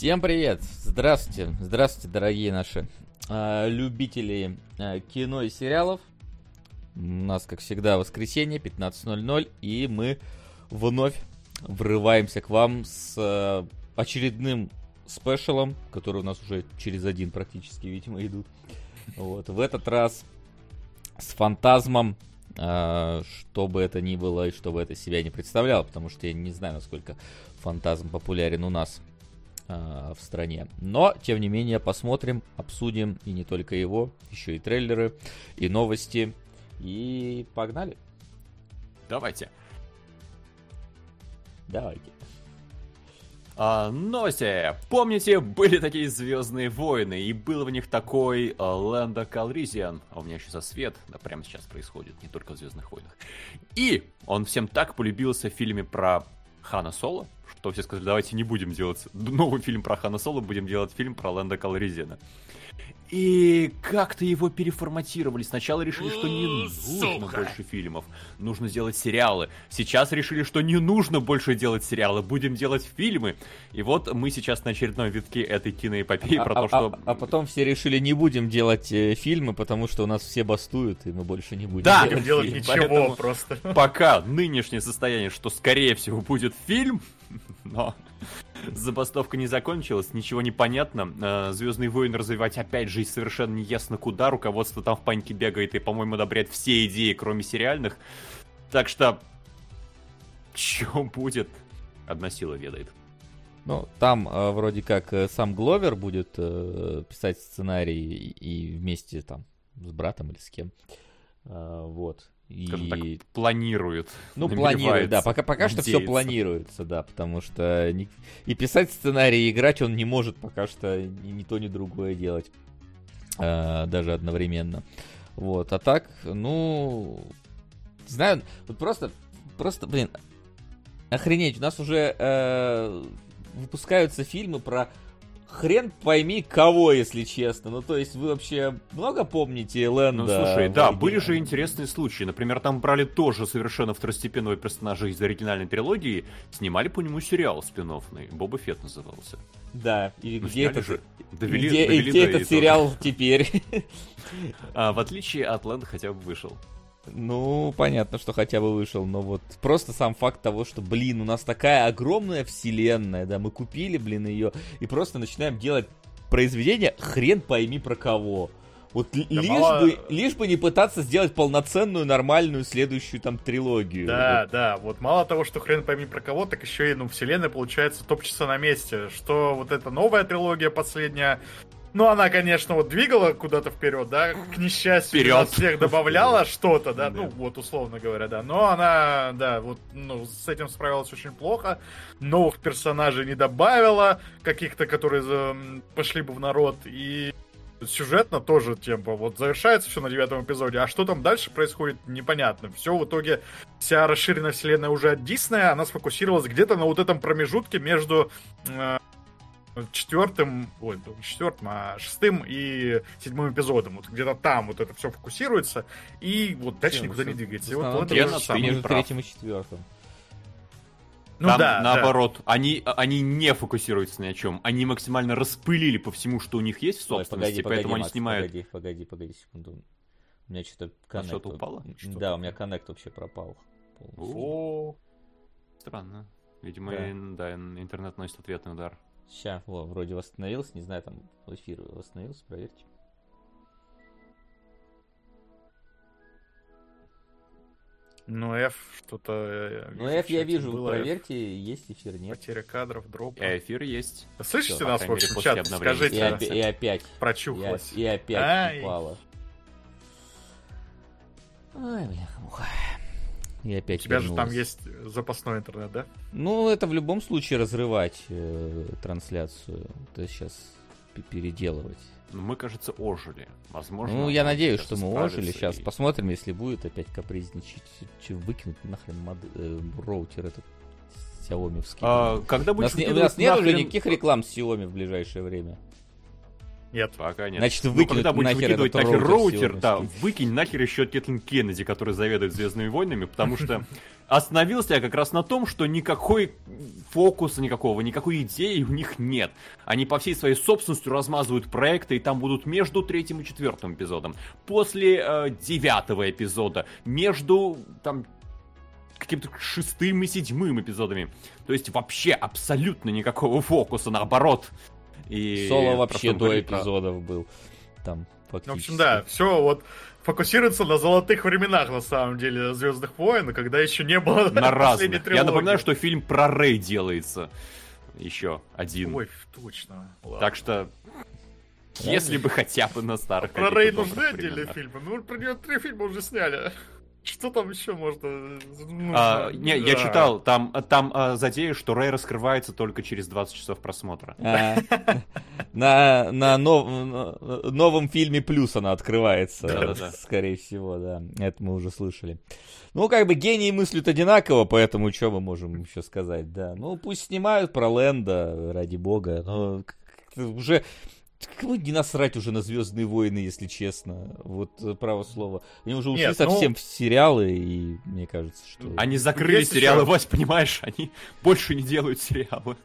Всем привет! Здравствуйте! Здравствуйте, дорогие наши э, любители э, кино и сериалов. У нас, как всегда, воскресенье, 15.00, и мы вновь врываемся к вам с э, очередным спешалом, который у нас уже через один практически, видимо, идут. Вот. В этот раз с фантазмом, э, что бы это ни было и что бы это себя не представляло, потому что я не знаю, насколько фантазм популярен у нас в стране. Но, тем не менее, посмотрим, обсудим и не только его, еще и трейлеры, и новости. И погнали. Давайте. Давайте. А, новости. Помните, были такие Звездные войны, и был в них такой а, Лэнда Калризиан. А у меня еще за свет, да, прямо сейчас происходит, не только в Звездных войнах. И он всем так полюбился в фильме про Хана Соло, что все сказали, давайте не будем делать новый фильм про Хана Соло, будем делать фильм про Лэнда Калризиана. И как-то его переформатировали. Сначала решили, что не нужно больше фильмов, нужно сделать сериалы. Сейчас решили, что не нужно больше делать сериалы, будем делать фильмы. И вот мы сейчас на очередном витке этой киноэпопеи а, про а, то, что... А, а потом все решили, не будем делать э, фильмы, потому что у нас все бастуют, и мы больше не будем Да, делать ничего Поэтому просто. Пока нынешнее состояние, что скорее всего будет фильм, но забастовка не закончилась, ничего не понятно. Э, Звездные войны развивать опять же совершенно не ясно куда. Руководство там в панике бегает и, по-моему, одобряет все идеи, кроме сериальных. Так что, что будет, одна сила ведает. Ну, там э, вроде как э, сам Гловер будет э, писать сценарий и, и вместе там с братом или с кем. Э, вот. И... Скажем так, планируют. Ну, планирует, да. Пока, пока что все планируется, да, потому что не- и писать сценарий, и играть он не может пока что ни, ни то, ни другое делать. э, даже одновременно. Вот, а так, ну, знаю, вот просто, просто, блин, охренеть, у нас уже э, выпускаются фильмы про хрен пойми кого, если честно. Ну, то есть, вы вообще много помните Лэнда? Ну, слушай, да, оригинале? были же интересные случаи. Например, там брали тоже совершенно второстепенного персонажа из оригинальной трилогии, снимали по нему сериал спин Боба Фетт назывался. Да, и Ну, где это... же. Довели, где довели где этот сериал теперь? А, в отличие от Лэнда хотя бы вышел. Ну, понятно, что хотя бы вышел, но вот просто сам факт того, что, блин, у нас такая огромная вселенная, да, мы купили, блин, ее, и просто начинаем делать произведение хрен пойми про кого. Вот Да лишь, мало- бы, лишь бы не пытаться сделать полноценную, нормальную следующую там трилогию. Да, да, вот мало того, что хрен пойми про кого, так еще и, ну, вселенная, получается, топчется на месте. Что вот эта новая трилогия последняя, ну, она, конечно, вот двигала куда-то вперед, да, к несчастью, Вперед. нас всех добавляла что-то, да, ну, вот, условно говоря, да, но она, да, вот, ну, с этим справилась очень плохо, новых персонажей не добавила, каких-то, которые пошли бы в народ, и сюжетно тоже темпо. Вот завершается все на девятом эпизоде, а что там дальше происходит, непонятно. Все в итоге, вся расширенная вселенная уже от Диснея, она сфокусировалась где-то на вот этом промежутке между э, четвертым, ой, четвертым, а шестым и седьмым эпизодом. Вот где-то там вот это все фокусируется, и вот дальше никуда не двигается. И вот, вот я это на третьим и четвертым. Ну Там, да, да. наоборот, Они, они не фокусируются ни о чем. Они максимально распылили по всему, что у них есть в Ой, собственности, погоди, погоди, поэтому они Макс, снимают. погоди, погоди, погоди секунду. У меня что-то А коннект... что-то упало? Что Да, у меня коннект вообще пропал. полностью. О, Странно. Видимо, Да. да, ин- интернет носит ответный удар. Сейчас, во, вроде восстановился, не знаю, там эфир восстановился, проверьте. Ну, F что-то... э, Ну, F я вижу, было, F. проверьте, есть эфир, нет. Потеря кадров, дроп. И эфир есть. Слышите Всё, нас, в мере, общем, чат? обновления. И, Скажите, опя- и опять, и, прочухалась. и опять Ай. упало. Ой, бляха-муха. И У опять тебя же там есть запасной интернет, да? Ну, это в любом случае разрывать э, трансляцию. Это сейчас переделывать. Но мы, кажется, ожили. Возможно. ну, я надеюсь, сейчас что мы ожили. Сейчас и- посмотрим, если будет опять капризничать. Выкинуть нахрен мод... э, роутер этот Xiaomi А, когда у будешь нас, не- у нас нет уже нахрен- никаких реклам с Xiaomi в ближайшее время. Нет. Пока нет. Значит, Ну, выкинуть когда будешь нахер выкидывать этот нахер роутер роутер, да, выкинь нахер еще Кэтлин Кеннеди, который заведует Звездными войнами, потому что остановился я как раз на том, что никакой фокуса никакого, никакой идеи у них нет. Они по всей своей собственностью размазывают проекты, и там будут между третьим и четвертым эпизодом, после э, девятого эпизода, между там каким-то шестым и седьмым эпизодами. То есть вообще абсолютно никакого фокуса, наоборот. И Соло вообще до эпизодов про... был. Там фактически. В общем, да, все вот фокусируется на золотых временах, на самом деле, Звездных войн, когда еще не было на разных. Я напоминаю, что фильм про Рэй делается. Еще один. Ой, точно. Ладно. Так что если бы хотя бы на старых. Про Рэй нужны отдельные фильмы? Ну, про нее три фильма уже сняли. Что там еще можно? Ну, а, не, да. я читал, там, там а, затея, что Рэй раскрывается только через 20 часов просмотра. А, на, на новом фильме плюс она открывается, скорее всего, да. Это мы уже слышали. Ну, как бы гении мыслят одинаково, поэтому что мы можем еще сказать, да. Ну, пусть снимают про Лэнда, ради бога. Но уже Кого не насрать уже на Звездные войны, если честно. Вот э, право слово. Они уже ушли Нет, совсем ну... в сериалы, и мне кажется, что. Они закрыли Есть сериалы, еще... Вась, понимаешь, они больше не делают сериалы.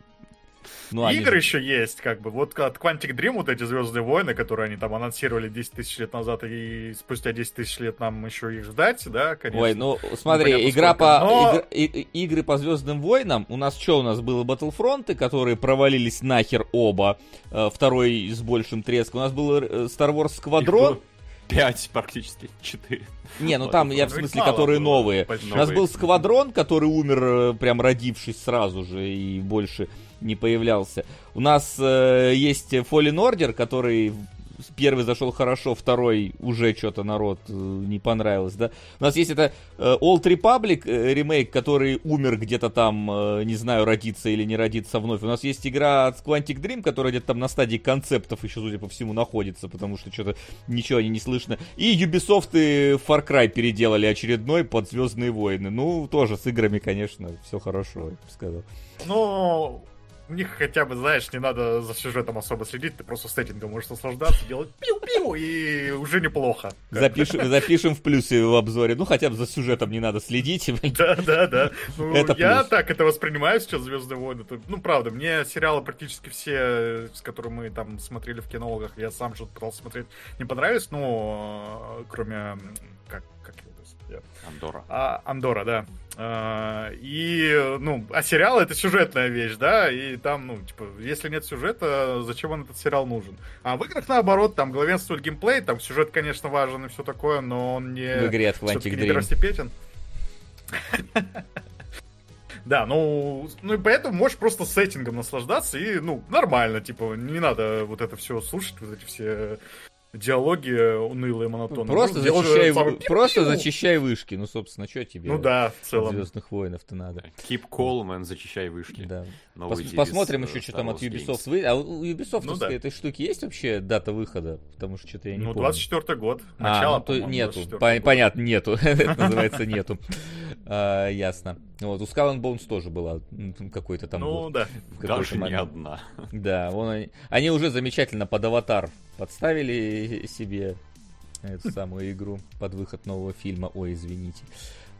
Ну, Игры же... еще есть, как бы. Вот от Quantic Dream, вот эти Звездные войны, которые они там анонсировали 10 тысяч лет назад, и спустя 10 тысяч лет нам еще их ждать, да, конечно. Ой, ну смотри, ну, игра сколько. по Но... игр, и, игры по Звездным войнам. У нас что у нас было Battlefront, которые провалились нахер оба. Э, второй с большим треском. У нас был э, Star Wars Squadron. Пять практически, четыре. Не, ну там, я в смысле, которые новые. У нас был Сквадрон, который умер, э, прям родившись сразу же, и больше не появлялся. У нас э, есть Fallen Order, который первый зашел хорошо, второй уже что-то народ э, не понравилось, да. У нас есть это э, Old Republic э, ремейк, который умер где-то там, э, не знаю, родиться или не родиться вновь. У нас есть игра от Quantic Dream, которая где-то там на стадии концептов еще, судя по всему, находится, потому что что-то ничего не, не слышно. И Ubisoft и Far Cry переделали очередной под Звездные войны. Ну, тоже с играми, конечно, все хорошо, я бы сказал. Ну, у них хотя бы, знаешь, не надо за сюжетом особо следить, ты просто сеттингом можешь наслаждаться, делать пиу-пиу, и уже неплохо. Запишем, запишем в плюсе в обзоре, ну хотя бы за сюжетом не надо следить. Да, да, да. Ну, это я плюс. так это воспринимаю сейчас, Звездные войны. Ну, правда, мне сериалы практически все, с которыми мы там смотрели в кинологах, я сам что-то пытался смотреть, не понравились, ну, кроме, как, как его Андора. А, Андора, да. А, и, ну, а сериал это сюжетная вещь, да, и там, ну, типа, если нет сюжета, зачем он этот сериал нужен? А в играх наоборот, там главенствует геймплей, там сюжет, конечно, важен и все такое, но он не... В игре от Quantic не первостепетен. Да, ну, ну и поэтому можешь просто сеттингом наслаждаться и, ну, нормально, типа, не надо вот это все слушать, вот эти все диалоги унылые, монотонные. Просто, ну, зачищай, самый... просто зачищай вышки. Ну, собственно, что тебе? Ну да, в целом. Звездных воинов-то надо. Keep calm and зачищай вышки. Да. Пос посмотрим еще, что там от Ubisoft выйдет. А у Ubisoft ну, да. этой штуки есть вообще дата выхода? Потому что что-то я не ну, помню. Ну, 24 год. Начало, а, ну, то нету. Понятно, нету. Это называется нету. А, ясно. Вот, у Skull and Bones тоже была какой-то там Ну, да. Даже не одна. Да, вон они уже замечательно под аватар подставили себе эту самую игру под выход нового фильма. Ой, извините.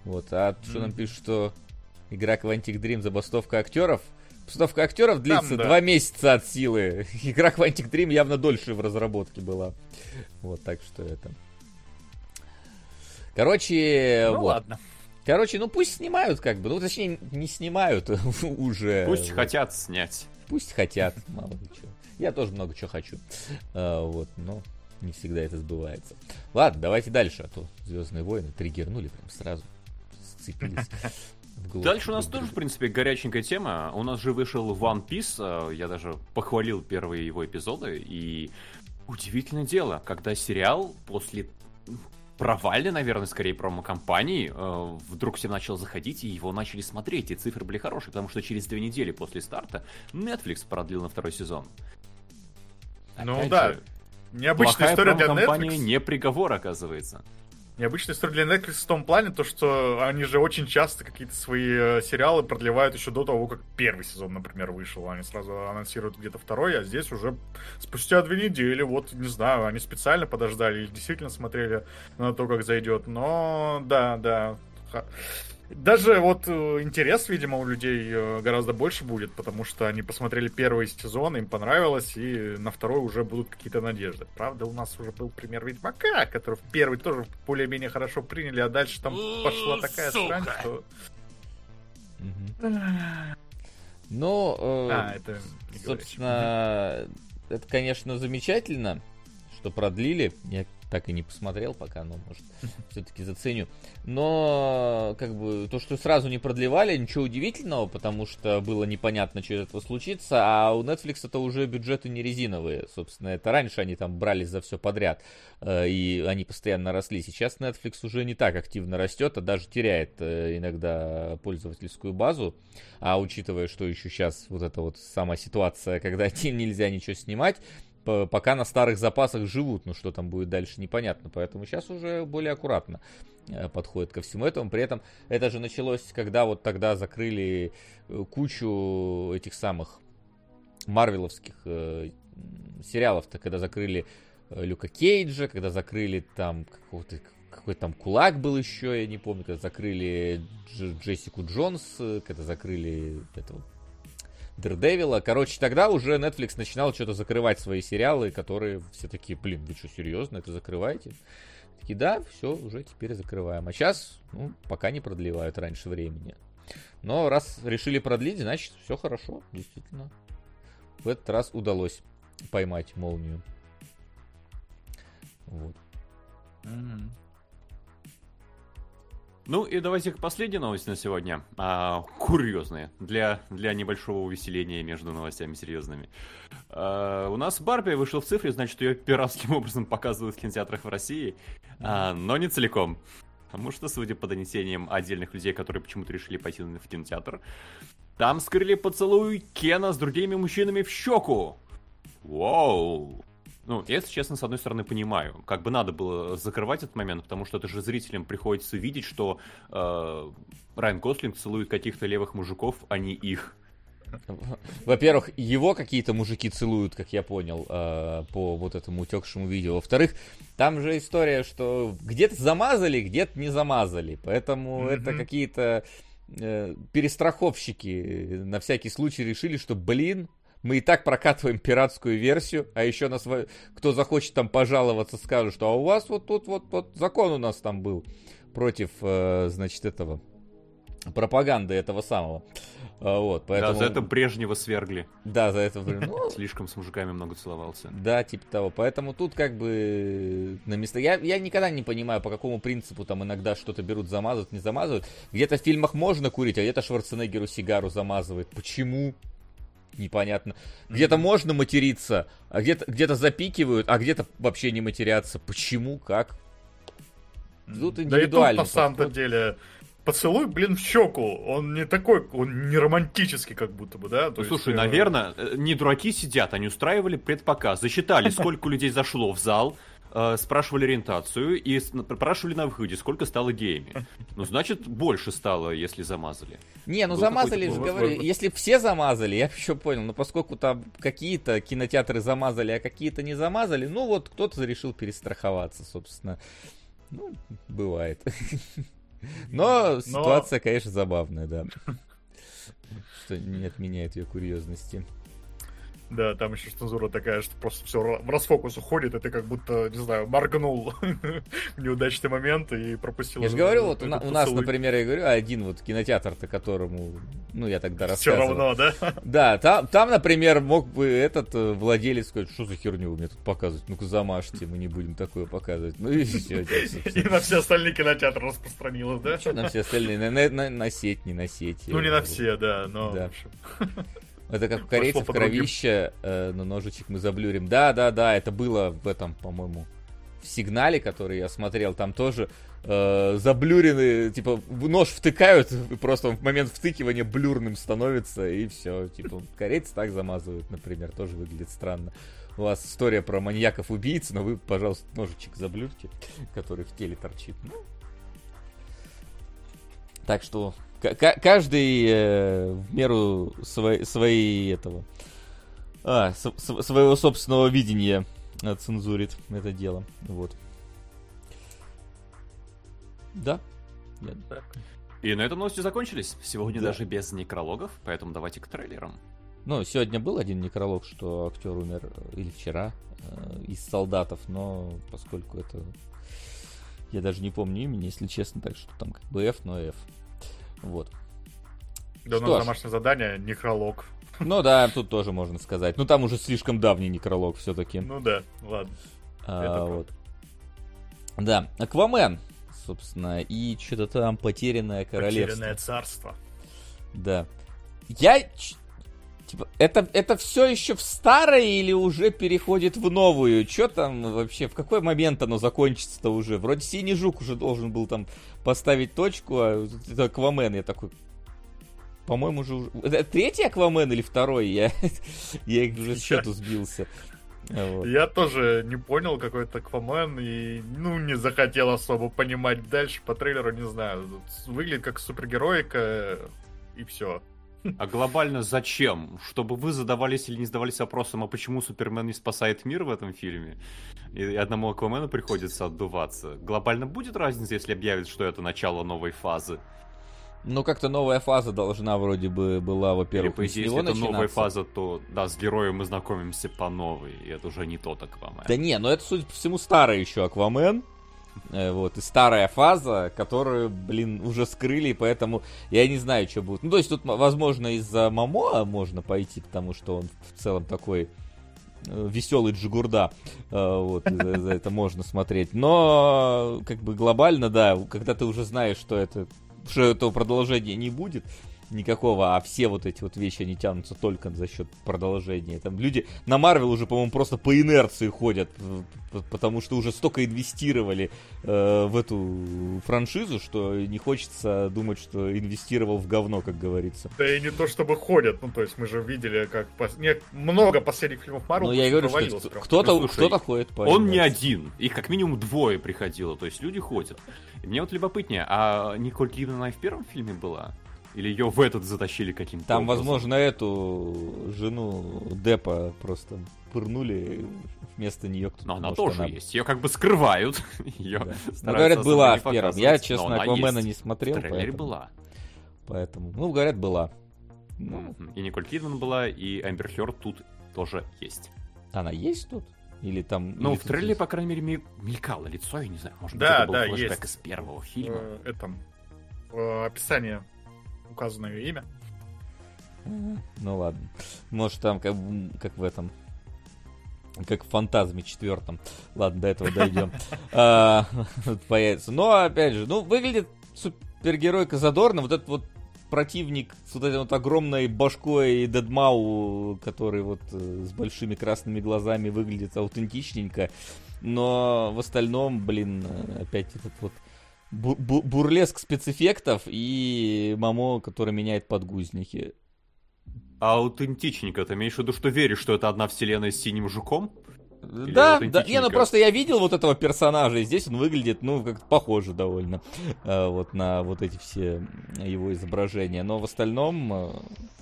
Вот, а что нам пишут, что игра Quantic Dream забастовка актеров? Забастовка актеров длится Там, да. два месяца от силы. Игра Quantic Dream явно дольше в разработке была. Вот, так что это... Короче, ну, вот. ладно. Короче, ну пусть снимают как бы. Ну, точнее, не снимают уже. Пусть хотят снять. Пусть хотят, мало ли что. Я тоже много чего хочу. А, вот, но не всегда это сбывается. Ладно, давайте дальше, а то Звездные войны триггернули прям сразу. Сцепились. Дальше у нас тоже, в принципе, горяченькая тема. У нас же вышел One Piece. А, я даже похвалил первые его эпизоды. И удивительное дело, когда сериал после провальной, наверное, скорее промо-компании, э, вдруг все начал заходить, и его начали смотреть, и цифры были хорошие, потому что через две недели после старта Netflix продлил на второй сезон. Ну Опять да, же, необычная история для Netflix. не приговор, оказывается. Необычная история для Netflix в том плане, то, что они же очень часто какие-то свои э, сериалы продлевают еще до того, как первый сезон, например, вышел. Они сразу анонсируют где-то второй, а здесь уже спустя две недели, вот, не знаю, они специально подождали или действительно смотрели на то, как зайдет. Но, да, да, Даже вот э, интерес, видимо, у людей э, гораздо больше будет, потому что они посмотрели первый сезон, им понравилось, и на второй уже будут какие-то надежды. Правда, у нас уже был пример Ведьмака, который в первый тоже более-менее хорошо приняли, а дальше там пошла такая Сука. срань, что... Ну, э, А, это... собственно, это, конечно, замечательно, что продлили. Я так и не посмотрел пока, но, может, все-таки заценю. Но, как бы, то, что сразу не продлевали, ничего удивительного, потому что было непонятно, что из этого случится, а у Netflix это уже бюджеты не резиновые, собственно, это раньше они там брались за все подряд, э, и они постоянно росли. Сейчас Netflix уже не так активно растет, а даже теряет э, иногда пользовательскую базу, а учитывая, что еще сейчас вот эта вот сама ситуация, когда нельзя ничего снимать, пока на старых запасах живут, ну что там будет дальше непонятно, поэтому сейчас уже более аккуратно э, подходит ко всему этому. При этом это же началось, когда вот тогда закрыли э, кучу этих самых марвеловских э, сериалов-то, когда закрыли э, Люка Кейджа, когда закрыли там какого-то какой там кулак был еще, я не помню, когда закрыли Дж- Джессику Джонс, когда закрыли этого Дердевила. Короче, тогда уже Netflix начинал что-то закрывать свои сериалы, которые все такие, блин, вы что, серьезно, это закрываете? Такие, да, все, уже теперь закрываем. А сейчас, ну, пока не продлевают раньше времени. Но раз решили продлить, значит, все хорошо, действительно. В этот раз удалось поймать молнию. Вот. Мгм. Ну и давайте к последней новости на сегодня. А, курьезные. Для, для небольшого увеселения между новостями серьезными. А, у нас Барби вышел в цифре, значит, ее пиратским образом показывают в кинотеатрах в России. А, но не целиком. Потому что, судя по донесениям отдельных людей, которые почему-то решили пойти в кинотеатр, там скрыли поцелуй Кена с другими мужчинами в щеку. Вау. Ну, я, если честно, с одной стороны, понимаю. Как бы надо было закрывать этот момент, потому что это же зрителям приходится видеть, что э, Райан Гослинг целует каких-то левых мужиков, а не их. Во-первых, его какие-то мужики целуют, как я понял, э, по вот этому утекшему видео. Во-вторых, там же история, что где-то замазали, где-то не замазали. Поэтому Мгм. это какие-то э, перестраховщики на всякий случай решили, что, блин, мы и так прокатываем пиратскую версию, а еще нас, кто захочет там пожаловаться, скажут, что а у вас вот тут вот, вот закон у нас там был против, э, значит, этого пропаганды этого самого. А, Вот, поэтому... Да, за это Брежнева свергли. Да, за это. Ну, Слишком с мужиками много целовался. да, типа того. Поэтому тут как бы на место. Я, я никогда не понимаю, по какому принципу там иногда что-то берут, замазывают, не замазывают. Где-то в фильмах можно курить, а где-то Шварценеггеру сигару замазывает. Почему? Непонятно. Где-то можно материться, а где-то где запикивают, а где-то вообще не матерятся. Почему? Как? Тут Да и тут, на самом-то деле, поцелуй, блин, в щеку. Он не такой, он не романтический, как будто бы, да? То Ну, есть, слушай, э, наверное, э, не дураки сидят, они устраивали предпоказ, засчитали, сколько людей зашло в зал, э, спрашивали ориентацию и спрашивали на выходе, сколько стало геями. Ну, значит, больше стало, если замазали. Не, ну Был замазали же, говорю, если все замазали, я еще понял, но поскольку там какие-то кинотеатры замазали, а какие-то не замазали, ну вот кто-то решил перестраховаться, собственно. Ну, бывает. Но ситуация, конечно, забавная, да. Что не отменяет ее курьезности. Да, там еще цензура такая, что просто все в расфокус уходит, и ты как будто, не знаю, моргнул в неудачный момент и пропустил. Я же говорю, вот у, на- нас, например, я говорю, один вот кинотеатр-то, которому, ну, я тогда Все рассказывал. равно, да? Да, там, там, например, мог бы этот э, владелец сказать, что за херню вы мне тут показывать, ну-ка замажьте, мы не будем такое показывать. Ну и все, И на все остальные кинотеатры распространилось, да? Что нам все остальные, на, на- на- на сеть, не на сеть. Ну, не на все, да, но... Это как у Пошло корейцев кровище, э, но ножичек мы заблюрим. Да, да, да, это было в этом, по-моему, в сигнале, который я смотрел, там тоже э, заблюрены, типа, нож втыкают, и просто в момент втыкивания блюрным становится, и все. Типа, корейцы так замазывают, например, тоже выглядит странно. У вас история про маньяков-убийц, но вы, пожалуйста, ножичек заблюрьте, который в теле торчит. Ну. Так что каждый э, в меру своей, своей этого а, с- с- своего собственного видения э, цензурит это дело. Вот. Да. Я- И на этом новости закончились. Сегодня Да. даже без некрологов, поэтому давайте к трейлерам. Ну, сегодня был один некролог, что актер умер, э, или вчера, э, из солдатов, но поскольку это... Я даже не помню имени, если честно, так что там как бы F, но F. Вот. Да, Что ж. домашнее задание, некролог. Ну да, тут тоже можно сказать. Ну там уже слишком давний некролог все-таки. Ну да, ладно. А, вот. Да, Аквамен, собственно, и что-то там потерянное королевство. Потерянное царство. Да. Я... Типа, это, это все еще в старое или уже переходит в новую? Что там вообще? В какой момент оно закончится-то уже? Вроде Синий Жук уже должен был там поставить точку, а это Аквамен, я такой... По-моему, уже... Это третий Аквамен или второй? Я, я уже с счету сбился. Вот. Я тоже не понял какой-то Аквамен и, ну, не захотел особо понимать дальше по трейлеру, не знаю. Выглядит как супергероика и все. А глобально зачем? Чтобы вы задавались или не задавались вопросом, а почему Супермен не спасает мир в этом фильме? И одному Аквамену приходится отдуваться. Глобально будет разница, если объявят, что это начало новой фазы? Ну, как-то новая фаза должна вроде бы была, Или, во-первых, по идее, него если это новая начинаться. фаза, то, да, с героем мы знакомимся по новой, и это уже не тот Аквамен. Да не, ну это, судя по всему, старый еще Аквамен. Э, Вот, и старая фаза, которую, блин, уже скрыли, поэтому я не знаю, что будет. Ну, то есть тут, возможно, из-за Мамоа можно пойти, потому что он в целом такой веселый Джигурда. Э, Вот, за, за это можно смотреть. Но, как бы глобально, да, когда ты уже знаешь, что это что этого продолжения не будет никакого, а все вот эти вот вещи, они тянутся только за счет продолжения. Там люди на Марвел уже, по-моему, просто по инерции ходят, потому что уже столько инвестировали э, в эту франшизу, что не хочется думать, что инвестировал в говно, как говорится. Да и не то чтобы ходят, ну то есть мы же видели, как пос- не- много последних фильмов Марвел Но Ну, я говорю, что провалилось кто- кто-то, Ну, кто-то ходит по Он не один, их как минимум двое приходило, то есть люди ходят. И мне вот любопытнее, а Николь Кидман в первом фильме была? Или ее в этот затащили каким-то Там, образом? возможно, эту жену Депа просто пырнули вместо нее кто-то. Но она может, тоже она- есть. Ее как бы скрывают. Ее Да. Ну, говорят, была в первом. Я, но честно, Аквамена не смотрел, В трейлере поэтому, была. поэтому... Ну, говорят, была. Ну. И Николь Кидман была, и Эмбер Хёрд тут тоже есть. она есть тут? Или там... Ну, или в трейлере, есть? по крайней мере, мелькало лицо, я не знаю, может быть, Да, это был да, флешбэк есть. из первого фильма. В этом в описании указано ее имя. Ну ладно. Может там как, в- как в этом. Как в фантазме четвертом. Ладно, до этого дойдем. А, Появится. Но опять же, ну, выглядит супергеройка задорно. Вот этот вот противник с вот этой вот огромной башкой и Дедмау, который вот э, с большими красными глазами выглядит аутентичненько. Но в остальном, блин, э, опять этот вот бу- бу- бурлеск спецэффектов и Мамо, который меняет подгузники. А аутентичненько, ты имеешь в виду, что веришь, что это одна вселенная с синим жуком? Или Да, да, не, ну просто я видел вот этого персонажа, и здесь он выглядит, ну, как похоже довольно, э, вот на вот эти все его изображения. Но в остальном, э,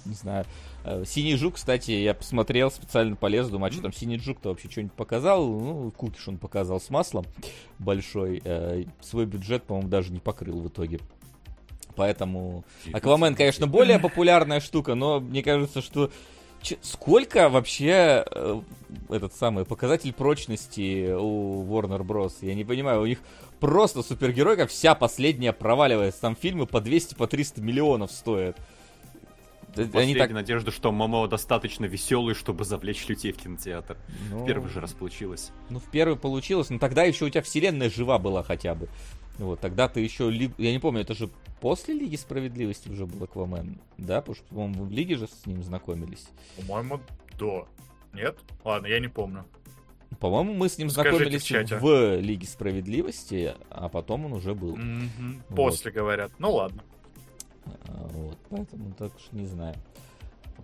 не знаю, э, Синий Жук, кстати, я посмотрел, специально полез, думаю, а что там Синий Жук-то вообще что-нибудь показал? Ну, кукиш он показал с маслом большой, э, свой бюджет, по-моему, даже не покрыл в итоге. Поэтому Аквамен, конечно, более популярная штука, но мне кажется, что Че- сколько вообще э, этот самый показатель прочности у Warner Bros? Я не понимаю, у них просто супергеройка вся последняя проваливается. Там фильмы по 200, по 300 миллионов стоят. Они Последняя так... надежда, что Момоа достаточно веселый, чтобы завлечь людей в кинотеатр. Ну, Первый же раз получилось. Ну, в первый получилось, но тогда еще у тебя вселенная жива была хотя бы. Вот, тогда ты еще... Лиг- Я не помню, это же после Лиги Справедливости уже был Аквамен, да? Потому что, по-моему, в Лиге же с ним знакомились. По-моему, до. Нет? Ладно, я не помню. По-моему, мы с ним Скажите знакомились в в Лиге Справедливости, а потом он уже был. Мгм. Вот. После говорят. Ну ладно. А, Вот, поэтому так уж не знаю.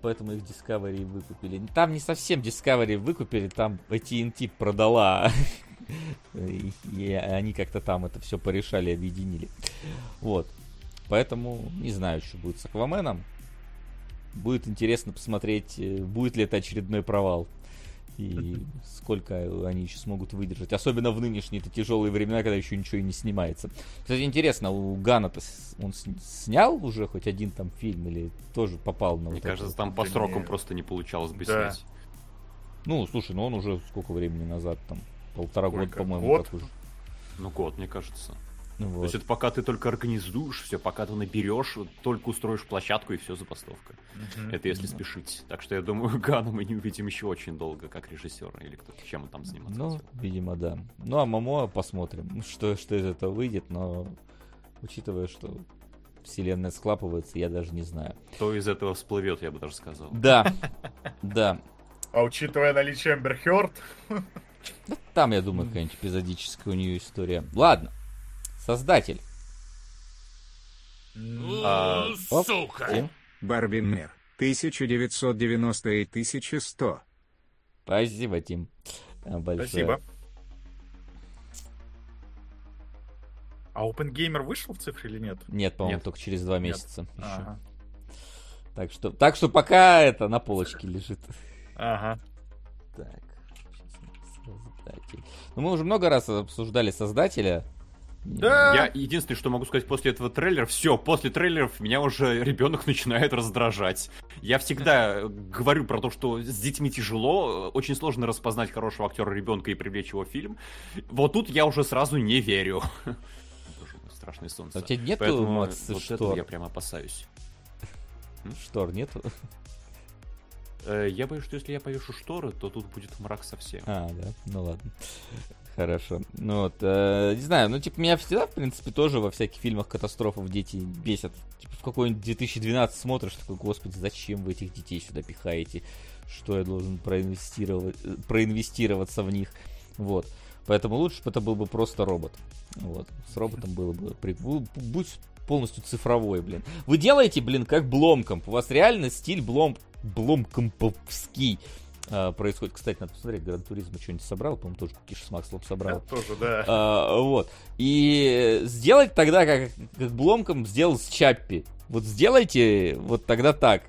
Поэтому их Discovery выкупили. Там не совсем Discovery выкупили, там AT&T продала. И, они как-то там это все порешали, объединили. Вот. Поэтому не знаю, что будет с Акваменом. Будет интересно посмотреть, э, будет ли это очередной провал. И сколько они еще смогут выдержать. Особенно в нынешние это тяжелые времена, когда еще ничего и не снимается. Кстати, интересно, у Гана-то он снял уже хоть один там фильм или тоже попал на Мне вот кажется, это? там по срокам просто не получалось бы да. снять. Ну, слушай, ну он уже сколько времени назад, там, полтора года, по-моему, как уже. Ну, год, мне кажется. Ну, вот. То есть это пока ты только организуешь все, пока ты наберешь, только устроишь площадку и все забастовка. Mm-hmm. Это если mm-hmm. спешить. Так что я думаю, Гана мы не увидим еще очень долго, как режиссера или кто-то, чем он там заниматься Ну, хотел. видимо, да. Ну, а Мамо посмотрим, что, что из этого выйдет, но учитывая, что вселенная склапывается, я даже не знаю. Кто из этого всплывет, я бы даже сказал. Да, да. А учитывая наличие Эмбер Хёрд... Там, я думаю, какая-нибудь эпизодическая у нее история. Ладно, Создатель. А, Сука! Барбин Мэр. 1990 и 1100. Спасибо, Тим. Большое. Спасибо. А OpenGamer вышел в цифре или нет? Нет, по-моему, только через два месяца. Еще. Ага. Так что, так что пока это на полочке лежит. Ага. Так. Создатель. Ну, мы уже много раз обсуждали создателя. Да. Я единственное, что могу сказать после этого трейлера, все, после трейлеров меня уже ребенок начинает раздражать. Я всегда говорю про то, что с детьми тяжело, очень сложно распознать хорошего актера ребенка и привлечь его в фильм. Вот тут я уже сразу не верю. Страшное солнце. А у тебя нету, Поэтому Макс, вот штор? я прям опасаюсь. Штор нету? Э, я боюсь, что если я повешу шторы, то тут будет мрак совсем. А, да, ну ладно. Хорошо. Ну вот, э, не знаю, ну типа меня всегда, в принципе, тоже во всяких фильмах катастрофов дети бесят. Типа в какой-нибудь 2012 смотришь, такой, господи, зачем вы этих детей сюда пихаете? Что я должен проинвестировать, э, проинвестироваться в них? Вот. Поэтому лучше бы это был бы просто робот. Вот. С роботом было бы... Будь полностью цифровой, блин. Вы делаете, блин, как Бломкомп. У вас реально стиль Блом... Бломкомповский а, происходит. Кстати, надо посмотреть, Гран Туризма что-нибудь собрал, по-моему, тоже Киш с Макслом собрал. Я тоже, да. А, вот. И сделать тогда, как, как Бломком сделал с Чаппи. Вот сделайте вот тогда так,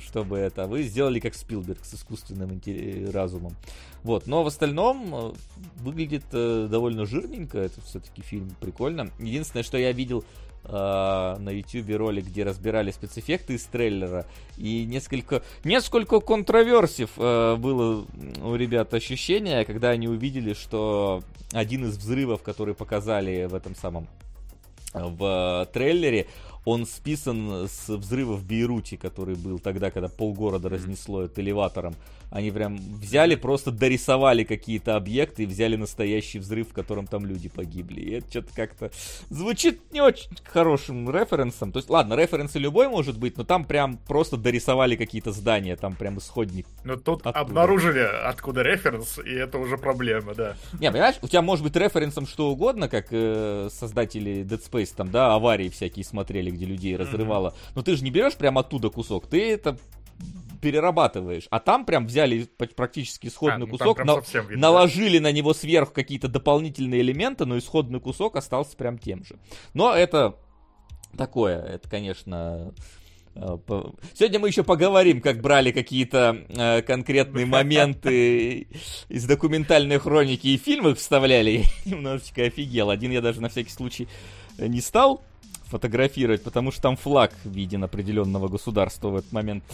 чтобы это вы сделали как Спилберг с искусственным разумом. Вот, но в остальном э, выглядит э, довольно жирненько, это все-таки фильм прикольно. Единственное, что я видел на YouTube ролик, где разбирали спецэффекты из трейлера, и несколько, несколько контроверсив э, было у ребят ощущение, когда они увидели, что один из взрывов, который показали в этом самом в трейлере, он списан с взрыва в Бейруте, который был тогда, когда полгорода разнесло это элеватором. Они прям взяли, просто дорисовали какие-то объекты и взяли настоящий взрыв, в котором там люди погибли. И это что-то как-то звучит не очень хорошим референсом. То есть, ладно, референсы любой может быть, но там прям просто дорисовали какие-то здания, там прям исходник. Ну тут оттуда. обнаружили, откуда референс, и это уже проблема, да. Не, понимаешь, у тебя может быть референсом что угодно, как э, создатели Dead Space, там, да, аварии всякие смотрели, где людей разрывало. Mm-hmm. Но ты же не берешь прям оттуда кусок, ты это перерабатываешь. А там прям взяли практически исходный а, ну, кусок, на, наложили на него сверху какие-то дополнительные элементы, но исходный кусок остался прям тем же. Но это такое, это, конечно... Э, сегодня мы еще поговорим, как брали какие-то э, конкретные моменты из документальной хроники и фильмы вставляли. Я немножечко офигел. Один я даже на всякий случай не стал фотографировать, потому что там флаг виден определенного государства в этот момент.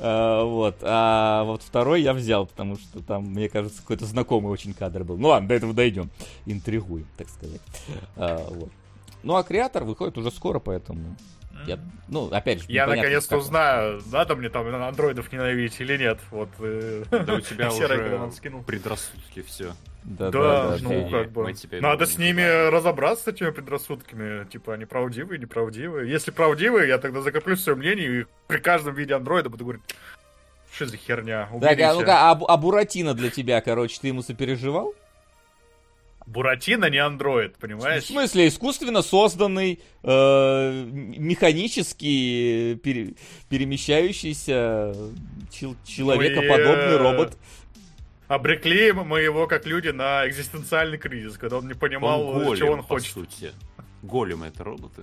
А, вот. А вот второй я взял, потому что там, мне кажется, какой-то знакомый очень кадр был. Ну ладно, до этого дойдем. Интригуем, так сказать. А, вот. Ну а креатор выходит уже скоро, поэтому я, ну, опять же, Я наконец-то узнаю, надо мне там андроидов ненавидеть или нет. Вот. Э, да у тебя уже предрассудки все. Да, да, да, ну как бы. Надо с ними разобраться, с этими предрассудками. Типа, они правдивые, неправдивые. Если правдивые, я тогда закоплю свое мнение и при каждом виде андроида буду говорить, что за херня, Так, а ну-ка, а, а Буратино для тебя, короче, ты ему сопереживал? Буратино не андроид, понимаешь? В смысле, искусственно созданный, э, механический, пере, перемещающийся чел- человекоподобный ну робот. Обрекли мы его, как люди, на экзистенциальный кризис, когда он не понимал, он голем, чего он хочет. По сути. Големы это роботы.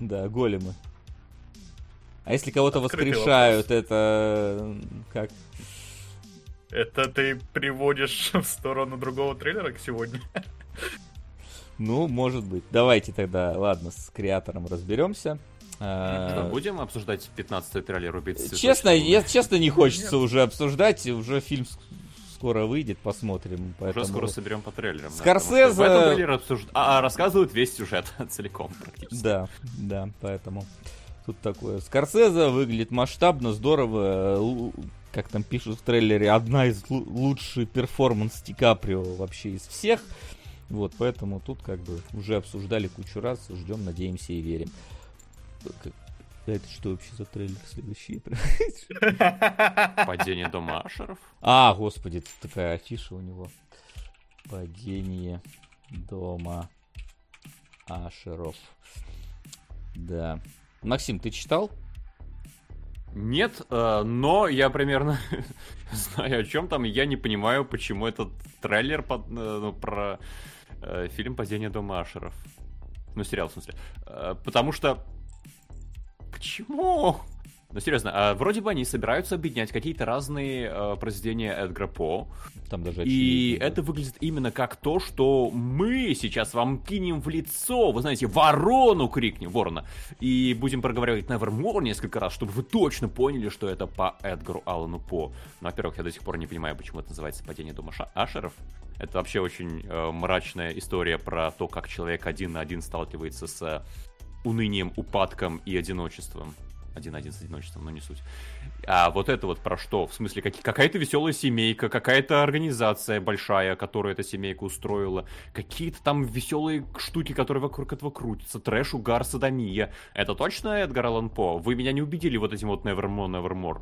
Да, големы. А если кого-то Открытый воскрешают, вопрос. это как? Это ты приводишь в сторону другого трейлера к сегодня? Ну, может быть. Давайте тогда, ладно, с креатором разберемся. А, будем обсуждать 15-й трейлер «Убийцы Честно, я, честно не хочется уже обсуждать, уже фильм скоро выйдет, посмотрим. Поэтому... Уже скоро соберем по трейлерам. Скорсезе... Да, обсуж... а, а, рассказывают весь сюжет целиком практически. Да, да, поэтому тут такое. Скорсезе выглядит масштабно, здорово. Как там пишут в трейлере, одна из лучших перформанс Ди Каприо вообще из всех. Вот, поэтому тут как бы уже обсуждали кучу раз, ждем, надеемся и верим. Это что вообще за трейлер следующий? Падение дома Ашеров? А, господи, такая афиша у него. Падение дома Ашеров. Да. Максим, ты читал? Нет, э, но я примерно знаю о чем там. Я не понимаю, почему этот трейлер под, э, ну, про фильм «Падение дома Ашеров». Ну, сериал, в смысле. Потому что Почему? Ну, серьезно, а вроде бы они собираются объединять какие-то разные э, произведения Эдгара По. Там даже И да. это выглядит именно как то, что мы сейчас вам кинем в лицо, вы знаете, ворону крикнем, ворона, и будем проговаривать Nevermore несколько раз, чтобы вы точно поняли, что это по Эдгару Аллану По. Ну, во-первых, я до сих пор не понимаю, почему это называется «Падение дома Ашеров». Это вообще очень э, мрачная история про то, как человек один на один сталкивается с унынием, упадком и одиночеством. Один-один с одиночеством, но не суть. А вот это вот про что? В смысле, как, какая-то веселая семейка, какая-то организация большая, которая эта семейка устроила, какие-то там веселые штуки, которые вокруг этого крутятся, трэш, угар, садомия. Это точно Эдгар Аллан По? Вы меня не убедили вот этим вот Nevermore, Nevermore.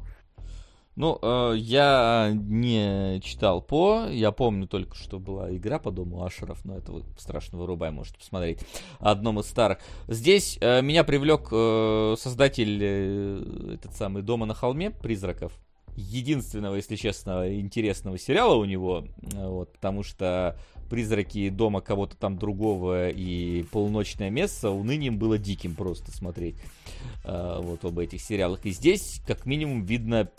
Ну, э, я не читал по, я помню только, что была игра по дому Ашеров, но это вот страшно вырубай, можете посмотреть, одном из старых. Здесь э, меня привлек э, создатель э, этот самый Дома на холме призраков, единственного, если честно, интересного сериала у него, э, вот, потому что призраки дома кого-то там другого и полуночное место унынием было диким просто смотреть э, вот об этих сериалах. И здесь, как минимум, видно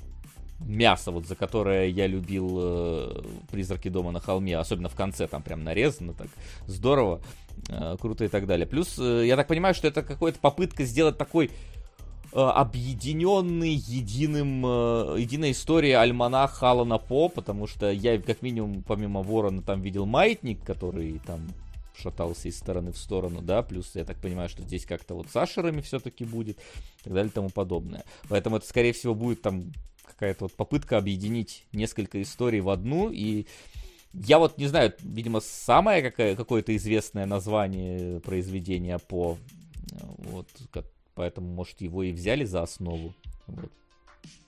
мясо, вот за которое я любил э, «Призраки дома на холме», особенно в конце, там прям нарезано так здорово, э, круто и так далее. Плюс, э, я так понимаю, что это какая-то попытка сделать такой э, объединенный единым, э, единой историей альманах Алана По, потому что я, как минимум, помимо Ворона, там видел Маятник, который там шатался из стороны в сторону, да, плюс я так понимаю, что здесь как-то вот с Ашерами все-таки будет, и так далее и тому подобное. Поэтому это, скорее всего, будет там какая-то вот попытка объединить несколько историй в одну, и я вот не знаю, видимо, самое какое- какое-то известное название произведения по вот, поэтому, может, его и взяли за основу. Вот.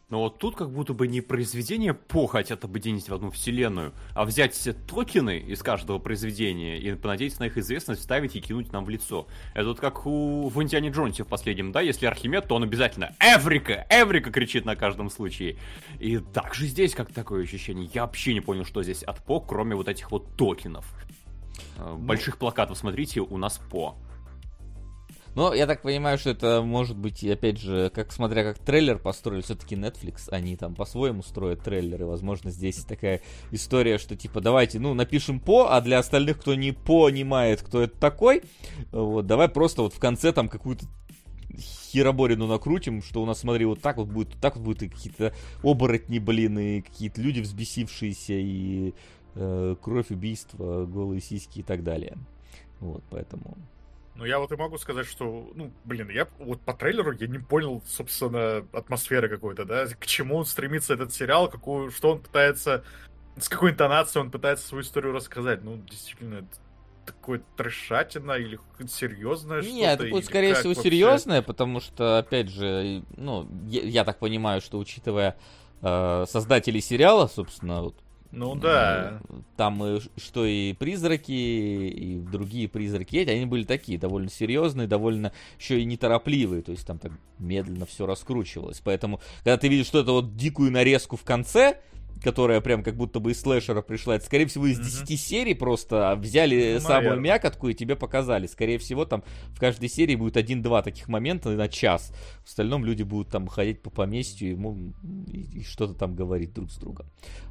Но вот тут как будто бы не произведение по хотят объединить в одну вселенную, а взять все токены из каждого произведения и понадеяться на их известность, вставить и кинуть нам в лицо. Это вот как у в Индиане Джонсе в последнем, да, если Архимед, то он обязательно Эврика, Эврика кричит на каждом случае. И также здесь как такое ощущение. Я вообще не понял, что здесь от по, кроме вот этих вот токенов. Э, ну. Больших плакатов, смотрите, у нас по. Но я так понимаю, что это может быть, опять же, как смотря как трейлер построили, все-таки Netflix, они там по-своему строят трейлеры. Возможно, здесь такая история, что типа давайте, ну, напишем по, а для остальных, кто не понимает, кто это такой, вот, давай просто вот в конце там какую-то хероборину накрутим, что у нас, смотри, вот так вот будет, так вот будет и какие-то оборотни, блин, и какие-то люди взбесившиеся, и э, кровь, убийства, голые сиськи и так далее. Вот, поэтому ну, я вот и могу сказать, что, ну, блин, я вот по трейлеру я не понял, собственно, атмосферы какой-то, да, к чему он стремится этот сериал, какую, что он пытается, с какой интонацией он пытается свою историю рассказать. Ну, действительно, это такое трешатина или серьезное что-то? Нет, это будет, скорее всего, вообще? серьезное, потому что, опять же, ну, я, я так понимаю, что, учитывая э, создателей сериала, собственно, вот, ну да. Там что и призраки, и другие призраки, эти, они были такие, довольно серьезные, довольно еще и неторопливые, то есть там так медленно все раскручивалось. Поэтому, когда ты видишь что-то вот дикую нарезку в конце, которая прям как будто бы из слэшера пришла. Это, скорее всего, из 10 серий просто взяли ну, самую наверное. мякотку и тебе показали. Скорее всего, там в каждой серии будет один-два таких момента на час. В остальном люди будут там ходить по поместью и, и, и что-то там говорить друг с другом.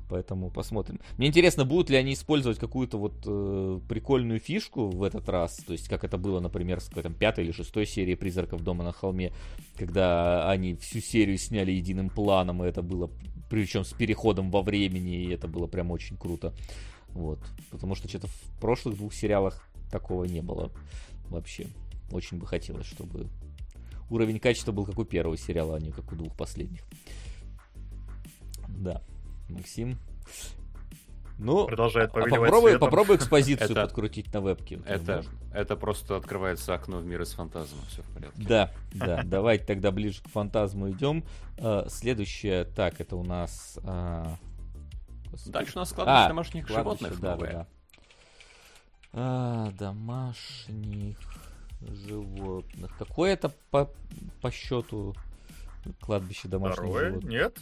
Поэтому посмотрим. Мне интересно, будут ли они использовать какую-то вот э, прикольную фишку в этот раз. То есть, как это было, например, с какой-то пятой или шестой серии «Призраков дома на холме», когда они всю серию сняли единым планом, и это было причем с переходом во времени, и это было прям очень круто. Вот. Потому что что-то в прошлых двух сериалах такого не было вообще. Очень бы хотелось, чтобы уровень качества был как у первого сериала, а не как у двух последних. Да. Максим. Ну, продолжает а попробуй, попробуй экспозицию это, подкрутить на вебке. Это, это просто открывается окно в мир из фантазма, все в порядке. Да, да, давайте тогда ближе к фантазму идем. А, следующее, так, это у нас... А, Дальше у нас кладбище а, домашних животных да, новое. Да, А, домашних животных. Какое это по, по счету кладбище домашних Второе? животных? Нет.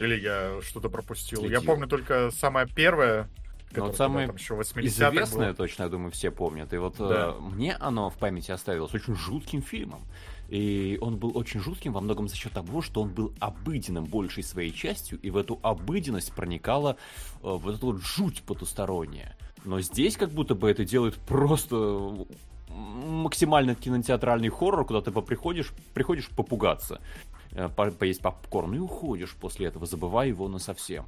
Или я что-то пропустил? Следил. Я помню только самое первое, но вот самое известное, было. точно, я думаю, все помнят. И вот да. э, мне оно в памяти оставилось очень жутким фильмом. И он был очень жутким во многом за счет того, что он был обыденным большей своей частью, и в эту обыденность проникала э, вот эта вот жуть потусторонняя. Но здесь как будто бы это делает просто максимально кинотеатральный хоррор, куда ты приходишь, приходишь попугаться. Э, по поесть попкорн и уходишь после этого, забывая его на совсем.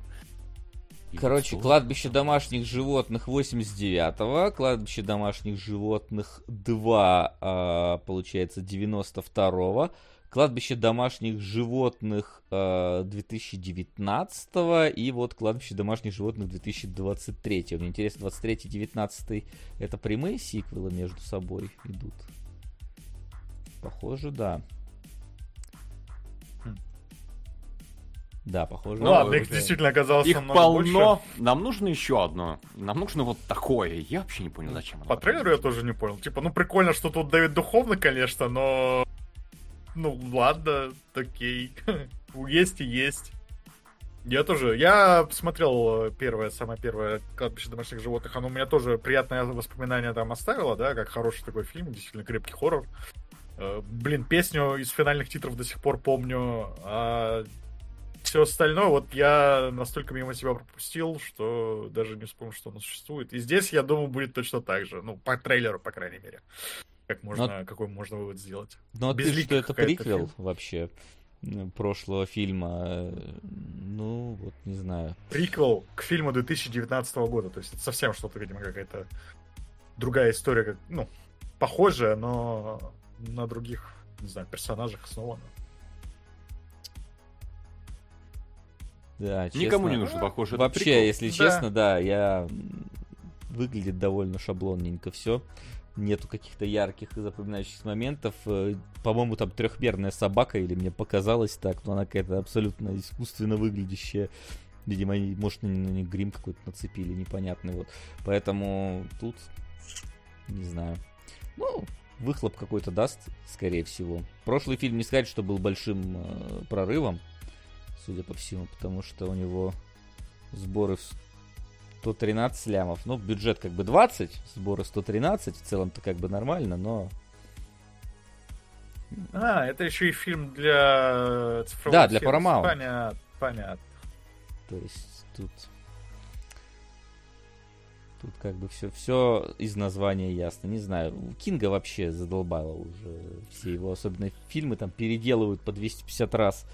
Короче, что? кладбище домашних животных 89-го, кладбище домашних животных 2, а, получается, 92-го, кладбище домашних животных 2019 а, и вот кладбище домашних животных 2023. Мне интересно, 23-19 это прямые сиквелы между собой идут? Похоже, да. Да, похоже. Ну ладно, их действительно оказалось их полно. Больше. Нам нужно еще одно. Нам нужно вот такое. Я вообще не понял, зачем. По трейлеру я тоже не понял. Типа, ну прикольно, что тут Дэвид Духовно, конечно, но... Ну ладно, окей. есть и есть. Я тоже. Я посмотрел первое, самое первое кладбище домашних животных. Оно у меня тоже приятное воспоминание там оставило, да, как хороший такой фильм, действительно крепкий хоррор. Э, блин, песню из финальных титров до сих пор помню. А все остальное, вот я настолько мимо себя пропустил, что даже не вспомнил, что оно существует. И здесь, я думаю, будет точно так же. Ну, по трейлеру, по крайней мере. Как можно, Но... какой можно вывод сделать. Ну, а ты что это приквел фильм. вообще прошлого фильма? Ну, вот не знаю. Приквел к фильму 2019 года. То есть это совсем что-то, видимо, какая-то другая история. Как, ну, похожая, но на других, не знаю, персонажах основана. Да, честно, Никому не нужно похоже. Вообще, если да. честно, да, я выглядит довольно шаблонненько все. Нету каких-то ярких и запоминающихся моментов. Э, по-моему, там трехмерная собака, или мне показалось так, но она какая-то абсолютно искусственно выглядящая. Видимо, они, может, на них грим какой-то нацепили, непонятный вот. Поэтому тут, не знаю. Ну, выхлоп какой-то даст, скорее всего. Прошлый фильм не сказать, что был большим э, прорывом судя по всему, потому что у него сборы 113 лямов. Ну, бюджет как бы 20, сборы 113, в целом-то как бы нормально, но... А, это еще и фильм для цифрового Да, для Paramount. Понятно, понятно. То есть тут... Тут как бы все, все из названия ясно. Не знаю, Кинга вообще задолбало уже все его, особенно фильмы там переделывают по 250 раз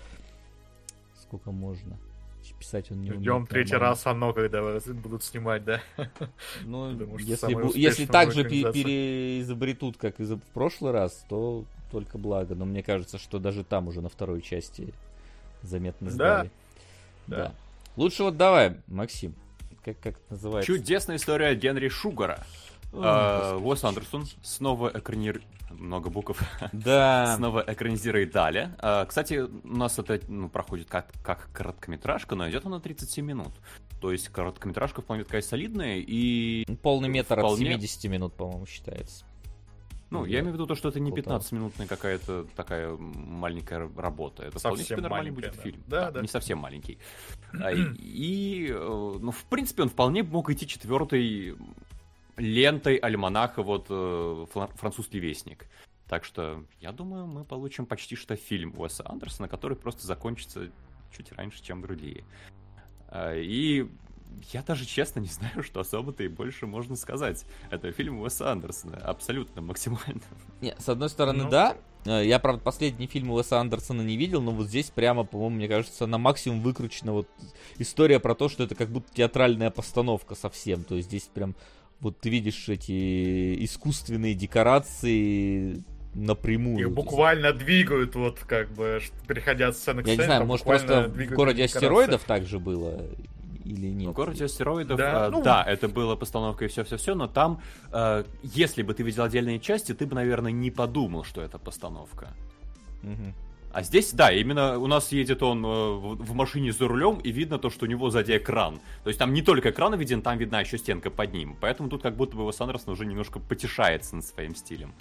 сколько можно. Писать он не Ждем третий раз оно, когда будут снимать, да? Ну, если, бу- если так же переизобретут, как и в прошлый раз, то только благо. Но мне кажется, что даже там уже на второй части заметно сдали. Да. да. Лучше вот давай, Максим. Как, как это называется? Чудесная история Генри Шугара. Uh, Уэс Андерсон снова экранир... Много букв. Да. снова экранизирует Дали. Uh, кстати, у нас это ну, проходит как, как короткометражка, но идет она 37 минут. То есть короткометражка вполне такая солидная и... Полный метр вполне... от 70 минут, по-моему, считается. Ну, я имею в виду то, что это не 15-минутная какая-то такая маленькая работа. Это вполне себе нормальный будет да. фильм. Да, да, да. Не совсем маленький. А, и, э, ну, в принципе, он вполне мог идти четвертой лентой альманаха вот э, «Французский вестник». Так что, я думаю, мы получим почти что фильм Уэса Андерсона, который просто закончится чуть раньше, чем другие. А, и я даже честно не знаю, что особо-то и больше можно сказать. Это фильм Уэса Андерсона, абсолютно максимально. Не, с одной стороны, ну... да. Э, я, правда, последний фильм Уэса Андерсона не видел, но вот здесь прямо, по-моему, мне кажется, на максимум выкручена вот история про то, что это как будто театральная постановка совсем. То есть здесь прям вот ты видишь эти искусственные декорации, напрямую. Их буквально двигают, вот как бы, переходя от сцены к сцене. Я не знаю, может просто в городе астероидов так же было? или нет? В городе астероидов, да, э, ну... да это было постановка и все-все-все, но там, э, если бы ты видел отдельные части, ты бы, наверное, не подумал, что это постановка. Угу. А здесь, да, именно у нас едет он э, в машине за рулем, и видно то, что у него сзади экран. То есть там не только экран виден, там видна еще стенка под ним. Поэтому тут как будто бы Уэс Андерсон уже немножко потешается над своим стилем.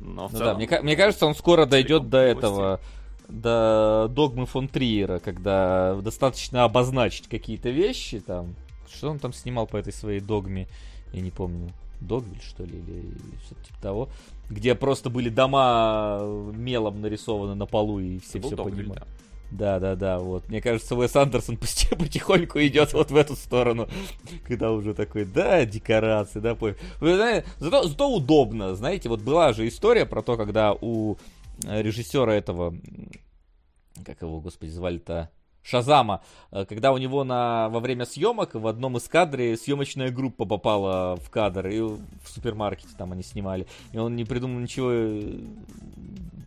Но ну целом, да, мне, мне кажется, он скоро дойдет до этого, до догмы фон Триера, когда достаточно обозначить какие-то вещи там. Что он там снимал по этой своей догме, я не помню. Догвиль, что ли, или что-то типа того. Где просто были дома мелом нарисованы на полу, и все все понимают. Да, да, да, вот. Мне кажется, Уэс Андерсон потихоньку идет вот в эту сторону, когда уже такой, да, декорации, да, знаете, зато, зато удобно, знаете, вот была же история про то, когда у режиссера этого, как его, господи, звали-то, Шазама, э, когда у него на, во время съемок в одном из кадров съемочная группа попала в кадр, и в супермаркете там они снимали, и он не придумал ничего э,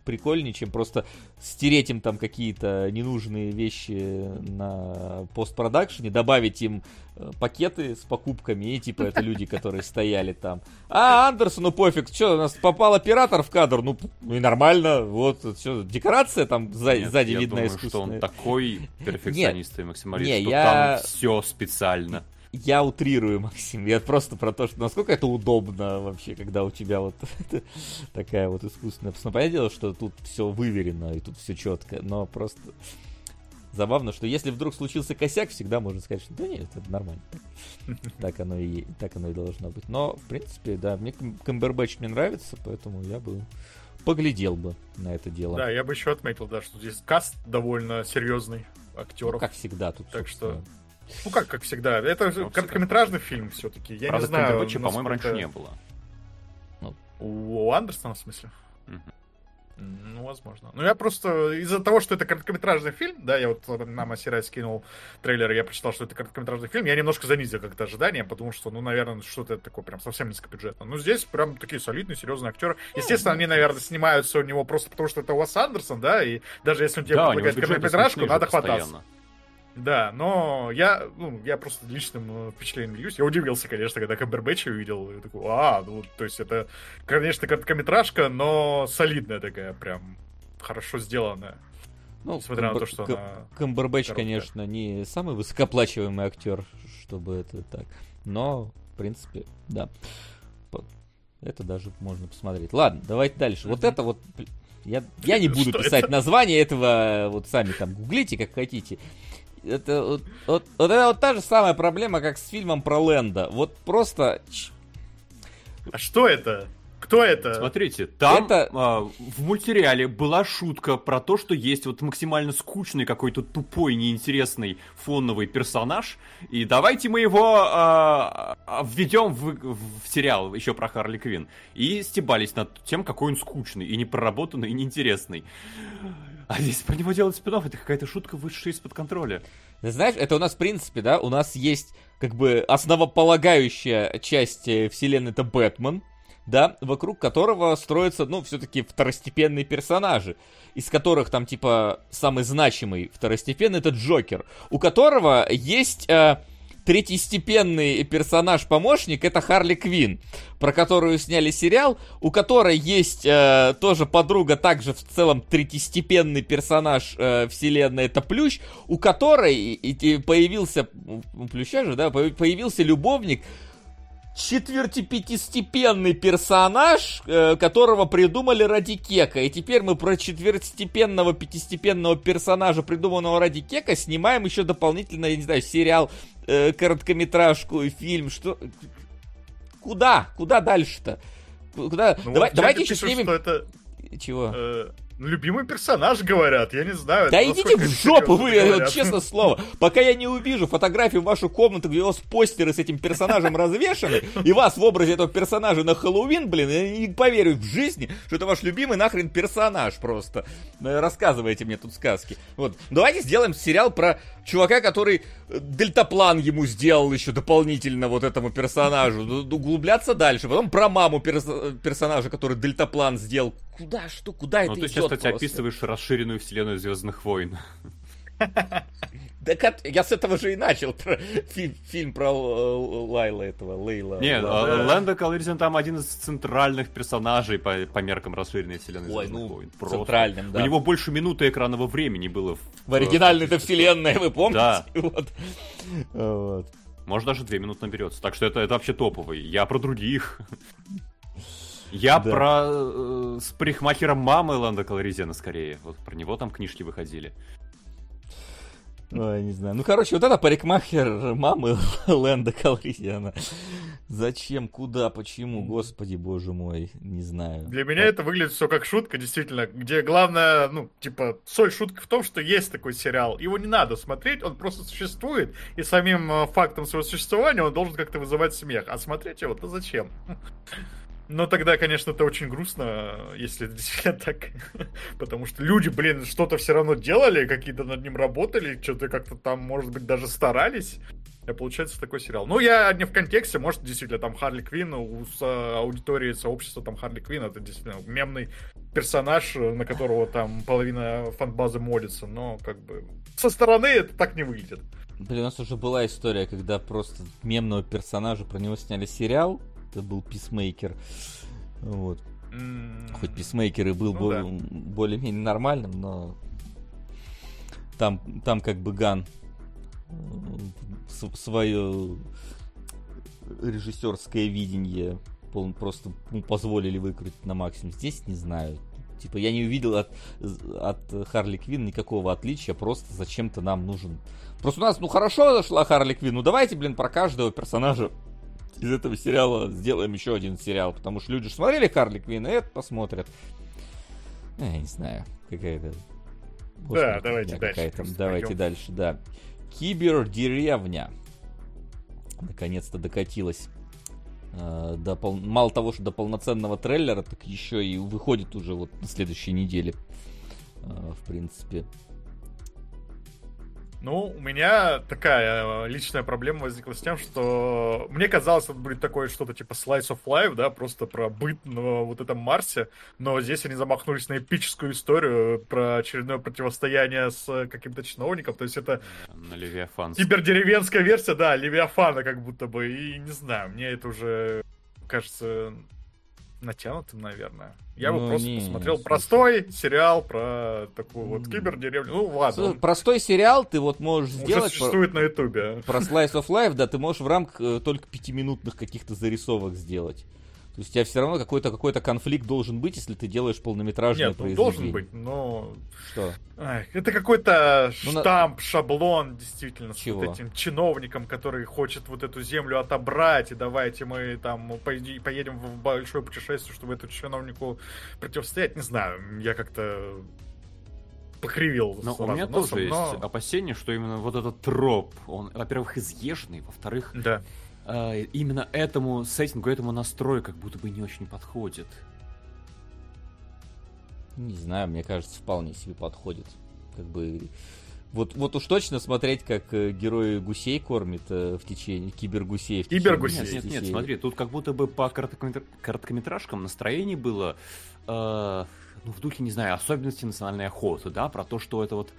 прикольнее, чем просто стереть им там какие-то ненужные вещи на постпродакшене, добавить им э, пакеты с покупками, и типа это люди, которые стояли там. А, Андерсону пофиг, что, у нас попал оператор в кадр, ну, ну и нормально, вот, все, декорация там сзади, Нет, сзади видна думаю, что он такой перфекционист и максималист, не, что я... там все специально я утрирую, Максим. Я просто про то, что насколько это удобно вообще, когда у тебя вот такая вот искусственная постановка. Понятное дело, что тут все выверено и тут все четко, но просто забавно, что если вдруг случился косяк, всегда можно сказать, что да нет, это нормально. Так оно и, так оно и должно быть. Но, в принципе, да, мне Камбербэтч мне нравится, поэтому я бы поглядел бы на это дело. Да, я бы еще отметил, да, что здесь каст довольно серьезный актеров. Ну, как всегда тут. Так что ну как, как всегда. Это ну, короткометражный фильм все-таки. Я Правда, не знаю. Насколько... по-моему, раньше не было. Ну, у Андерсона, в смысле? Ну, возможно. Ну, я просто из-за того, что это короткометражный фильм, да, я вот нам Асирай скинул трейлер, я прочитал, что это короткометражный фильм, я немножко занизил как-то ожидания, потому что, ну, наверное, что-то такое прям совсем низкобюджетное. Ну, здесь прям такие солидные, серьезные актеры. Естественно, они, наверное, снимаются у него просто потому, что это Уэс Андерсон, да, и даже если он тебе да, предлагает короткометражку, надо хвататься. Да, но я, ну, я просто личным э, впечатлением делюсь. Я удивился, конечно, когда Камбербэтча увидел. Я такой, а, ну, то есть это, конечно, короткометражка, но солидная такая, прям хорошо сделанная. Ну, Несмотря Камбер... на то, что К... она... Камбербэтч, короткая. конечно, не самый высокооплачиваемый актер, чтобы это так. Но, в принципе, да. Это даже можно посмотреть. Ладно, давайте дальше. Mm-hmm. Вот это вот... Я, я не буду писать это? название этого, вот сами там гуглите, как хотите это вот, вот, вот это вот та же самая проблема, как с фильмом про Лэнда. Вот просто... А что это? Кто это? Смотрите, там это... а, в мультсериале была шутка про то, что есть вот максимально скучный какой-то тупой, неинтересный фоновый персонаж, и давайте мы его а, а введем в, в сериал еще про Харли Квин. И стебались над тем, какой он скучный, и непроработанный, и неинтересный. А здесь про него делать спин это какая-то шутка, вышедшая из-под контроля. Ты знаешь, это у нас в принципе, да, у нас есть как бы основополагающая часть э, вселенной, это Бэтмен, да, вокруг которого строятся, ну, все-таки второстепенные персонажи, из которых там, типа, самый значимый второстепенный это Джокер, у которого есть... Э, третьестепенный персонаж-помощник это Харли Квин, про которую сняли сериал, у которой есть э, тоже подруга, также в целом третьестепенный персонаж э, вселенной, это Плющ, у которой и, и появился, у Плюща же, да, появился любовник, четвертипятистепенный персонаж, э, которого придумали ради Кека. И теперь мы про четвертистепенного, пятистепенного персонажа, придуманного ради Кека, снимаем еще дополнительно, я не знаю, сериал, э, короткометражку, фильм, что... Куда? Куда дальше-то? Куда? Ну, Давай, вот давайте еще пишут, снимем... что это Чего? э, любимый персонаж, говорят, я не знаю. Да идите в жопу вы, говорят. честное слово. Пока я не увижу фотографию в вашу комнату, где у вас постеры с этим персонажем развешаны, и вас в образе этого персонажа на Хэллоуин, блин, я не поверю в жизни, что это ваш любимый нахрен персонаж просто. Рассказывайте мне тут сказки. Вот. Давайте сделаем сериал про чувака, который дельтаплан ему сделал еще дополнительно вот этому персонажу. Ну, Углубляться дальше. Потом про маму перс- персонажа, который дельтаплан сделал. Куда, что, куда Ну, это ты идет сейчас, кстати, просто? описываешь расширенную вселенную Звездных войн. Да как- я с этого же и начал про фи- фильм про Лайла этого, Лейла. Нет, Ла- а Лэнда Калризиан там один из центральных персонажей по, по меркам расширенной вселенной Ой, ну, войн. Просто. центральным, да. У него больше минуты экранного времени было. В, В оригинальной-то вселенной, вы помните? Да. Вот. Вот. Может, даже две минуты наберется. Так что это, это вообще топовый. Я про других. Я Да. про э, с парикмахером мамы Лэнда Калризиана скорее. Вот про него там книжки выходили. Ой, не знаю. Ну, короче, вот это парикмахер мамы Лэнда Калризиана. Зачем, куда, почему, господи, боже мой, не знаю. Для меня это выглядит все как шутка, действительно, где главное, ну, типа, соль шутки в том, что есть такой сериал. Его не надо смотреть, он просто существует, и самим э, фактом своего существования он должен как-то вызывать смех. А смотреть его, то зачем? Но тогда, конечно, это очень грустно, если это действительно так. Потому что люди, блин, что-то все равно делали, какие-то над ним работали, что-то как-то там, может быть, даже старались. И получается такой сериал. Ну, я не в контексте, может, действительно, там Харли Квинн, у аудитории сообщества там Харли Квинн, это действительно мемный персонаж, на которого там половина фанбазы молится, но как бы со стороны это так не выглядит. Блин, у нас уже была история, когда просто мемного персонажа, про него сняли сериал, это был Писмейкер. Вот. М, Хоть Писмейкер и был Ну бо- да. более-менее нормальным, но там, там как бы Ган свое режиссерское видение просто ну, позволили выкрутить на максимум. Здесь не знаю. Типа я не увидел от, от Харли Квин никакого отличия, просто зачем-то нам нужен. Просто у нас, ну хорошо зашла Харли Квин, ну давайте, блин, про каждого персонажа из этого сериала сделаем еще один сериал, потому что люди же смотрели Харли Квин, и это посмотрят. Я не знаю, какая-то... Господи, давайте дальше Давайте пойдем. дальше, да. Кибердеревня. Наконец-то докатилась. э, до пол- Мало того, что до полноценного трейлера, так еще и выходит уже вот на следующей неделе. Э, В принципе. Ну, у меня такая э, личная проблема возникла с тем, что мне казалось, это будет такое что-то типа Slice of Life, да, просто про быт на вот этом Марсе, но здесь они замахнулись на эпическую историю про очередное противостояние с каким-то чиновником, то есть это На Левиафан. кибердеревенская версия, да, Левиафана как будто бы, и не знаю, мне это уже кажется натянутым, наверное. Я бы Ну, просто не, посмотрел слушай. простой сериал про такую вот кибердеревню. Ну, ладно, он Простой сериал ты вот можешь уже сделать... про- существует на Ютубе. Про Slice of Life, да, ты можешь в рамках э, только пятиминутных каких-то зарисовок сделать. То есть у тебя все равно какой-то какой конфликт должен быть, если ты делаешь полнометражное Нет, ну произведение. должен быть, но... Что? Ай, это какой-то Ну, на- штамп, шаблон, действительно, с Чего? вот этим чиновником, который хочет вот эту землю отобрать, и давайте мы там поедем в большое путешествие, чтобы этому чиновнику противостоять. Не знаю, я как-то покривил Но у меня носом, тоже но- есть опасение, что именно вот этот троп, он, во-первых, изъезженный, во-вторых, Да. Э, именно этому сеттингу, этому настрою как будто бы не очень подходит. Не знаю, мне кажется, вполне себе подходит. Как бы... Вот, вот уж точно смотреть, как э, герои гусей кормит э, в течение кибергусей. в течение Кибергусей. Нет, шести нет, нет, серий. смотри, тут как будто бы по короткометр- короткометражкам настроение было, э, ну, в духе, не знаю, особенности национальной охоты, да, про то, что это вот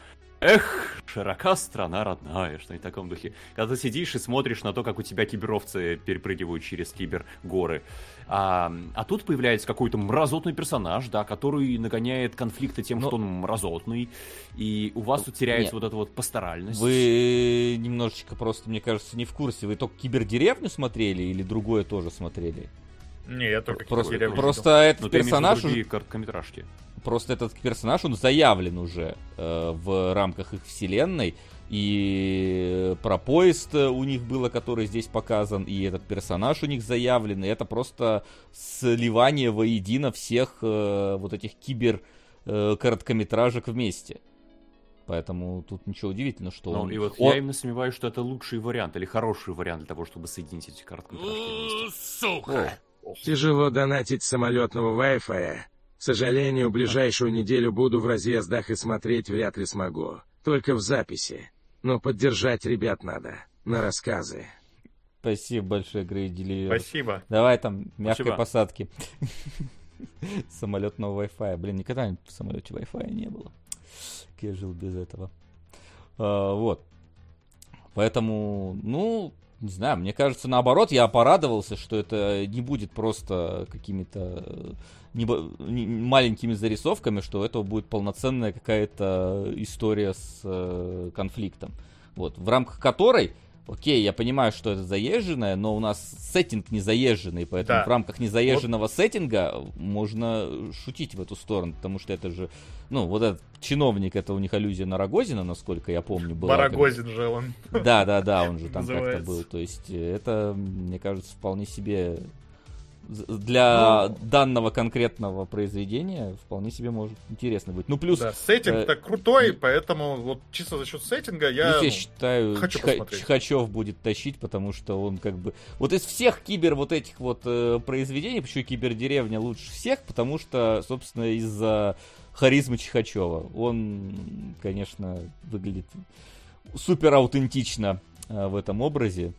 Эх, широка страна родная, что-нибудь в таком духе. Когда ты сидишь и смотришь на то, как у тебя киберовцы перепрыгивают через кибергоры. А, а тут появляется какой-то мразотный персонаж, да, который нагоняет конфликты тем, Но... что он мразотный. И у вас тут теряется Нет. вот эта вот пасторальность. Вы немножечко просто, мне кажется, не в курсе. Вы только кибердеревню смотрели или другое тоже смотрели? Не, я только просто, просто этот Но персонаж уже... короткометражки. Просто этот персонаж, он заявлен уже э, в рамках их вселенной. И про поезд у них было, который здесь показан, и этот персонаж у них заявлен. И это просто сливание воедино всех э, вот этих кибер э, короткометражек вместе. Поэтому тут ничего удивительного, что ну, он... И вот он... я именно сомневаюсь, что это лучший вариант или хороший вариант для того, чтобы соединить эти короткометражки вместе. Сука! Тяжело донатить самолетного Wi-Fi. К сожалению, ближайшую неделю буду в разъездах и смотреть вряд ли смогу. Только в записи. Но поддержать ребят надо. На рассказы. Спасибо большое, Грейдили. Спасибо. Давай там мягкой Спасибо. посадки. Самолетного Wi-Fi. Блин, никогда в самолете Wi-Fi не было. Как я жил без этого. А, вот. Поэтому, ну, не знаю, мне кажется, наоборот, я порадовался, что это не будет просто какими-то э, не, маленькими зарисовками, что это будет полноценная какая-то история с э, конфликтом. Вот, в рамках которой Окей, я понимаю, что это заезженное, но у нас сеттинг не заезженный, поэтому да. в рамках незаезженного вот. сеттинга можно шутить в эту сторону, потому что это же, ну, вот этот чиновник, это у них аллюзия на Рогозина, насколько я помню, была. Рогозин же он. Да, да, да, он же там как-то был. То есть это, мне кажется, вполне себе для ну, данного конкретного произведения вполне себе может интересно быть. Ну, плюс... Да, сеттинг так э, крутой, э, поэтому вот чисто за счет сеттинга я, я считаю, хочу Чхачев будет тащить, потому что он как бы... Вот из всех кибер вот этих вот э, произведений, почему кибердеревня лучше всех, потому что, собственно, из-за харизмы Чихачева. Он, конечно, выглядит супер аутентично э, в этом образе.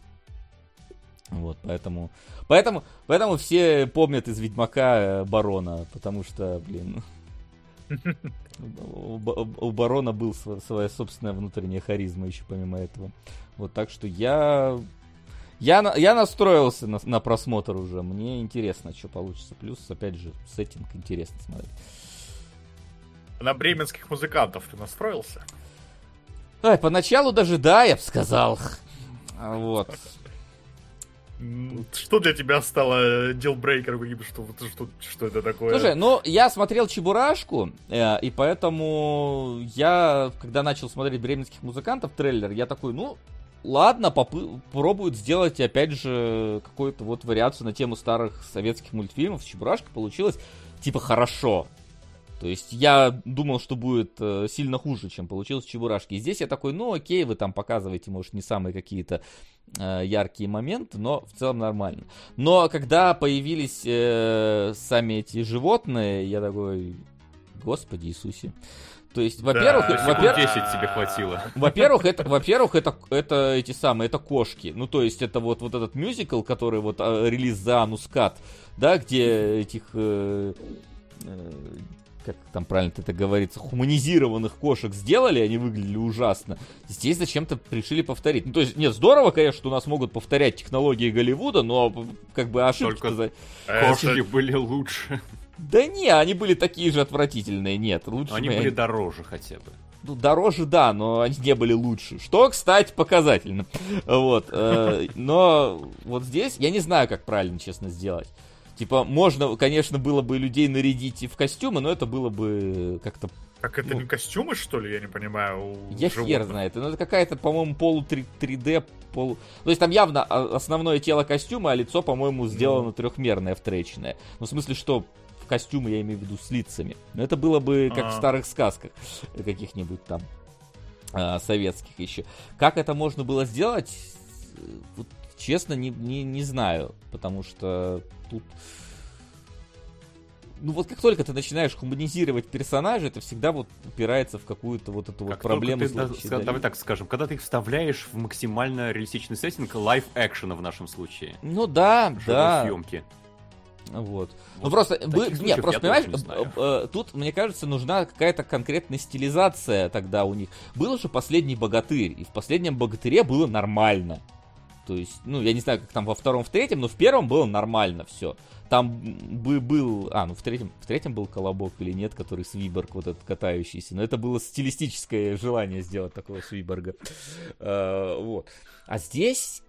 Вот, поэтому, поэтому, поэтому все помнят из Ведьмака э, Барона, потому что, блин, у Барона был своя собственная внутренняя харизма еще помимо этого. Вот так что я я, я настроился на, на просмотр уже. Мне интересно, что получится. Плюс, опять же, сеттинг интересно смотреть. На бременских музыкантов ты настроился? Ой, поначалу даже да, я бы сказал. Вот. Что для тебя стало дилбрейкером? Что, что, что это такое? Слушай, ну, я смотрел Чебурашку, э, и поэтому я, когда начал смотреть «Бременских музыкантов» трейлер, я такой, ну, ладно, попробуют сделать, опять же, какую-то вот вариацию на тему старых советских мультфильмов. Чебурашка получилось, типа, хорошо. То есть я думал, что будет э, сильно хуже, чем получилось в Чебурашке. И здесь я такой, ну окей, вы там показываете, может, не самые какие-то э, яркие моменты, но в целом нормально. Но когда появились э, сами эти животные, я такой, господи Иисусе. То есть, во-первых, да, во-первых, 10 тебе хватило. Во-первых, это, во-первых, это, это эти самые, это кошки. Ну, то есть, это вот, вот этот мюзикл, который вот а, релиз за Анускат, да, где этих э, э, как там правильно это говорится, хуманизированных кошек сделали, они выглядели ужасно. Здесь зачем-то решили повторить. Ну, то есть, нет, здорово, конечно, что у нас могут повторять технологии Голливуда, но как бы ошибки... Только кошки были лучше. Да не, они были такие же отвратительные, нет. Лучше они были дороже хотя бы. Ну, дороже, да, но они не были лучше. Что, кстати, показательно. Вот. Э, но вот здесь я не знаю, как правильно, честно, сделать. Типа, можно, конечно, было бы людей нарядить в костюмы, но это было бы как-то... Как это ну, не костюмы, что ли? Я не понимаю. Я животных. хер знает. Ну, это какая-то, по-моему, полу 3D, полу... То есть там явно основное тело костюма, а лицо, по-моему, сделано ну. трехмерное, втречное. Ну, в смысле, что в костюмы я имею в виду с лицами. Но это было бы как А-а-а. в старых сказках каких-нибудь там а, советских еще. Как это можно было сделать? Вот, честно, не, не, не знаю. Потому что тут... Ну вот как только ты начинаешь хуманизировать персонажа, это всегда вот упирается в какую-то вот эту как вот проблему. Ты, да, давай так скажем, когда ты их вставляешь в максимально реалистичный сеттинг live экшена в нашем случае. Ну да, да. Съемки. Вот. Ну просто, вы, нет, просто понимаешь, не э, тут, мне кажется, нужна какая-то конкретная стилизация тогда у них. Был же последний богатырь, и в последнем богатыре было нормально. То есть, ну, я не знаю, как там во втором, в третьем, но в первом было нормально все. Там бы был... А, ну в третьем, в третьем был колобок или нет, который Свиборг вот этот катающийся. Но это было стилистическое желание сделать такого Свиборга. А, вот. А здесь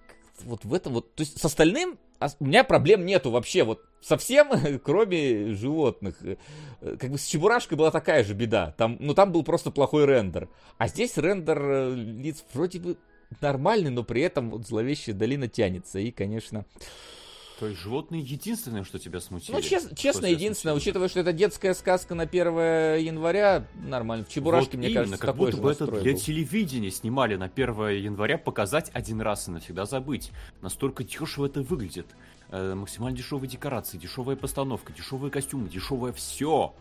вот в этом вот... То есть с остальным у меня проблем нету вообще, вот совсем, кроме животных. Как бы с Чебурашкой была такая же беда. Там, ну, там был просто плохой рендер. А здесь рендер э, лиц вроде бы нормальный, но при этом вот зловещая долина тянется. И, конечно... То есть животные единственное, что тебя смутило? Ну, чес- честно, единственное, смутило? учитывая, что это детская сказка на 1 января, нормально. В Чебурашке, вот мне именно, кажется, как будто бы это для был. телевидения снимали на 1 января, показать один раз и навсегда забыть. Настолько дешево это выглядит. Э, максимально дешевые декорации, дешевая постановка, дешевые костюмы, дешевое все.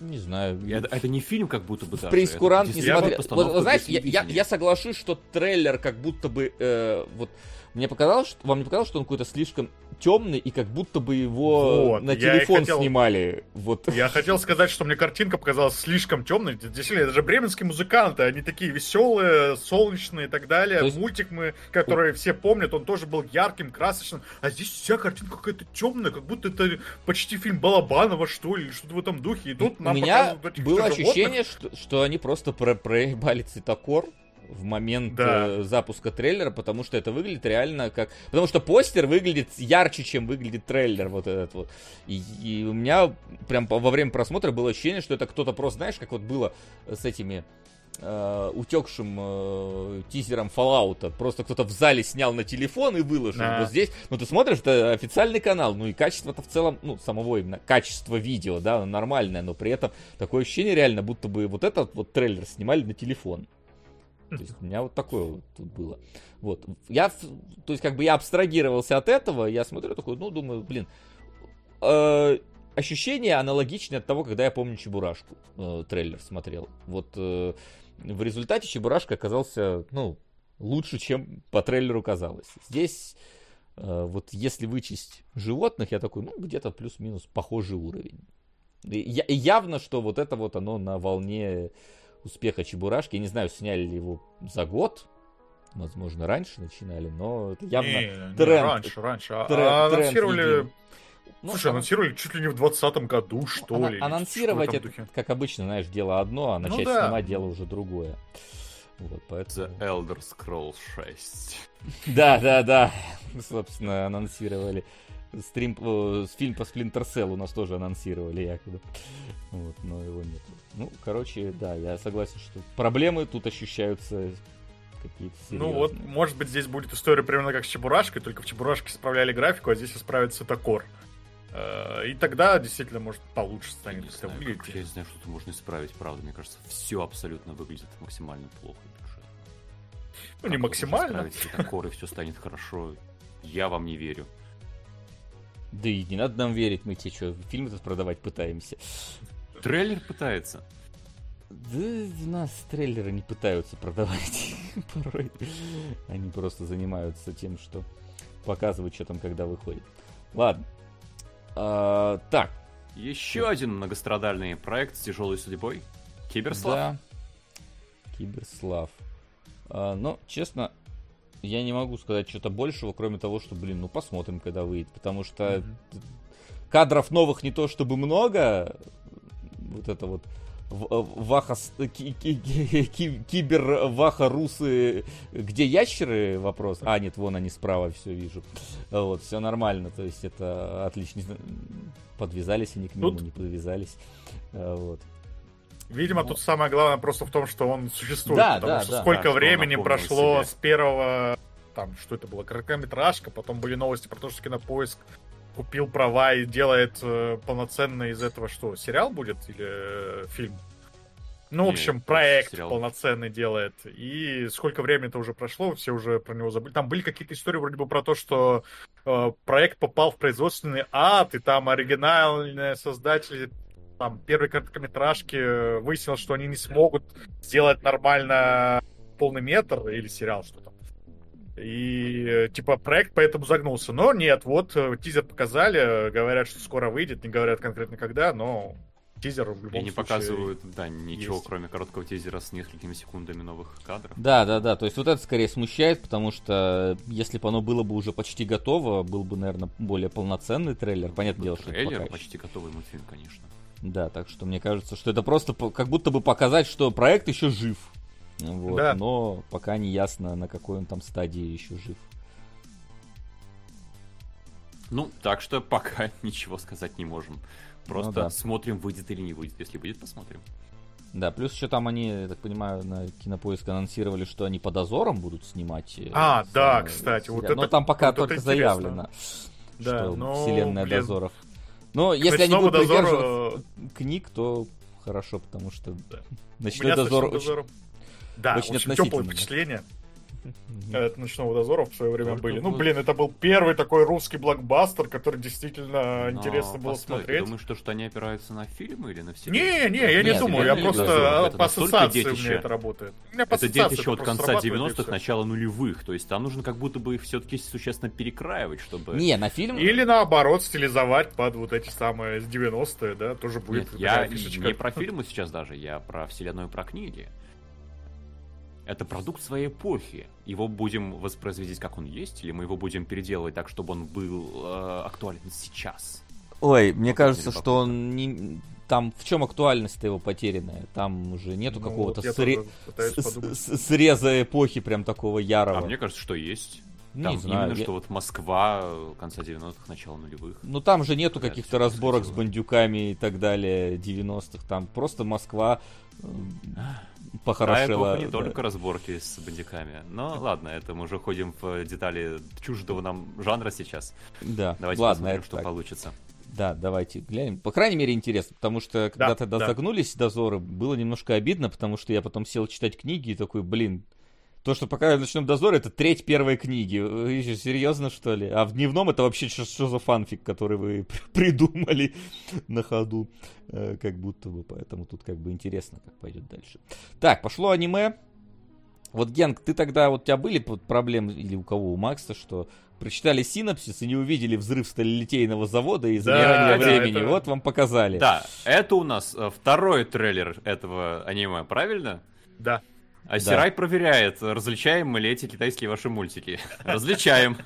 Не знаю. Это, это не фильм, как будто бы даже. Прейскурант не смотрел. Вот, знаешь, я, я, я соглашусь, что трейлер как будто бы э, вот мне показалось, что вам не показалось, что он какой-то слишком темный и как будто бы его вот, на телефон хотел, снимали. Вот. Я хотел сказать, что мне картинка показалась слишком темной. Действительно, это же бременские музыканты, они такие веселые, солнечные и так далее. есть... Мультик мы, который все помнят, он тоже был ярким, красочным. А здесь вся картинка какая-то темная, как будто это почти фильм Балабанова, что ли, что-то в этом духе. И тут нам У меня было ощущение, что, что они просто про проебали цветокор в момент да. э, запуска трейлера, потому что это выглядит реально как... Потому что постер выглядит ярче, чем выглядит трейлер вот этот вот. И, и у меня прям во время просмотра было ощущение, что это кто-то просто, знаешь, как вот было с этими э, утекшим э, тизером Fallout. Просто кто-то в зале снял на телефон и выложил. Да. Вот здесь, ну ты смотришь, это официальный канал, ну и качество-то в целом, ну, самого именно качество видео, да, нормальное, но при этом такое ощущение реально, будто бы вот этот вот трейлер снимали на телефон. То есть у меня вот такое вот тут было. Вот. Я, то есть как бы я абстрагировался от этого, я смотрю такой, ну, думаю, блин, э, ощущение аналогичное от того, когда я помню Чебурашку, э, трейлер смотрел. Вот э, в результате Чебурашка оказался, ну, лучше, чем по трейлеру казалось. Здесь, э, вот если вычесть животных, я такой, ну, где-то плюс-минус похожий уровень. И, я, явно, что вот это вот оно на волне успеха Чебурашки. Я не знаю, сняли ли его за год. Возможно, раньше начинали, но это явно не, тренд. Не, раньше, раньше. А, тренд, а анонсировали... Ну, Слушай, анонсировали чуть ли не в 2020 году, что ана- ли. Анонсировать это, как обычно, знаешь, дело одно, а ну начать ну, да. снимать дело уже другое. Вот, поэтому... The Elder Scrolls 6. Да, да, да. Собственно, анонсировали. Стрим, э, фильм по Splinter Cell у нас тоже анонсировали якобы. Вот, но его нет. Ну, короче, да, я согласен, что проблемы тут ощущаются какие-то серьезные. Ну вот, может быть, здесь будет история примерно как с Чебурашкой, только в Чебурашке справляли графику, а здесь исправится Токор. Э, и тогда действительно, может, получше станет я знаю, выглядеть. Я не знаю, что тут можно исправить, правда. Мне кажется, все абсолютно выглядит максимально плохо и бюджетно. Ну, как не максимально. Исправить Токор, и все станет хорошо. Я вам не верю. Да и не надо нам верить, мы тебе что, фильм этот продавать пытаемся. Трейлер пытается. Да у нас трейлеры не пытаются продавать порой. Они просто занимаются тем, что показывают, что там когда выходит. Ладно. А, так. Еще один многострадальный проект с тяжелой судьбой. Киберслав. Да. Киберслав. А, но, честно, я не могу сказать что-то большего, кроме того, что, блин, ну посмотрим, когда выйдет. Потому что mm-hmm. кадров новых не то чтобы много. Вот это вот Ваха, кибер Ваха Русы, где ящеры? Вопрос. А, нет, вон они справа, все вижу. Вот, все нормально, то есть это отлично. Подвязались они к нему, Тут... не подвязались. Вот. Видимо, тут самое главное просто в том, что он существует. Да, потому да, что да. сколько да, времени прошло с первого, там, что это было, короткометражка, потом были новости про то, что Кинопоиск купил права и делает э, полноценно из этого что, сериал будет или э, фильм? Ну, в общем, проект сериал. полноценный делает. И сколько времени-то уже прошло, все уже про него забыли. Там были какие-то истории вроде бы про то, что э, проект попал в производственный ад, и там оригинальные создатели там первой короткометражки э, выяснилось, что они не смогут сделать нормально полный метр или сериал, что там. И, типа, проект поэтому загнулся. Но нет, вот э, тизер показали, говорят, что скоро выйдет, не говорят конкретно когда, но тизер в любом И не случае... показывают, да, ничего, есть. кроме короткого тизера с несколькими секундами новых кадров. Да, да, да. То есть вот это скорее смущает, потому что если бы оно было бы уже почти готово, был бы, наверное, более полноценный трейлер. Понятное дело, что это Трейлер, пока почти готовый мультфильм, конечно. Да, так что мне кажется, что это просто как будто бы показать, что проект еще жив. Вот, Да. Но пока не ясно, на какой он там стадии еще жив. Ну, так что пока ничего сказать не можем. Просто Ну да. смотрим, выйдет или не выйдет. Если выйдет, посмотрим. Да, плюс еще там они, я так понимаю, на Кинопоиск анонсировали, что они по дозорам будут снимать. э, А, с- да, э, кстати, вот сериал. Но это- там пока вот только заявлено, Да, что но, вселенная блин, дозоров. Но если они будут дозору, придерживаться книг, то хорошо, потому что Да. ночной дозор «Ночным очень- Да, очень очень, впечатления Мгм. От «Ночного дозора» в свое время Только были. Ну, блин, это был первый такой русский блокбастер, который действительно Но интересно было постой, смотреть. Ты думаешь, что, что они опираются на фильмы или на все? Не, не, я не думаю, я просто по ассоциации у детище. меня это работает. У меня по Это детище от конца срабатывает, и 90-х, всё. начала нулевых. То есть там нужно как будто бы их все-таки существенно перекраивать, чтобы... Не, на фильм... Или наоборот, стилизовать под вот эти самые с 90-е, да, тоже будет Нет, я не про фильмы сейчас даже, я про вселенную, про книги. Это продукт своей эпохи. Его будем воспроизводить, как он есть, или мы его будем переделывать так, чтобы он был э, актуален сейчас? Ой, мне Вот кажется, что он не... Там в чем актуальность-то его потерянная? Там уже нету Ну, какого-то вот сре- среза эпохи прям такого ярого. А мне кажется, что есть. Не Там знаю, именно, я- что вот Москва конца 90-х, начала нулевых. Ну там же нету Да, каких-то всё разборок с происходило. бандюками и так далее 90-х. Там просто Москва А похорошела. эпоха не да. только разборки с бандюками. Но ладно, это мы уже ходим в детали чуждого нам жанра сейчас. Да, Давайте ладно, посмотрим, что так. получится. Да, давайте глянем. По крайней мере, интересно, потому что когда Да, тогда да. загнулись дозоры, было немножко обидно, потому что я потом сел читать книги и такой, блин, то, что пока в ночном дозоре, это треть первой книги. Вы что, серьезно, что ли? А в дневном это вообще что, что за фанфик, который вы придумали на ходу, э, как будто бы. Поэтому тут как бы интересно, как пойдет дальше. Так, пошло аниме. Вот, Генк, ты тогда, вот у тебя были проблемы, или у кого, у Макса, что прочитали синапсис и не увидели взрыв сталелитейного завода и замирание да, времени. это- Вот вам показали. Да, это у нас э, второй трейлер этого аниме, правильно? Да. А Сирай проверяет, различаем мы ли эти китайские ваши мультики. Различаем.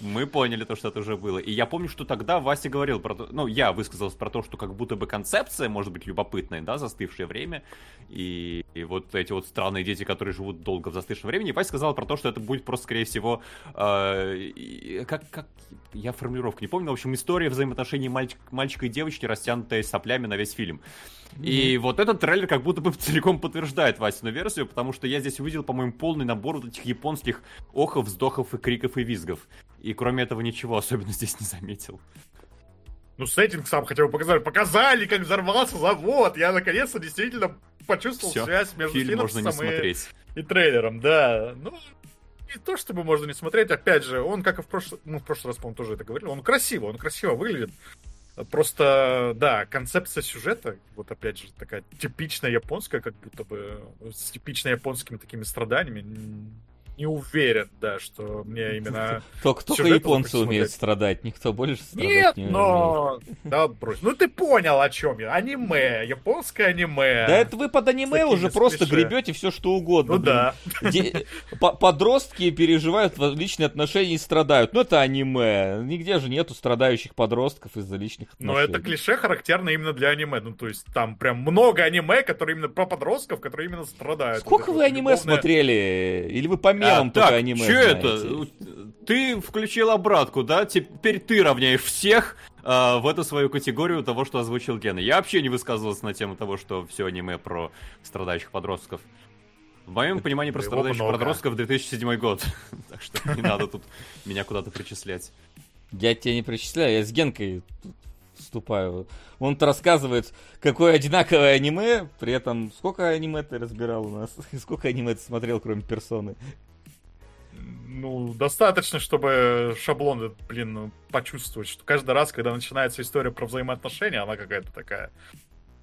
Мы поняли то, что это уже было. И я помню, что тогда Вася говорил про то, ну, я высказался про то, что как будто бы концепция может быть любопытная, да, застывшее время. И, и вот эти вот странные дети, которые живут долго в застывшем времени. Вася сказал про то, что это будет просто, скорее всего, э, и- как, как, я формулировку не помню, в общем, история взаимоотношений мальчик- мальчика и девочки, растянутая соплями на весь фильм. И вот этот трейлер как будто бы целиком подтверждает Васину версию, потому что я здесь увидел, по-моему, полный набор вот этих японских охов, вздохов и криков и визгов. И кроме этого ничего особенно здесь не заметил. Ну, сеттинг сам хотя бы показали. Показали, как взорвался завод. Я наконец-то действительно почувствовал Всё, связь между Фильм можно не синапсисом и- смотреть. и трейлером, да. Ну, не то чтобы можно не смотреть, опять же, он, как и в прошлый, ну, в прошлый раз, по-моему, тоже это говорил, он красиво, он красиво выглядит. Просто, да, концепция сюжета, вот опять же, такая типичная японская, как будто бы с типично японскими такими страданиями. Не уверен, да, что мне именно... Только, японцы умеют страдать, никто больше страдать Нет, не умеет. но... Да, брось. Ну ты понял, о чем я. Аниме, японское аниме. Да это вы под аниме уже просто гребете все что угодно. Ну да. Подростки переживают личные отношения и страдают. Ну это аниме. Нигде же нету страдающих подростков из-за личных отношений. Но это клише характерно именно для аниме. Ну, то есть там прям много аниме, которые именно про подростков, которые именно страдают. Сколько вы аниме смотрели? Или вы по мемам А, только так, аниме знаете? это? Ты включил обратку, да? Теперь ты равняешь всех а, в эту свою категорию того, что озвучил Гена. Я вообще не высказывался на тему того, что все аниме про страдающих подростков. В моем понимании про страдающих много. подростков 2007 год. Так что не надо тут меня куда-то причислять. Я тебя не причисляю, я с Генкой вступаю. Он-то рассказывает, какое одинаковое аниме, при этом сколько аниме ты разбирал у нас? Сколько аниме ты смотрел, кроме персоны? Ну, достаточно, чтобы шаблон, блин, ну, почувствовать, что каждый раз, когда начинается история про взаимоотношения, она какая-то такая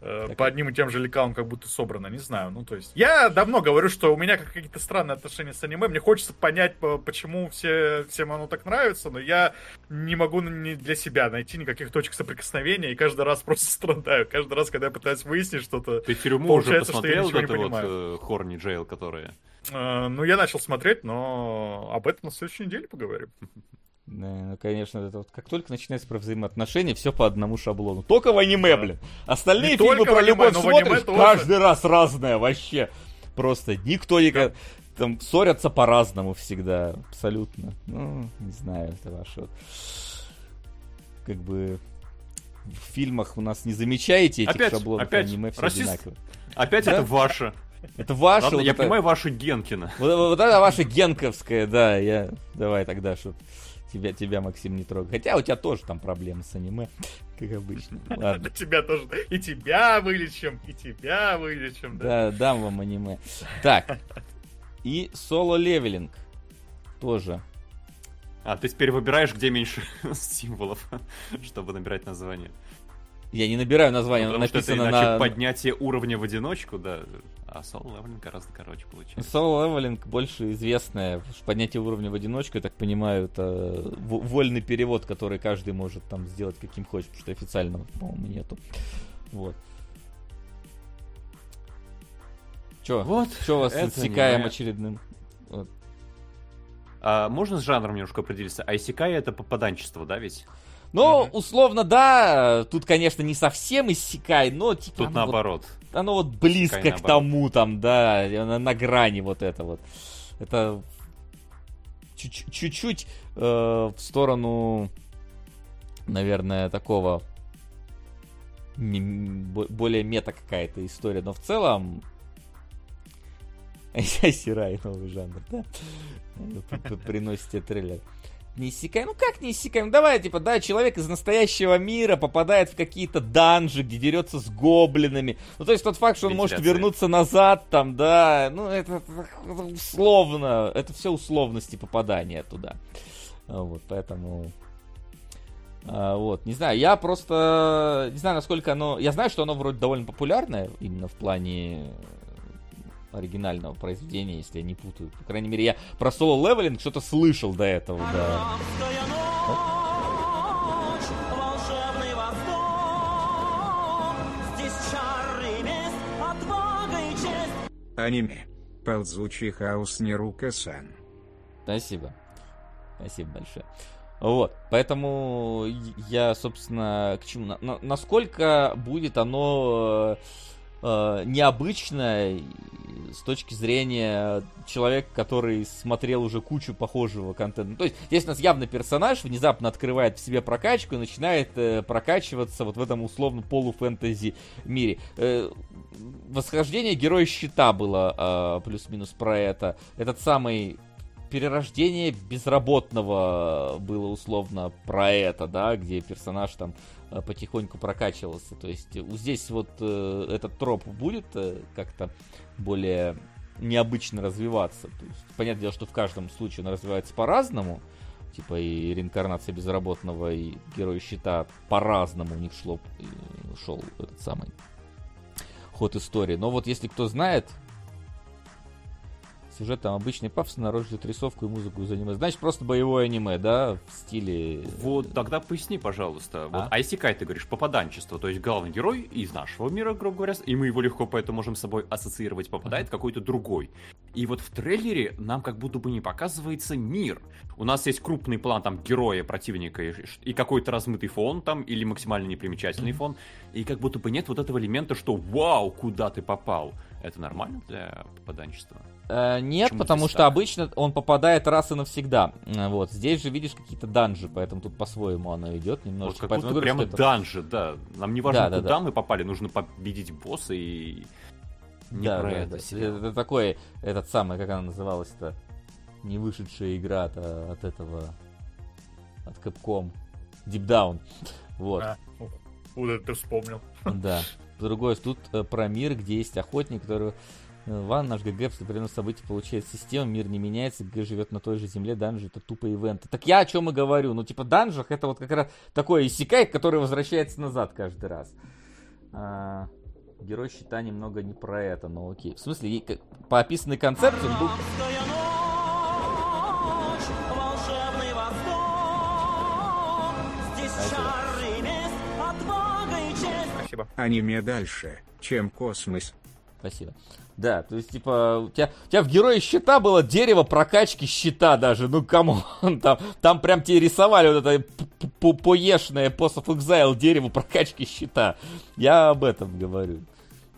э, по одним и тем же лекалам как будто собрано, не знаю. Ну, то есть, я давно говорю, что у меня какие-то странные отношения с аниме. Мне хочется понять, почему все, всем оно так нравится, но я не могу для себя найти никаких точек соприкосновения, и каждый раз просто страдаю. Каждый раз, когда я пытаюсь выяснить что-то, Ты тюрьму уже посмотрел, что я вот это вот э, Хорни Джейл, которые... Э, ну, я начал смотреть, но об этом на следующей неделе поговорим. Да, ну, конечно, это вот как только начинается про взаимоотношения, все по одному шаблону. Только в аниме, блин. Остальные не фильмы про аниме, любовь смотришь, каждый раз разное вообще. Просто никто не... Да. Там ссорятся по-разному всегда, абсолютно. Ну, не знаю, это ваше. Как бы в фильмах у нас не замечаете этих опять, шаблонов опять аниме все расист... одинаково. Опять да? это ваше. Это ваше. Ладно, вот я это... понимаю ваше Генкина. Вот, вот, это ваше Генковское, да. Я... Давай тогда, что тебя, тебя, Максим, не трогай. Хотя у тебя тоже там проблемы с аниме, как обычно. Ладно. Тебя тоже. И тебя вылечим, и тебя вылечим. Да, дам вам аниме. Так. И Solo Leveling. Тоже. А, ты теперь выбираешь, где меньше символов, чтобы набирать название. Я не набираю название, ну, написано что это на... поднятие уровня в одиночку, да. А Solo Leveling гораздо короче получается. Solo Leveling больше известное. Поднятие уровня в одиночку, я так понимаю, это вольный перевод, который каждый может там сделать каким хочет, потому что официального, по-моему, нету. Вот. Че? Вот. Че вас отсекаем не... очередным? Вот. А, можно с жанром немножко определиться? Айсикай это попаданчество, да, ведь? Ну, угу. условно, да, тут, конечно, не совсем иссякай, но типа... Тут наоборот. Вот, оно вот близко Исекай, к наоборот. тому, там, да, на, на грани вот это вот. Это чуть-чуть э, в сторону, наверное, такого более мета какая-то история, но в целом Сирай новый жанр, да? Приносите трейлер не иссякаем. Ну как не иссякаем? Давай, типа, да, человек из настоящего мира попадает в какие-то данжи, где дерется с гоблинами. Ну, то есть тот факт, что он может вернуться назад там, да, ну, это, это условно, это все условности попадания туда. Вот, поэтому... А, вот, не знаю, я просто не знаю, насколько оно... Я знаю, что оно вроде довольно популярное, именно в плане оригинального произведения, если я не путаю. По крайней мере, я про соло-левелинг что-то слышал до этого, да. Аниме. Ползучий хаос Нерука-сан. Спасибо. Спасибо большое. Вот, поэтому я, собственно, к чему... На, на, насколько будет оно э, с точки зрения человека, который смотрел уже кучу похожего контента. То есть здесь у нас явно персонаж внезапно открывает в себе прокачку и начинает э, прокачиваться вот в этом условно полуфэнтези мире. Э, восхождение Героя Щита было э, плюс-минус про это. Этот самый перерождение безработного было условно про это, да, где персонаж там потихоньку прокачивался. То есть здесь вот э, этот троп будет э, как-то более необычно развиваться. То есть, понятное дело, что в каждом случае он развивается по-разному. Типа и реинкарнация безработного, и герой щита по-разному у них шло, шел этот самый ход истории. Но вот если кто знает, Сюжет там обычный пафос, народ ждет рисовку и музыку из аниме. Значит, просто боевое аниме, да, в стиле... Вот, тогда поясни, пожалуйста. Вот а? Айсикай, ты говоришь, попаданчество. То есть главный герой из нашего мира, грубо говоря, и мы его легко поэтому можем с собой ассоциировать, попадает какой-то другой. И вот в трейлере нам как будто бы не показывается мир. У нас есть крупный план там героя, противника и, и какой-то размытый фон там, или максимально непримечательный фон. И как будто бы нет вот этого элемента, что «Вау, куда ты попал!» Это нормально для попаданчества? Э, нет, Почему потому что так? обычно он попадает раз и навсегда. Э, вот здесь же видишь какие-то данжи, поэтому тут по-своему оно идет немножечко. Вот как будто прямо это... данжи, да. Нам не важно, да, куда да, мы попали, нужно победить босса и не да, про да, это. Да. Это такой, этот самый, как она называлась-то, не вышедшая игра от, от этого, от Capcom, Deep Down. Вот. А, куда ты вспомнил. Да. Другой тут э, про мир, где есть охотник, который Ван, наш ГГ, в определенном событии получает систему, мир не меняется, ГГ живет на той же земле, данжи это тупо ивенты. Так я о чем и говорю. Ну, типа, данжах это вот как раз такой иссякай, который возвращается назад каждый раз. А, Герой щита немного не про это, но окей. В смысле, по описанной концепции он был... Спасибо. Аниме дальше, чем космос. Спасибо. Да, то есть, типа, у тебя, у тебя в Герое щита было дерево прокачки щита даже, ну, кому там, там прям тебе рисовали вот это поешное Post of Exile дерево прокачки щита. Я об этом говорю.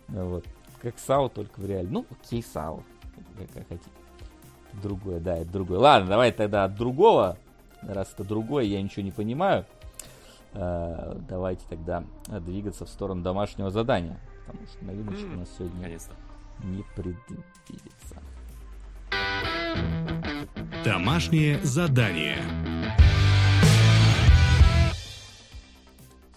Вот. Как САУ, только в реале. Ну, окей, САУ. Как, как хотите. Другое, да, это другое. Ладно, давай тогда от другого. Раз это другое, я ничего не понимаю. Э, давайте тогда двигаться в сторону домашнего задания. Потому что новиночек у нас сегодня Наконец-то. Не предвидится. Домашнее задание.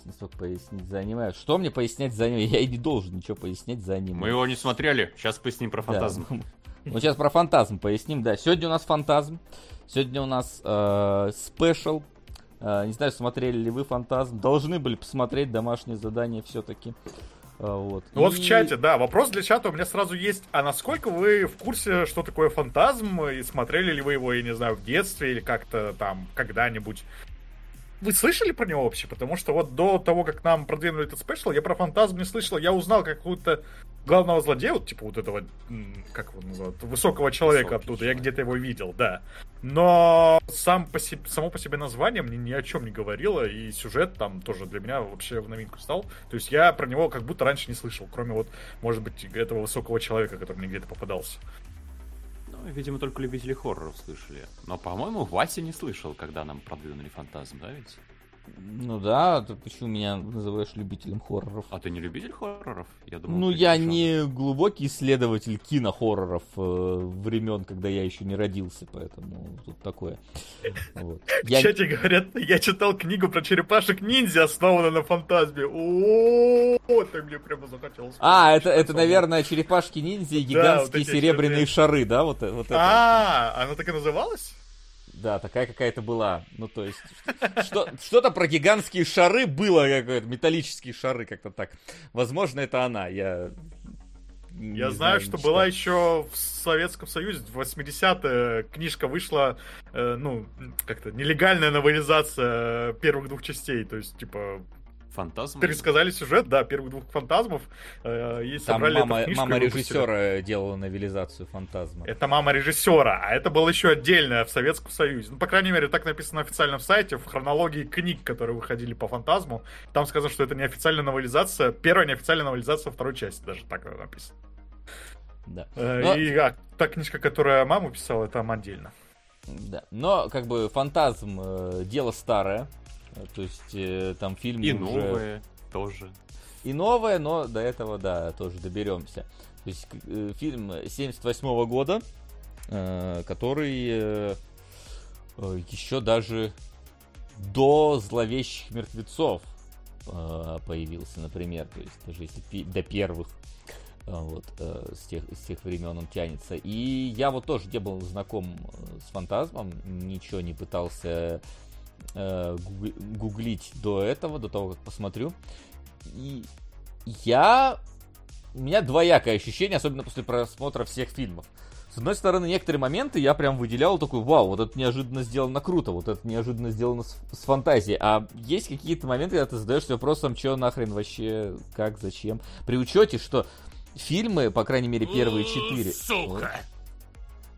Не смог пояснить за аниме. Что мне пояснять за аниме? Я и не должен ничего пояснять за аниме. Мы его не смотрели, сейчас поясним про Да. фантазм. Ну, сейчас про фантазм поясним. Да, сегодня у нас фантазм. Сегодня у нас э, спешл. Э, не знаю, смотрели ли вы фантазм. Должны были посмотреть домашнее задание все-таки. Вот. Ну Вот И- в чате, да, вопрос для чата у меня сразу есть. А насколько вы в курсе, что такое фантазм? И смотрели ли вы его, я не знаю, в детстве или как-то там когда-нибудь? Вы слышали про него вообще? Потому что вот до того, как нам продвинули этот спешл, я про фантазм не слышал. Я узнал какую-то главного злодея, вот типа вот этого, как его называют, высокого человека Высокий оттуда. Я человек. где-то его видел, да. Но сам по себе, само по себе название мне ни о чем не говорило, и сюжет там тоже для меня вообще в новинку стал. То есть я про него как будто раньше не слышал, кроме вот, может быть, этого высокого человека, который мне где-то попадался. Ну, видимо, только любители хорроров слышали. Но, по-моему, Вася не слышал, когда нам продвинули фантазм, да ведь? Ну да, ты почему меня называешь любителем хорроров? А ты не любитель хорроров? Я думал, Ну, я слышал. не глубокий исследователь кинохорроров э, времен, когда я еще не родился, поэтому тут такое. Вот. В чате говорят, я читал книгу про черепашек-ниндзя, основанную на фантазме. О, ты мне прямо захотелось. А, это, это, наверное, черепашки-ниндзя и гигантские серебряные шары, да? Вот, э- вот это. А, она так и называлась? Да, такая какая-то была. Ну, то есть, что, что-то про гигантские шары было, какое-то, металлические шары, как-то так. Возможно, это она, я... Я знаю, не что читал. была еще в Советском Союзе, в 80-е, книжка вышла, э, ну, как-то нелегальная новелизация первых двух частей. То есть, типа, Фантазм? пересказали сюжет, да, первых двух фантазмов. э, и Там в мама, мама режиссера делала новелизацию фантазма. Это мама режиссера, а это было еще отдельное в Советском Союзе. Ну, по крайней мере, так написано на официальном сайте, в хронологии книг, которые выходили по фантазму. Там сказано, что это неофициальная новелизация, первая неофициальная новелизация второй части, даже так написано. Да. Э, Но- И а, та книжка, которая маму писала, там отдельно. Да. Но, как бы, фантазм э, дело старое. То есть, э, там фильм И уже... новые тоже. И новое, но до этого, да, тоже доберемся. То есть, э, фильм 78 года, э, который еще даже до зловещих мертвецов появился, например. То есть, даже если до первых вот, с, тех, с тех времен он тянется. И я вот тоже не был знаком с фантазмом, ничего не пытался э, гугли- гуглить до этого, до того, как посмотрю. И я... У меня двоякое ощущение, особенно после просмотра всех фильмов. С одной стороны, некоторые моменты я прям выделял такой, вау, вот это неожиданно сделано круто, вот это неожиданно сделано с, с фантазией. А есть какие-то моменты, когда ты задаешься вопросом, что нахрен вообще, как, зачем. При учете, что фильмы, по крайней мере, первые четыре... Сука!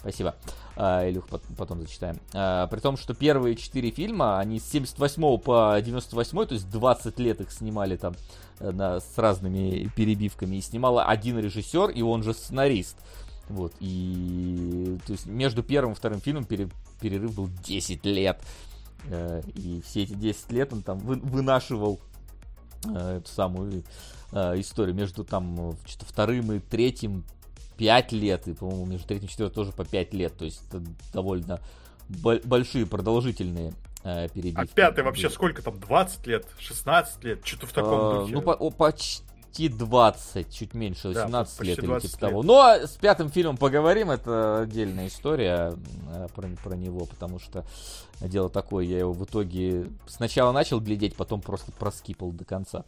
Спасибо. А, Илюх, пот- потом зачитаем. А, при том, что первые четыре фильма, они с 78 по 98, то есть 20 лет их снимали там э, на, с разными перебивками. И снимала один режиссер, и он же сценарист. Вот, и то есть между первым и вторым фильмом пере- перерыв был 10 лет. Э, И все эти 10 лет он там вы- вынашивал э, эту самую историю между там вторым и третьим 5 лет, и, по-моему, между третьим и четвертым тоже по 5 лет, то есть это довольно бо- большие, продолжительные э, перебивки. А пятый вообще сколько там, 20 лет, 16 лет, что-то в таком Э, духе. Ну, по- почти почти 20, чуть меньше, Да, 18 почти лет или 20 типа лет. того. Но с пятым фильмом поговорим, это отдельная история э, про, про него, потому что дело такое, я его в итоге сначала начал глядеть, потом просто проскипал до конца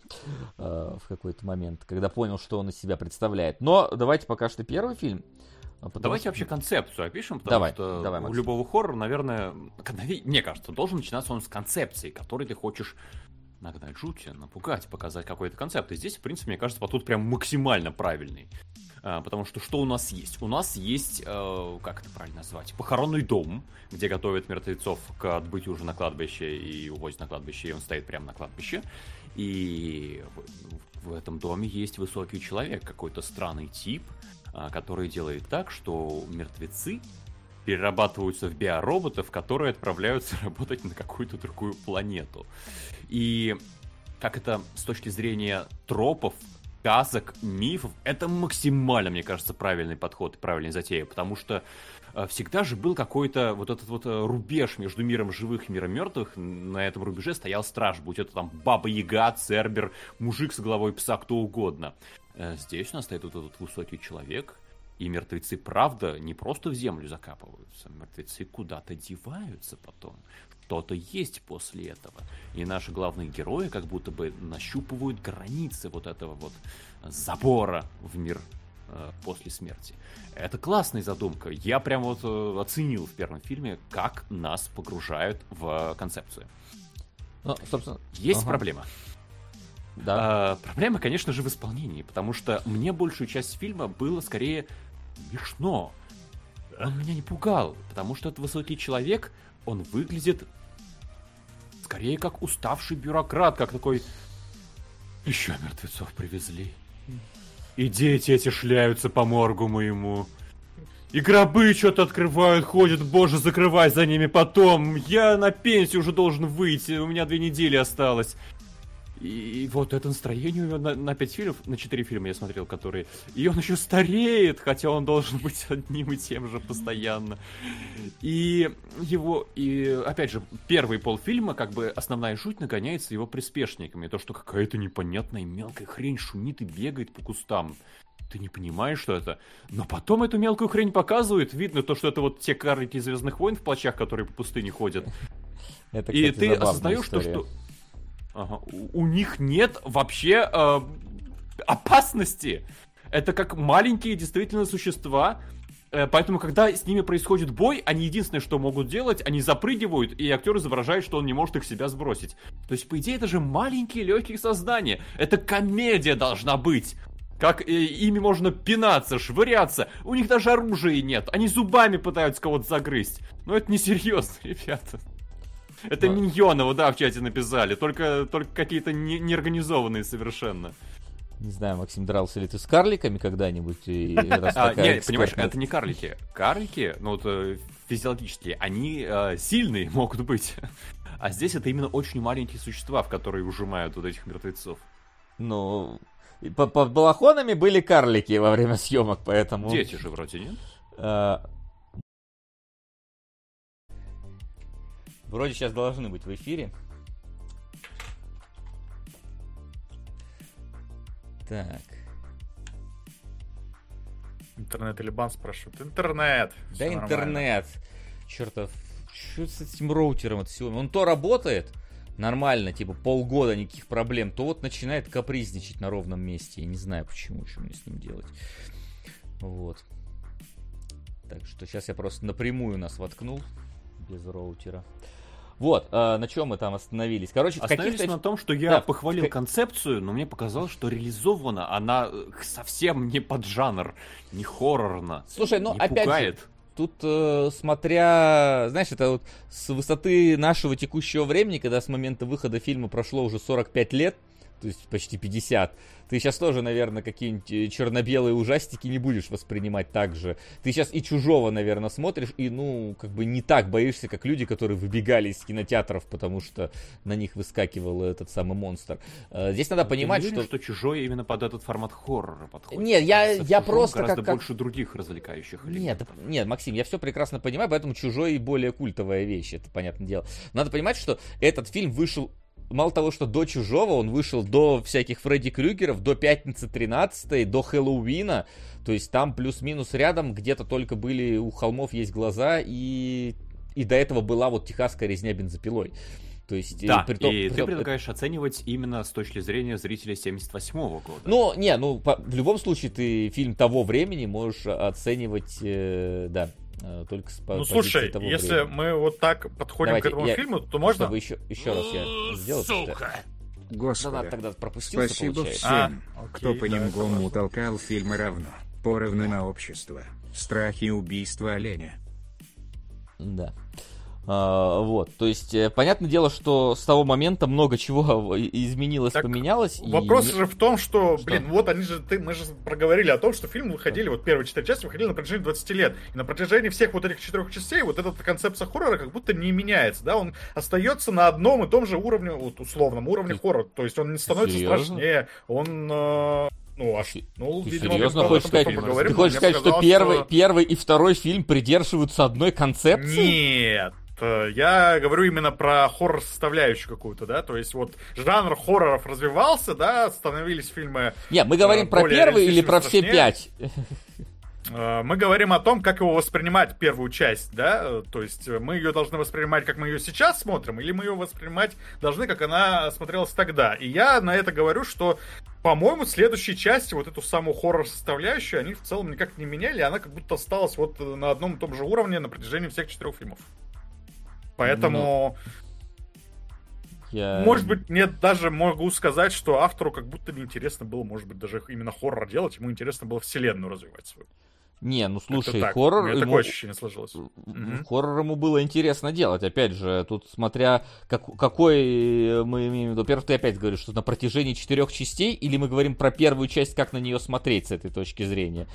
э, в какой-то момент, когда понял, что он из себя представляет. Но давайте пока что первый фильм. а потому Давайте что- вообще концепцию опишем, потому Давай, что давай, у любого хоррора, наверное, мне кажется, должен начинаться он с концепции, которой ты хочешь нагнать жути, напугать, показать какой-то концепт. И здесь, в принципе, мне кажется, подход прям максимально правильный. А, потому что что у нас есть? У нас есть, э, как это правильно назвать, похоронный дом, где готовят мертвецов к отбытию уже на кладбище и увозят на кладбище, и он стоит прямо на кладбище. И в, этом доме есть высокий человек, какой-то странный тип, а, который делает так, что мертвецы перерабатываются в биороботов, которые отправляются работать на какую-то другую планету. И как это с точки зрения тропов, сказок, мифов, это максимально, мне кажется, правильный подход и правильная затея, потому что э, всегда же был какой-то вот этот вот э, рубеж между миром живых и миром мертвых. На этом рубеже стоял страж, будь это там Баба Яга, Цербер, мужик с головой пса, кто угодно. Э, Здесь у нас стоит вот этот высокий человек, и мертвецы, правда, не просто в землю закапываются, мертвецы куда-то деваются потом. Что-то есть после этого. И наши главные герои как будто бы нащупывают границы вот этого вот забора в мир э, после смерти. Это классная задумка. Я прям вот э, оценил в первом фильме, как нас погружают в концепцию. Ну, собственно, Есть ага, проблема. Да. А, проблема, конечно же, в исполнении, потому что мне большую часть фильма было скорее смешно. Он меня не пугал, потому что этот высокий человек, он выглядит скорее как уставший бюрократ, как такой... Еще мертвецов привезли. И дети эти шляются по моргу моему. И гробы что-то открывают, ходят, боже, закрывай за ними потом. Я на пенсию уже должен выйти, у меня две недели осталось. И вот это настроение у него на, на 5 фильмов, на 4 фильма я смотрел, которые... И он еще стареет, хотя он должен быть одним и тем же постоянно. И его... И, опять же, первый полфильма, как бы, основная жуть нагоняется его приспешниками. То, что какая-то непонятная мелкая хрень шумит и бегает по кустам. Ты не понимаешь, что это. Но потом эту мелкую хрень показывают. Видно то, что это вот те карлики Звездных войн в плащах, которые по пустыне ходят. Это, И кстати, ты забавная осознаешь, то, что Ага, у, них нет вообще э, опасности. Это как маленькие действительно существа. Э, Поэтому, когда с ними происходит бой, они единственное, что могут делать, они запрыгивают, и актер изображает, что он не может их себя сбросить. То есть, по идее, это же маленькие легкие создания. Это комедия должна быть. Как э, ими можно пинаться, швыряться. У них даже оружия нет. Они зубами пытаются кого-то загрызть. Но это несерьезно, ребята. Это Да. Миньонова, да, в чате написали. Только, только какие-то не- неорганизованные совершенно. Не знаю, Максим, дрался ли ты с карликами когда-нибудь? А, такая не, понимаешь, это не карлики. Карлики, ну вот э, физиологически, они э, сильные могут быть. А здесь это именно очень маленькие существа, в которые ужимают вот этих мертвецов. Ну, под балахонами были карлики во время съемок, поэтому... Дети же вроде, нет? э, Вроде сейчас должны быть в эфире. Так. Интернет или бан спрашивают. Интернет. Да Всё нормально. интернет. Чертов. Что с этим роутером от всего? Он то работает нормально, типа полгода никаких проблем, то вот начинает капризничать на ровном месте. Я не знаю почему, что мне с ним делать. Вот. Так что сейчас я просто напрямую нас воткнул без роутера. Вот, а, на чем мы там остановились? Короче, Остановились каких-то... на том, что я Да, похвалил концепцию, но мне показалось, что реализована она э, совсем не под жанр, не хоррорно. Слушай, ну опять пугает. же, тут э, смотря, знаешь, это вот с высоты нашего текущего времени, когда с момента выхода фильма прошло уже 45 лет, то есть почти 50, ты сейчас тоже, наверное, какие-нибудь э, черно-белые ужастики не будешь воспринимать так же. Ты сейчас и чужого, наверное, смотришь, и, ну, как бы не так боишься, как люди, которые выбегали из кинотеатров, потому что на них выскакивал этот самый монстр. Э, Здесь надо понимать, я что... уверен, что чужой именно под этот формат хоррора подходит. Нет, я- я просто гораздо как- как- больше других развлекающих Нет, нет, Максим, я все прекрасно понимаю, поэтому чужой более культовая вещь, это понятное дело. Надо понимать, что этот фильм вышел мало того, что до Чужого он вышел до всяких Фредди Крюгеров, до Пятницы 13, до Хэллоуина. То есть там плюс-минус рядом где-то только были у холмов есть глаза и и до этого была вот техасская резня бензопилой. То есть, Да, и при том- и при ты том- предлагаешь оценивать именно с точки зрения зрителя 78 года. Ну, не, ну, по- в любом случае, ты фильм того времени можешь оценивать, э, да, э, только с Ну, слушай, того если времени. мы вот так подходим Давайте, к этому я- фильму, то можно... Чтобы еще, еще раз я сделал. Сука! Господа, надо тогда пропустился, спасибо получается. всем, А, кто окей, по да, толкал фильмы равно, поровну на общество, страхи и убийства оленя. Да. А, вот, то есть, э, понятное дело, что с того момента много чего и- изменилось, Так, поменялось. и Вопрос не- же в том, что, Что? блин, вот они же, ты, мы же проговорили о том, что фильмы выходили, вот первые четыре части выходили на протяжении 20 лет. И на протяжении всех вот этих четырех частей вот эта концепция хоррора как будто не меняется, да, он остается на одном и том же уровне, вот условном уровне хоррора. То есть он не становится Серьезно? страшнее, он, э, ну, аж, ну, Ты видимо, серьезно хочешь сказать, ты хочешь сказать, что показалось, первый, что- первый и второй фильм придерживаются одной концепции? Нет. Э, Я говорю именно про хоррор составляющую какую-то, да, то есть вот жанр хорроров развивался, да, становились фильмы Не, мы говорим Э, про первый или про все страшнее. пять? Э, Мы говорим о том, как его воспринимать первую часть, да, то есть мы ее должны воспринимать, как мы ее сейчас смотрим, или мы ее воспринимать должны, как она смотрелась тогда. И я на это говорю, что, по-моему, следующие части, вот эту самую хоррор-составляющую, они в целом никак не меняли, она как будто осталась вот на одном и том же уровне на протяжении всех четырех фильмов. Поэтому, Я- может быть, мне даже могу сказать, что автору как будто неинтересно было, может быть, даже именно хоррор делать, ему интересно было вселенную развивать свою. Не, ну слушай, так. хоррор... У меня ему- такое ощущение сложилось. Хоррор ему было интересно делать. Опять же, тут смотря как, какой мы имеем в виду. Во-первых, ты опять говоришь, что на протяжении четырех частей, или мы говорим про первую часть, как на нее смотреть с этой точки зрения.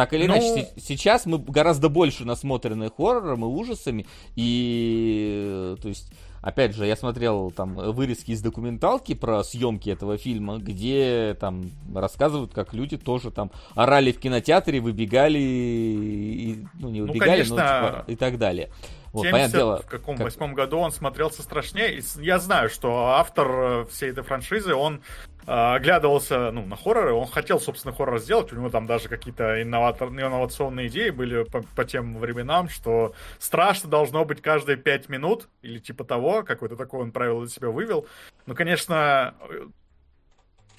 Так или Ну- иначе, се- сейчас мы гораздо больше насмотрены хоррором и ужасами, и, то есть, опять же, я смотрел там вырезки из документалки про съемки этого фильма, где там рассказывают, как люди тоже там орали в кинотеатре, выбегали, и, ну, не Ну, выбегали, но, конечно, типа, и так далее. Вот, 70 понятное дело, в каком как- восьмом году он смотрелся страшнее. И я знаю, что автор э, всей этой франшизы, он э, оглядывался ну, на хорроры, он хотел, собственно, хоррор сделать. У него там даже какие-то инновационные идеи были по, по тем временам, что страшно должно быть каждые пять минут, или типа того, какое-то такое он правило для себя вывел. Ну, конечно, э,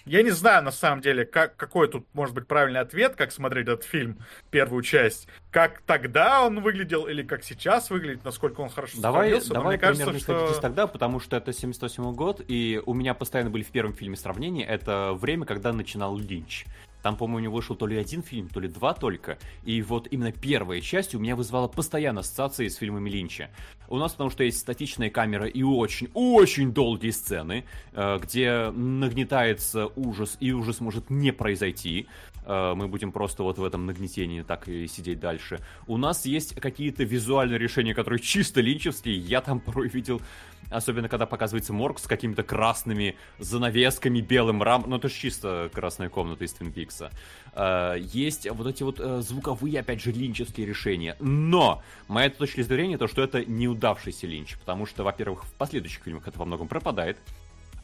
я не знаю, на самом деле, как, какой тут может быть правильный ответ, как смотреть этот фильм, первую часть. Как тогда он выглядел или как сейчас выглядит, насколько он хорошо Давай, сохранился. Давай мне кажется, примерно что... исходить из тогда, потому что это 78 год, и у меня постоянно были в первом фильме сравнения. Это время, когда начинал Линч. Там, по-моему, у него вышел то ли один фильм, то ли два только. И вот именно первая часть у меня вызвала постоянно ассоциации с фильмами Линча. У нас потому что есть статичная камера и очень-очень долгие сцены, э, где нагнетается ужас, и ужас может не произойти. Э, Мы будем просто вот в этом нагнетении так и сидеть дальше. У нас есть какие-то визуальные решения, которые чисто линчевские. Я там порой видел, особенно когда показывается морг с какими-то красными занавесками, белым рам. Ну, это же чисто красная комната из Твин Пикса. Э, Есть вот эти вот э, звуковые, опять же, линчевские решения. Но моя точка зрения, то, что это неудавшийся линч. Потому что, во-первых, в последующих фильмах это во многом пропадает.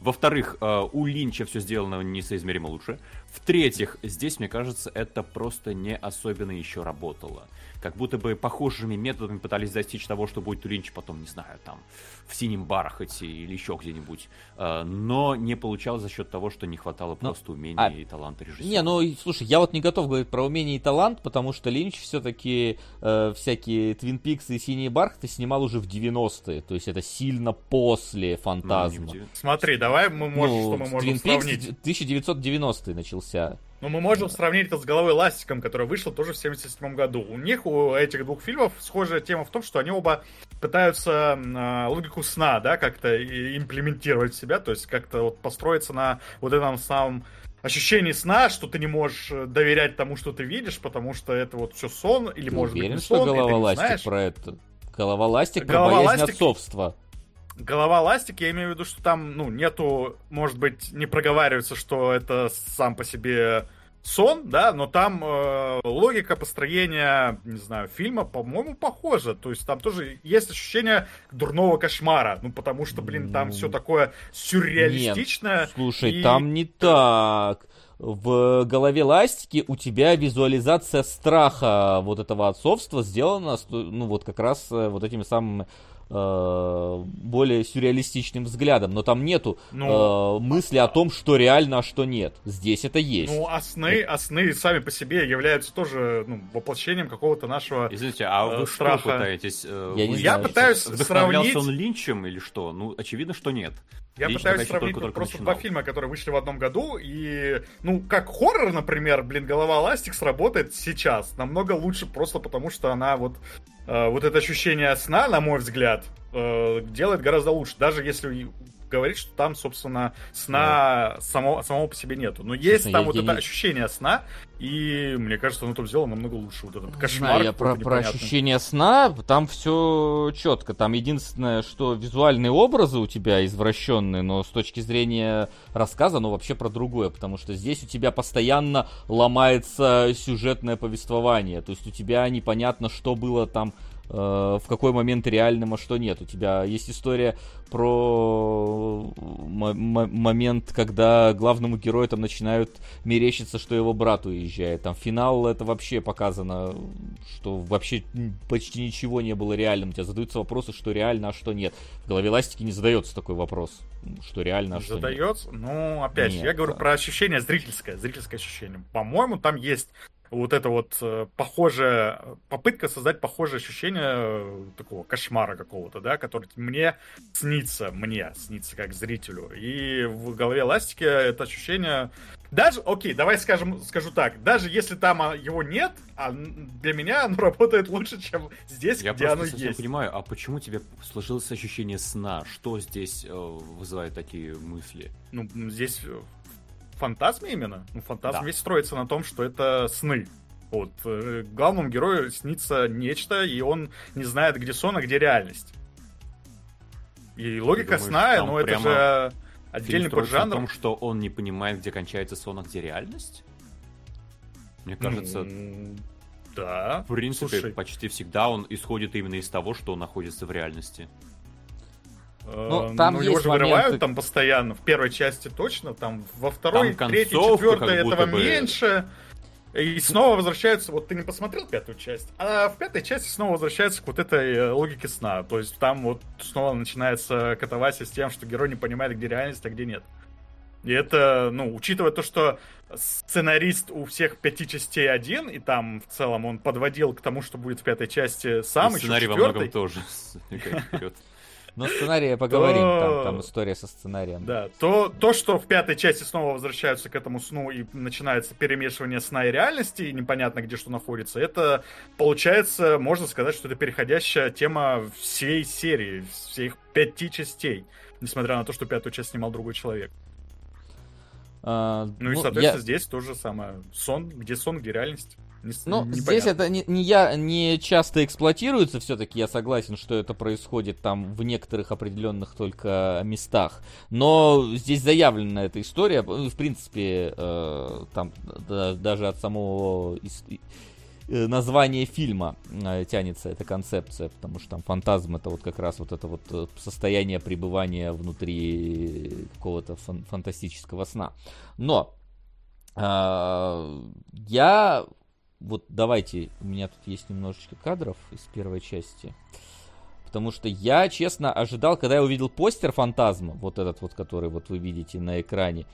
Во-вторых, э, у Линча все сделано несоизмеримо лучше. В-третьих, здесь, мне кажется, это просто не особенно еще работало. Как будто бы похожими методами пытались достичь того, что будет у Линча потом, не знаю, там, в синем бархате или еще где-нибудь. Э, Но не получалось за счет того, что не хватало Ну, Ну, просто умения а- и таланта режиссера. Не, ну слушай, я вот не готов говорить про умение и талант, потому что Линч все-таки э, всякие Твин Пиксы и Синие Бархаты снимал уже в 90-е, то есть это сильно после Ну, Фантазма. удивительно. Смотри, давай мы можем, Ну, что мы можем Twin Peaks сравнить. 1990 начался. Ну, мы можем сравнить это с головой Ластиком, который вышел тоже в 77 году. У них, у этих двух фильмов, схожая тема в том, что они оба пытаются э, логику сна, да, как-то имплементировать в себя, то есть как-то вот построиться на вот этом самом ощущении сна, что ты не можешь э, доверять тому, что ты видишь, потому что это вот все сон, или Ты может уверен, быть не что сон, ты голова ластик про это? Голова ластик про боязнь ластик- отцовства. Голова ластик, я имею в виду, что там, ну, нету, может быть, не проговаривается, что это сам по себе сон, да, но там э, логика построения, не знаю, фильма, по-моему, похожа. То есть там тоже есть ощущение дурного кошмара. Ну, потому что, блин, там все такое сюрреалистичное. Слушай, и- там не так. В голове ластики у тебя визуализация страха вот этого отцовства сделана, ну вот как раз э, вот этими самыми э, более сюрреалистичным взглядом, но там нету Ну, э, мысли о том, что реально, а что нет. Здесь это есть. Ну, а сны, а сны сами по себе являются тоже ну, воплощением какого-то нашего... Извините, а Э, вы что страха. пытаетесь? э, Я не вы- Я знаю. пытаюсь сравнить- он линчем или что? Ну, очевидно, что нет. Я Лично пытаюсь сравнить только-только вот просто начинал. два фильма, которые вышли в одном году, и, ну, как хоррор, например, блин, «Голова Ластик» сработает сейчас намного лучше, просто потому что она вот, э, вот это ощущение сна, на мой взгляд, э, делает гораздо лучше, даже если и говорить, что там, собственно, сна само, самого по себе нету. Но есть Честно, там я- вот я это не- ощущение сна, и мне кажется, оно там сделано намного лучше. Вот этот кошмар знаю, я про, про ощущение сна, там все четко. Там единственное, что визуальные образы у тебя извращенные, но с точки зрения рассказа, ну вообще про другое, потому что здесь у тебя постоянно ломается сюжетное повествование. То есть у тебя непонятно, что было там в какой момент реальным, а что нет. У тебя есть история про момент, когда главному герою там начинают мерещиться, что его брат уезжает. Там финал это вообще показано, что вообще почти ничего не было реальным. У тебя задаются вопросы, что реально, а что нет. В голове ластики не задается такой вопрос, что реально, а что нет. Задается. Ну, опять же, я говорю про ощущение зрительское, зрительское ощущение. По-моему, там есть вот это вот э, похожее, попытка создать похожее ощущение э, такого кошмара какого-то, да, который мне снится, мне снится как зрителю. И в голове ластики это ощущение... Даже, окей, давай скажем, скажу так, даже если там а, его нет, а для меня оно работает лучше, чем здесь, Я где оно есть. понимаю, а почему тебе сложилось ощущение сна? Что здесь э, вызывает такие мысли? Ну, здесь фантазме именно. Ну, фантазм Да. весь строится на том, что это сны. Вот. э, Главному герою снится нечто, и он не знает, где сон, а где реальность. И логика думаешь, сна, ну это же отдельный поджанр. том, что он не понимает, где кончается сон, а где реальность? Мне кажется, Ну, да. в принципе, слушай, почти всегда он исходит именно из того, что он находится в реальности. Э, Ну, там ну, его есть же вырывают моменты- там постоянно. В первой части точно, там во второй, Там третьей, четвертой этого бы- меньше. И снова возвращаются, вот ты не посмотрел пятую часть, а в пятой части снова возвращаются к вот этой э, логике сна. То есть там вот снова начинается катавасия с тем, что герой не понимает, где реальность, а где нет. И это, ну, учитывая то, что сценарист у всех пяти частей один, и там в целом он подводил к тому, что будет в пятой части сам, И еще сценарий во четвертой. многом тоже. Но сценария поговорим, там, там история со сценарием. Да, то, то, что в пятой части снова возвращаются к этому сну и начинается перемешивание сна и реальности, и непонятно, где что находится, это получается, можно сказать, что это переходящая тема всей серии, всех пяти частей, несмотря на то, что пятую часть снимал другой человек. А, Ну, и, я- соответственно, здесь то же самое. Сон, где сон, где реальность. Не Ну, непонятно. здесь это не, не я не часто эксплуатируется, все-таки я согласен, что это происходит там в некоторых определенных только местах. Но здесь заявлена эта история. Ну, В принципе, э, там да- даже от самого э, названия фильма э, тянется эта концепция, потому что там фантазм это вот как раз вот это вот э, состояние пребывания внутри какого-то фан- фантастического сна. Но а, я вот давайте, у меня тут есть немножечко кадров из первой части. Потому что я, честно, ожидал, когда я увидел постер фантазма, вот этот вот, который вот вы видите на экране,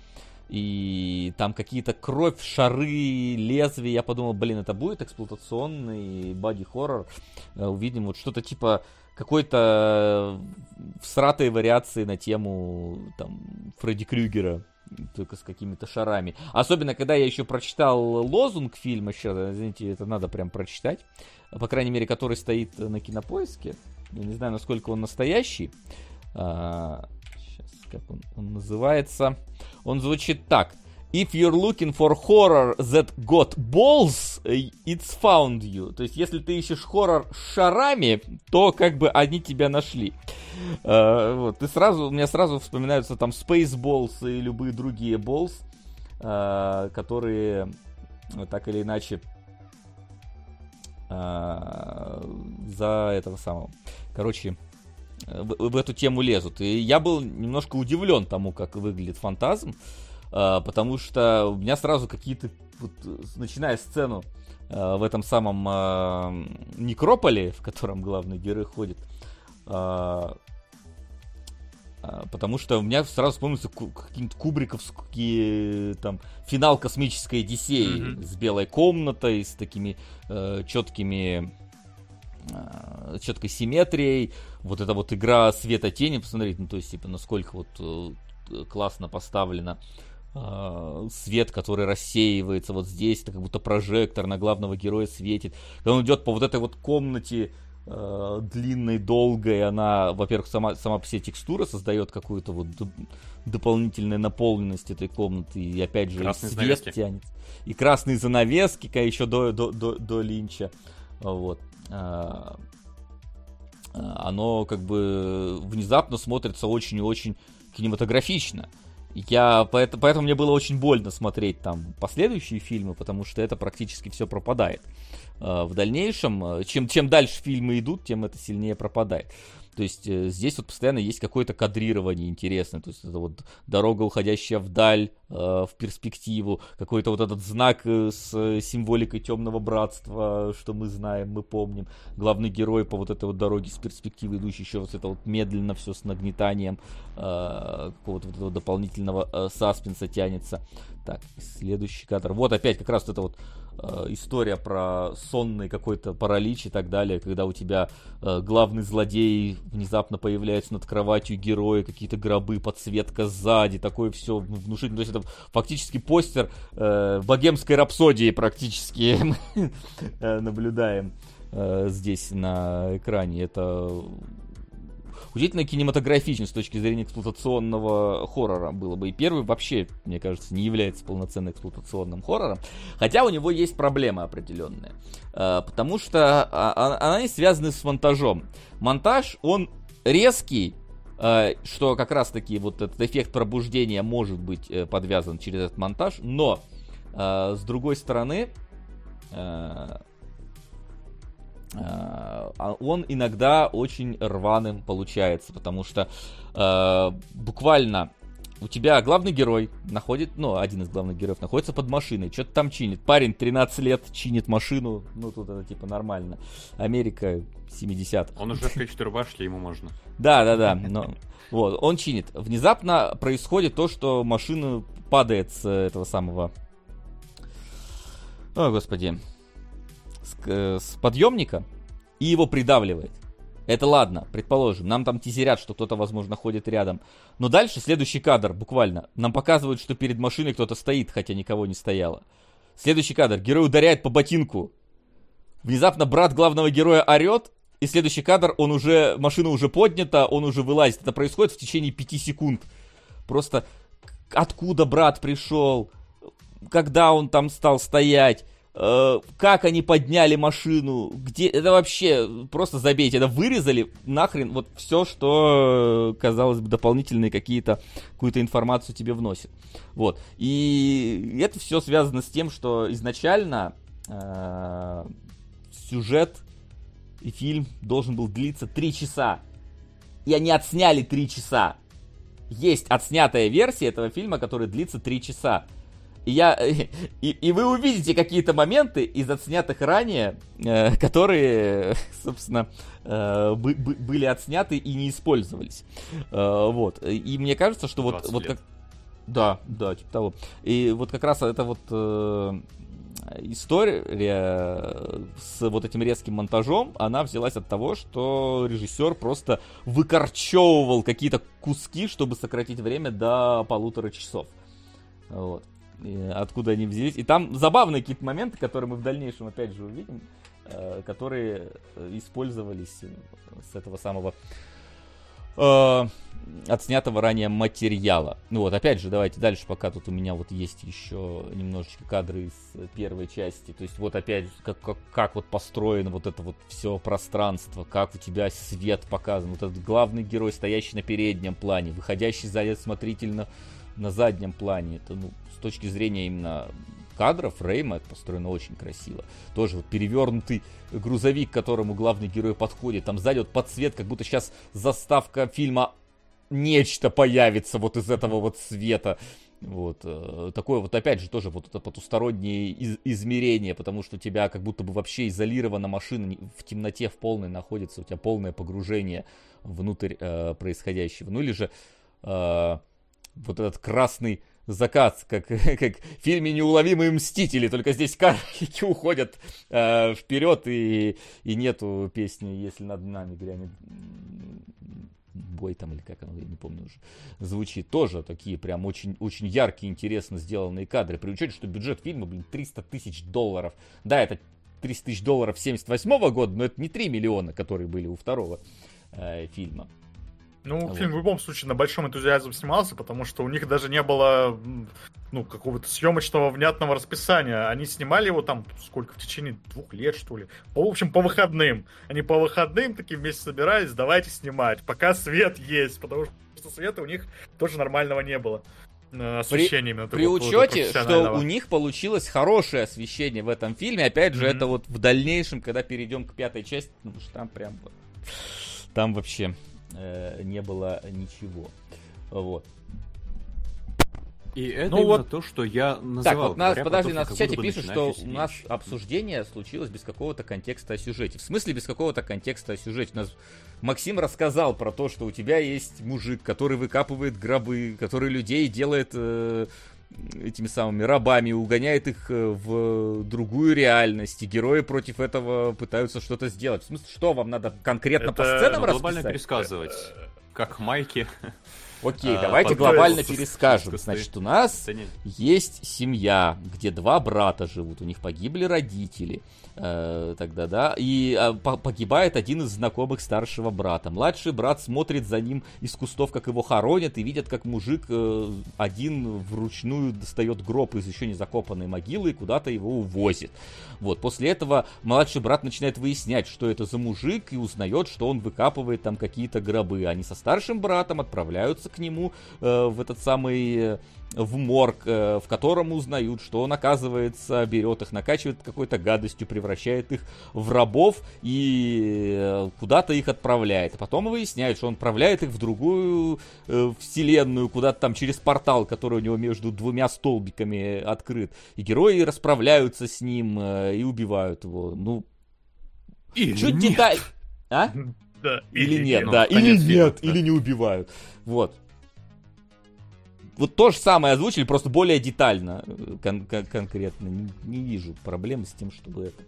и там какие-то кровь, шары, лезвия, я подумал, блин, это будет эксплуатационный боди-хоррор. Э, Увидим вот что-то типа какой-то всратой вариации на тему там Фредди Крюгера только с какими-то шарами. Особенно, когда я еще прочитал лозунг фильма, сейчас, извините, это надо прям прочитать, по крайней мере, который стоит на кинопоиске. Я не знаю, насколько он настоящий. А, сейчас, как он, он называется? Он звучит так. If you're looking for horror that got balls, э, it's found you. То есть, если ты ищешь хоррор с шарами, то как бы они тебя нашли. Э, вот. И сразу, у меня сразу вспоминаются там Spaceballs и любые другие balls, э, которые э, так или иначе а, за этого самого. Короче, в, в эту тему лезут. И я был немножко удивлен тому, как выглядит фантазм, потому что у меня сразу какие-то, вот, начиная сцену а, в этом самом а, некрополе, в котором главный герой ходит, а, а, Потому что у меня сразу вспомнился какие-то кубриковские там финал космической Одиссеи Мгм. с белой комнатой, с такими э, четкими э, четкой симметрией. Вот эта вот игра света тени, посмотреть, ну то есть типа насколько вот э, классно поставлено. А, свет, который рассеивается вот здесь, это как будто прожектор на главного героя светит. Когда он идет по вот этой вот комнате э, длинной, долгой, она, во-первых, сама, сама по себе текстура создает какую-то вот д- дополнительную наполненность этой комнаты, и опять же Красные свет занавески. тянется. И красные занавески, ка- еще до, до, до, до Линча. Вот. А, а, Оно как бы внезапно смотрится очень и очень кинематографично. Я, поэтому, поэтому мне было очень больно смотреть там последующие фильмы, потому что это практически все пропадает. А, В дальнейшем, э, чем, чем дальше фильмы идут, тем это сильнее пропадает. То есть э, здесь вот постоянно есть какое-то кадрирование интересное. То есть это вот дорога, уходящая вдаль, э, в перспективу, какой-то вот этот знак э, с э, символикой темного братства, что мы знаем, мы помним. Главный герой по вот этой вот дороге с перспективы, идущий еще вот это вот медленно все с нагнетанием э, какого-то вот этого дополнительного э, саспенса тянется. Так, следующий кадр. Вот опять как раз вот эта вот э, история про сонный какой-то паралич и так далее, когда у тебя э, главный злодей внезапно появляется над кроватью героя, какие-то гробы, подсветка сзади, такое все внушительно. То есть это фактически постер э, богемской рапсодии практически э, наблюдаем э, здесь на экране. Это удивительно кинематографично с точки зрения эксплуатационного хоррора было бы. И первый вообще, мне кажется, не является полноценным эксплуатационным хоррором. Хотя у него есть проблемы определенные. Э, Потому что а, а- они связаны с монтажом. Монтаж, он резкий, э, что как раз таки вот этот эффект пробуждения может быть э, подвязан через этот монтаж, но с другой стороны, он иногда очень рваным получается, потому что э, буквально у тебя главный герой находит, ну, один из главных героев находится под машиной, что-то там чинит. Парень 13 лет чинит машину, ну, тут это типа нормально. Америка 70 Он уже в клетчатой рубашке, ему можно. да, да, да. Но, вот, он чинит. Внезапно происходит то, что машина падает с этого самого. О, господи. С, с подъемника и его придавливает. Это ладно, предположим. Нам там тизерят, что кто-то, возможно, ходит рядом. Но дальше следующий кадр, буквально. Нам показывают, что перед машиной кто-то стоит, хотя никого не стояло. Следующий кадр. Герой ударяет по ботинку. Внезапно брат главного героя орет, и следующий кадр, он уже, машина уже поднята, он уже вылазит. Это происходит в течение пяти секунд. Просто откуда брат пришел, когда он там стал стоять, как они подняли машину, где... Это вообще просто забейте, это вырезали нахрен вот все, что, э, казалось бы, дополнительные какие-то, какую-то информацию тебе вносит. Вот. И это все связано с тем, что изначально э, сюжет и фильм должен был длиться 3 часа. И они отсняли 3 часа. Есть отснятая версия этого фильма, который длится 3 часа. И, я, и, и вы увидите какие-то моменты из отснятых ранее, э, которые, собственно, э, бы- бы- были отсняты и не использовались. Э, вот. И мне кажется, что вот, 20 вот как... Да, да, типа того. И вот как раз это вот э, история э, с вот этим резким монтажом, она взялась от того, что режиссер просто выкорчевывал какие-то куски, чтобы сократить время до полутора часов. Вот. Откуда они взялись. И там забавные какие-то моменты, которые мы в дальнейшем опять же увидим, э, которые э, использовались э, с этого самого отснятого ранее материала. Ну вот, опять же, давайте дальше, пока тут у меня вот есть еще немножечко кадры из первой части. То есть вот опять, как, как, как вот построено вот это вот все пространство, как у тебя свет показан. Вот этот главный герой, стоящий на переднем плане, выходящий за смотрительно на заднем плане. Это, ну, точки зрения именно кадра, фрейма, это построено очень красиво. Тоже вот перевернутый грузовик, к которому главный герой подходит, там сзади вот подсвет, как будто сейчас заставка фильма нечто появится вот из этого вот света. Вот, э, такое вот, опять же, тоже вот это потустороннее из- измерение, потому что у тебя как будто бы вообще изолирована машина в темноте в полной находится, у тебя полное погружение внутрь э, происходящего. Ну или же э, вот этот красный закат, как, как в фильме «Неуловимые мстители», только здесь карлики уходят э, вперед и, и нету песни «Если над нами грянет бой там или как оно, я не помню уже, звучит. Тоже такие прям очень, очень яркие, интересно сделанные кадры. При учете, что бюджет фильма, блин, 300 тысяч долларов. Да, это 300 тысяч долларов 78 года, но это не 3 миллиона, которые были у второго э, фильма. Ну, Вот. фильм в любом случае на большом энтузиазме снимался, потому что у них даже не было, ну, какого-то съемочного внятного расписания. Они снимали его там, сколько, в течение двух лет, что ли. В общем, по выходным. Они по выходным такие вместе собирались, давайте снимать, пока свет есть, потому что света у них тоже нормального не было. Э, Освещения именно При такого какого-то учете, что у них получилось хорошее освещение в этом фильме. Опять же, Мгм. это вот в дальнейшем, когда перейдем к пятой части, потому что там прям вот- там вообще э, не было ничего. Вот. И это Ну именно вот- то, что я Так, называл. вот нас, подожди, то, нас в чате пишут, что у нас обсуждение случилось без какого-то контекста о сюжете. В смысле без какого-то контекста о сюжете? У нас Максим рассказал про то, что у тебя есть мужик, который выкапывает гробы, который людей делает э, этими самыми рабами, угоняет их э, в другую реальность, и герои против этого пытаются что-то сделать. В смысле, что вам надо конкретно по Это, сценам Ну, глобально расписать? пересказывать. Как Майки. Окей, а, давайте глобально перескажем. Значит, у нас есть семья, где два брата живут, у них погибли родители. э, тогда, да, и по- погибает один из знакомых старшего брата. Младший брат смотрит за ним из кустов, как его хоронят, и видят, как мужик э, один вручную достает гроб из еще не закопанной могилы и куда-то его увозит. Вот, после этого младший брат начинает выяснять, что это за мужик, и узнает, что он выкапывает там какие-то гробы. Они со старшим братом отправляются к нему э, в этот самый э, в морг, э, в котором узнают, что он, оказывается, берет их, накачивает какой-то гадостью, превращает их в рабов и э, куда-то их отправляет. А потом выясняют, что он отправляет их в другую э, вселенную, куда-то там через портал, который у него между двумя столбиками открыт. И герои расправляются с ним э, и убивают его. Ну, Или чуть нет. деталь... А? Да, Или нет, Ну, да, или фильма, нет, да. или не убивают. Вот. Вот то же самое озвучили, просто более детально, э, кон- кон- конкретно. Не, не вижу проблемы с тем, чтобы это...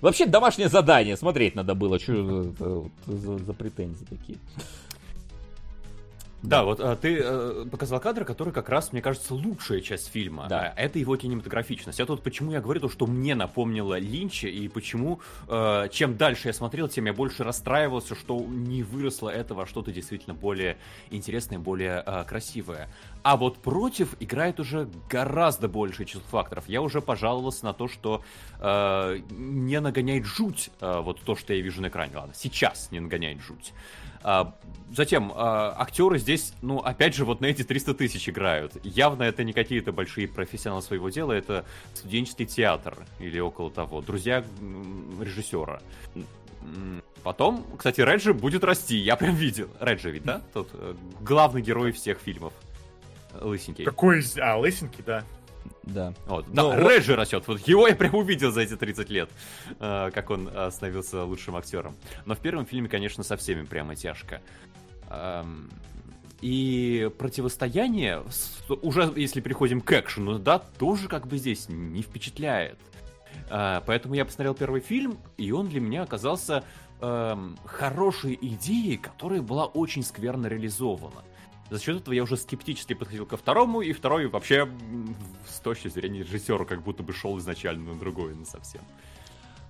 Вообще домашнее задание, смотреть надо было, что за, за претензии такие. Да, вот а, ты э, показал кадр, который как раз, мне кажется, лучшая часть фильма. Да. А, Это его кинематографичность. Это вот почему я говорю то, что мне напомнило Линча, и почему э, чем дальше я смотрел, тем я больше расстраивался, что не выросло это во что-то действительно более интересное, более э, красивое. А вот против играет уже гораздо большее число факторов. Я уже пожаловался на то, что э, не нагоняет жуть э, вот то, что я вижу на экране. Ладно, сейчас не нагоняет жуть. А, затем, а, актеры здесь, ну, опять же, вот на эти 300 тысяч играют. Явно это не какие-то большие профессионалы своего дела, это студенческий театр или около того. Друзья режиссера. Потом, кстати, Реджи будет расти, я прям видел. Реджи ведь, да? Тот э, главный герой всех фильмов. Лысенький. Какой. А, лысенький, да. Да. Вот. Да, вот- Реджи растет. Вот его я прям увидел за эти 30 лет, э, как он э, становился лучшим актером. Но в первом фильме, конечно, со всеми прямо тяжко. Эм, И противостояние, уже если переходим к экшену, да, тоже как бы здесь не впечатляет. Э, Поэтому я посмотрел первый фильм, и он для меня оказался эм, хорошей идеей, которая была очень скверно реализована. За счет этого я уже скептически подходил ко второму, и второй вообще с точки зрения режиссера как будто бы шел изначально на другое, на совсем.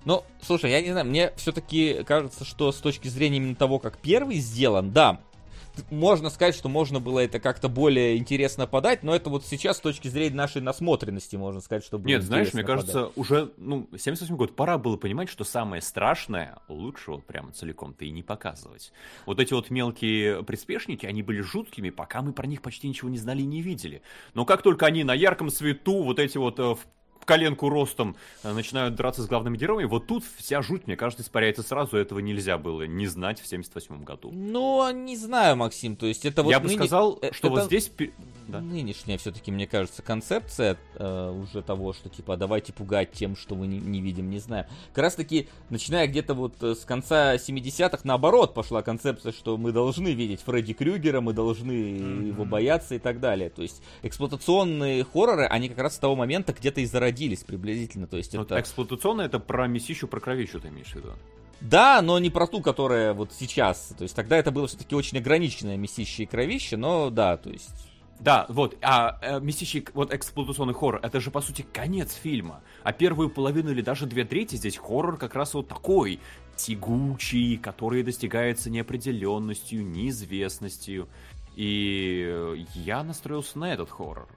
Ну, слушай, я не знаю, мне все-таки кажется, что с точки зрения именно того, как первый сделан, да, можно сказать, что можно было это как-то более интересно подать, но это вот сейчас с точки зрения нашей насмотренности можно сказать, что было Нет, знаешь, мне кажется, уже, ну, 78 год, пора было понимать, что самое страшное лучше вот прямо целиком-то и не показывать. Вот эти вот мелкие приспешники, они были жуткими, пока мы про них почти ничего не знали и не видели. Но как только они на ярком свету, вот эти вот э, в коленку ростом э, начинают драться с главными героями. Вот тут вся жуть, мне кажется, испаряется сразу. Этого нельзя было не знать в 78 году. Ну, не знаю, Максим, то есть это вот... Я бы ныне- сказал, э, что вот это здесь... пе- Да. Нынешняя все-таки, мне кажется, концепция э, уже того, что типа давайте пугать тем, что мы не, не видим, не знаем. Как раз таки, начиная где-то вот э, с конца 70-х, наоборот, пошла концепция, что мы должны видеть Фредди Крюгера, мы должны его бояться и так далее. То есть эксплуатационные хорроры, они как раз с того момента где-то и зародились приблизительно. То есть Ну, это... эксплуатационно это про месищу, про кровищу ты имеешь в виду? Да, но не про ту, которая вот сейчас. То есть тогда это было все-таки очень ограниченное месище и кровище, но да, то есть... Да, вот, а э, месячий, вот эксплуатационный хоррор, это же, по сути, конец фильма. А первую половину или даже две трети здесь хоррор как раз вот такой, тягучий, который достигается неопределенностью, неизвестностью. И я настроился на этот хоррор.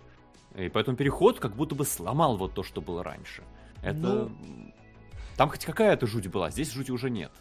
И поэтому переход как будто бы сломал вот то, что было раньше. Это... Ну. Там хоть какая-то жуть была, здесь жути уже нет.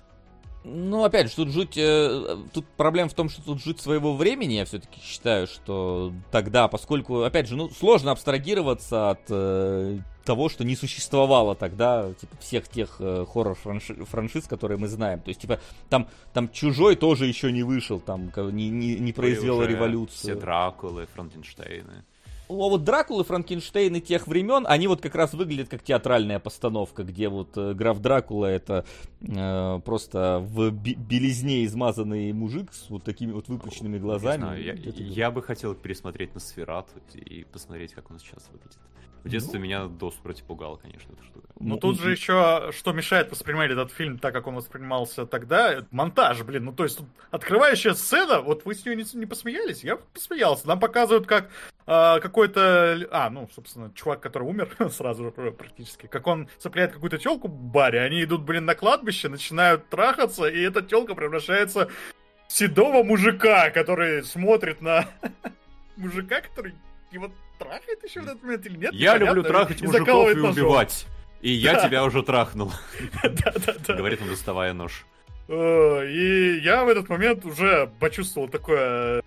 Ну, опять же, тут жуть... э, тут проблема в том, что тут жуть своего времени, я все-таки считаю, что тогда, поскольку, опять же, ну, сложно абстрагироваться от э, того, что не существовало тогда, типа, всех тех э, хоррор-франшиз, которые мы знаем. То есть, типа, там, там «Чужой» тоже еще не вышел, там, не, не, не произвел революцию. Все Дракулы, Франкенштейны. Ну, а вот Дракулы, Франкенштейны тех времен, они вот как раз выглядят как театральная постановка, где вот э, граф Дракула это э, просто в белизне измазанный мужик с вот такими вот выпученными Не глазами. знаю, я, я бы хотел пересмотреть на Сферату и посмотреть, как он сейчас выглядит. В детстве меня до смерти пугало, конечно, эта штука. Ну Ну, тут и- же еще, что мешает воспринимать этот фильм так, как он воспринимался тогда, монтаж, блин. Ну то есть тут открывающая сцена, вот вы с нее не, не посмеялись, я посмеялся. Нам показывают, как а, какой-то, а, ну, собственно, чувак, который умер сразу же пр- практически, как он цепляет какую-то телку в баре, они идут, блин, на кладбище, начинают трахаться, и эта телка превращается в седого мужика, который смотрит на мужика, который его трахает еще в этот момент или нет? Я люблю трахать и мужиков и убивать. И я тебя уже трахнул, говорит он, доставая нож. И я в этот момент уже почувствовал такое э,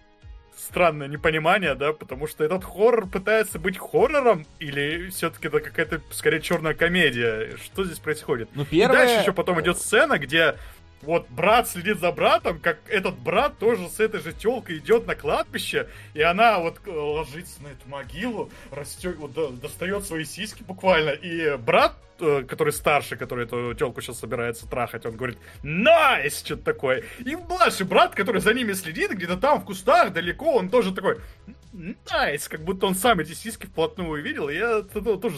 странное непонимание, да, потому что этот хоррор пытается быть хоррором или все-таки это какая-то скорее черная комедия? Что здесь происходит? Ну, И первое... дальше еще потом идет сцена, где вот брат следит за братом, как этот брат тоже с этой же телкой идет на кладбище, и она вот ложится на эту могилу, растет, вот, до- достает свои сиськи буквально, и брат, э, который старше, который эту телку сейчас собирается трахать, он говорит «Nice!» что-то такое. И младший брат, который за ними следит, где-то там в кустах далеко, он тоже такой «Nice!» Как будто он сам эти сиськи вплотную увидел, и я тоже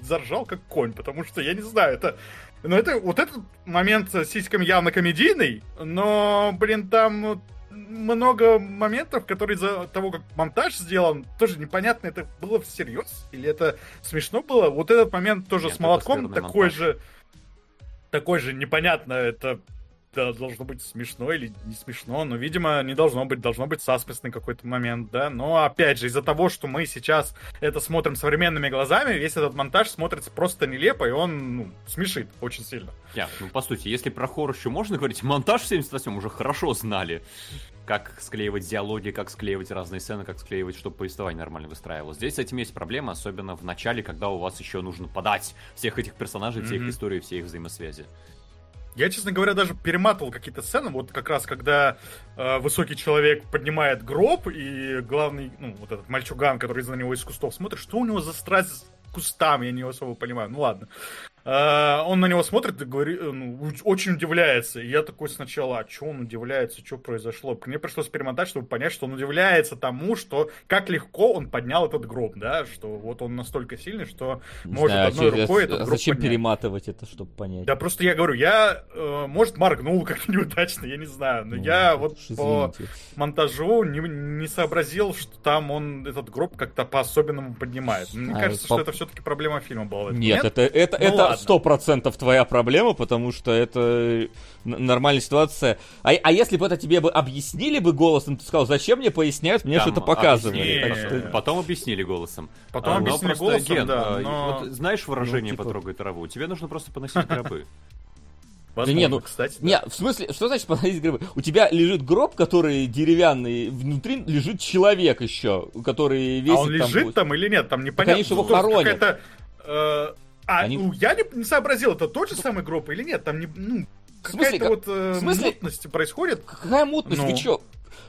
заржал как конь, потому что, я не знаю, это но это, вот этот момент с сиськами явно комедийный, но, блин, там много моментов, которые из-за того, как монтаж сделан, тоже непонятно, это было всерьез или это смешно было. Вот этот момент тоже Нет, с молотком такой монтаж. же, такой же непонятно, это да, должно быть смешно или не смешно, но, видимо, не должно быть, должно быть саспенсный какой-то момент, да, но, опять же, из-за того, что мы сейчас это смотрим современными глазами, весь этот монтаж смотрится просто нелепо, и он, ну, смешит очень сильно. Я, ну, по сути, если про хоррор еще можно говорить, монтаж в 78 уже хорошо знали. Как склеивать диалоги, как склеивать разные сцены, как склеивать, чтобы повествование нормально выстраивалось. Здесь с этим есть проблема, особенно в начале, когда у вас еще нужно подать всех этих персонажей, все их Мгм. истории, все их взаимосвязи. Я, честно говоря, даже перематывал какие-то сцены, вот как раз когда э, высокий человек поднимает гроб, и главный, ну, вот этот мальчуган, который на него из кустов смотрит, что у него за страсть кустам, я не особо понимаю, ну ладно. Э, он на него смотрит и говорит, э, ну, очень удивляется. И я такой сначала, а что он удивляется, что произошло? Мне пришлось перемотать, чтобы понять, что он удивляется тому, что как легко он поднял этот гроб, да, что вот он настолько сильный, что Не может знаю, одной чё- рукой а этот гроб Зачем поднять. перематывать это, чтобы понять? Да просто я говорю, я, э, может, моргнул как-то неудачно, я не знаю, но Ну, я вот по извините. монтажу не, не сообразил, что там он этот гроб как-то по-особенному поднимает. Мне А, кажется, по- что это все-таки проблема фильма была. Нет, момент. это это Ну это. Сто процентов твоя проблема, потому что это н- нормальная ситуация. А, а если бы это тебе бы объяснили бы голосом, ты сказал, зачем мне поясняют, мне что-то показывали. объяснили, что- Потом объяснили голосом. Потом А, объяснили голосом, Ген, да, а, но- вот знаешь выражение Ну, типа- «потрогай траву»? Тебе нужно просто поносить гробы. Возможно, не, ну, кстати. да. Не, в смысле, что значит поносить гробы? У тебя лежит гроб, который деревянный, внутри лежит человек еще, который весит а он там лежит вот- там или нет? Там непонятно. ж его Ну, хоронят. какая-то, э, А, Они- ну, я не, не сообразил, это тот же самый гроб или нет? Там не, ну, какая-то как- вот э, мутность происходит. Какая мутность, Ну. вы чё?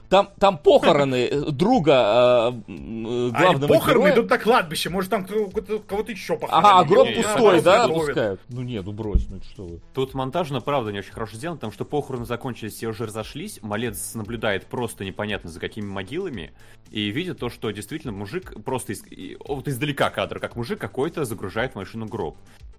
Там, там похороны друга э, А главного похороны героя. идут на кладбище, может там кого-то еще похоронили. Ага, а гроб пустой, да, пускают? Ну нет, ну брось, ну что вы. Тут монтажно, правда, не очень хорошо сделано, потому что похороны закончились, все уже разошлись, малец наблюдает просто непонятно за какими могилами, и видит то, что действительно мужик просто из- вот издалека кадр, как мужик какой-то загружает в машину гроб.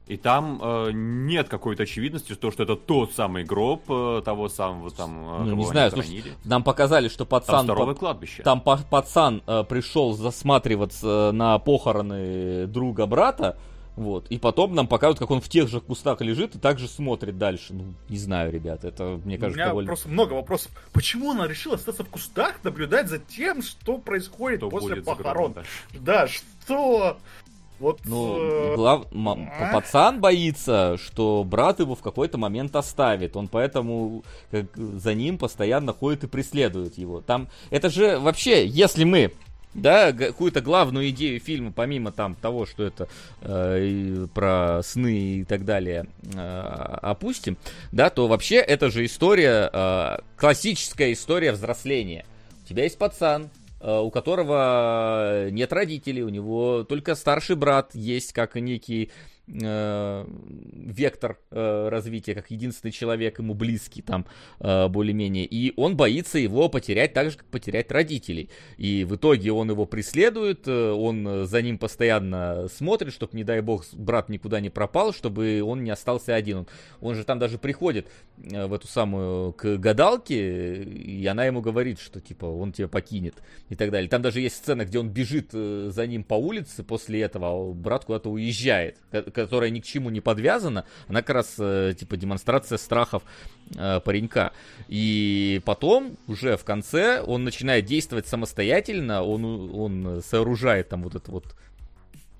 И там э, нет какой-то очевидности, то, что это тот самый гроб э, того самого там, э, Ну, кого не они знаю, слушай, нам показали, что Там пацан... здоровое по- кладбище. Там па- пацан э, пришел засматриваться на похороны друга брата, вот, и потом нам покажут, как он в тех же кустах лежит и также смотрит дальше. Ну, не знаю, ребят, это, мне У кажется, меня довольно... просто много вопросов. Почему она решила остаться в кустах, наблюдать за тем, что происходит Кто после похорон? Да, что? Вот. Ну, э, глав... а? пацан боится, что брат его в какой-то момент оставит. Он поэтому как, за ним постоянно ходит и преследует его. Там, это же вообще, если мы да, какую-то главную идею фильма, помимо там того, что это э, про сны и так далее, э, опустим, да, то вообще это же история, э, классическая история взросления. У тебя есть пацан, у которого нет родителей, у него только старший брат есть, как некий э, вектор э, развития, как единственный человек ему близкий там э, более-менее, и он боится его потерять так же, как потерять родителей. И в итоге он его преследует, э, он за ним постоянно смотрит, чтобы, не дай бог, брат никуда не пропал, чтобы он не остался один. Он, он же там даже приходит э, в эту самую к гадалке, и она ему говорит, что типа он тебя покинет и так далее. Там даже есть сцена, где он бежит э, за ним по улице после этого, а брат куда-то уезжает, которая ни к чему не подвязана. Она как раз э, типа демонстрация страхов э, паренька. И потом, уже в конце, он начинает действовать самостоятельно, он, он сооружает там вот это вот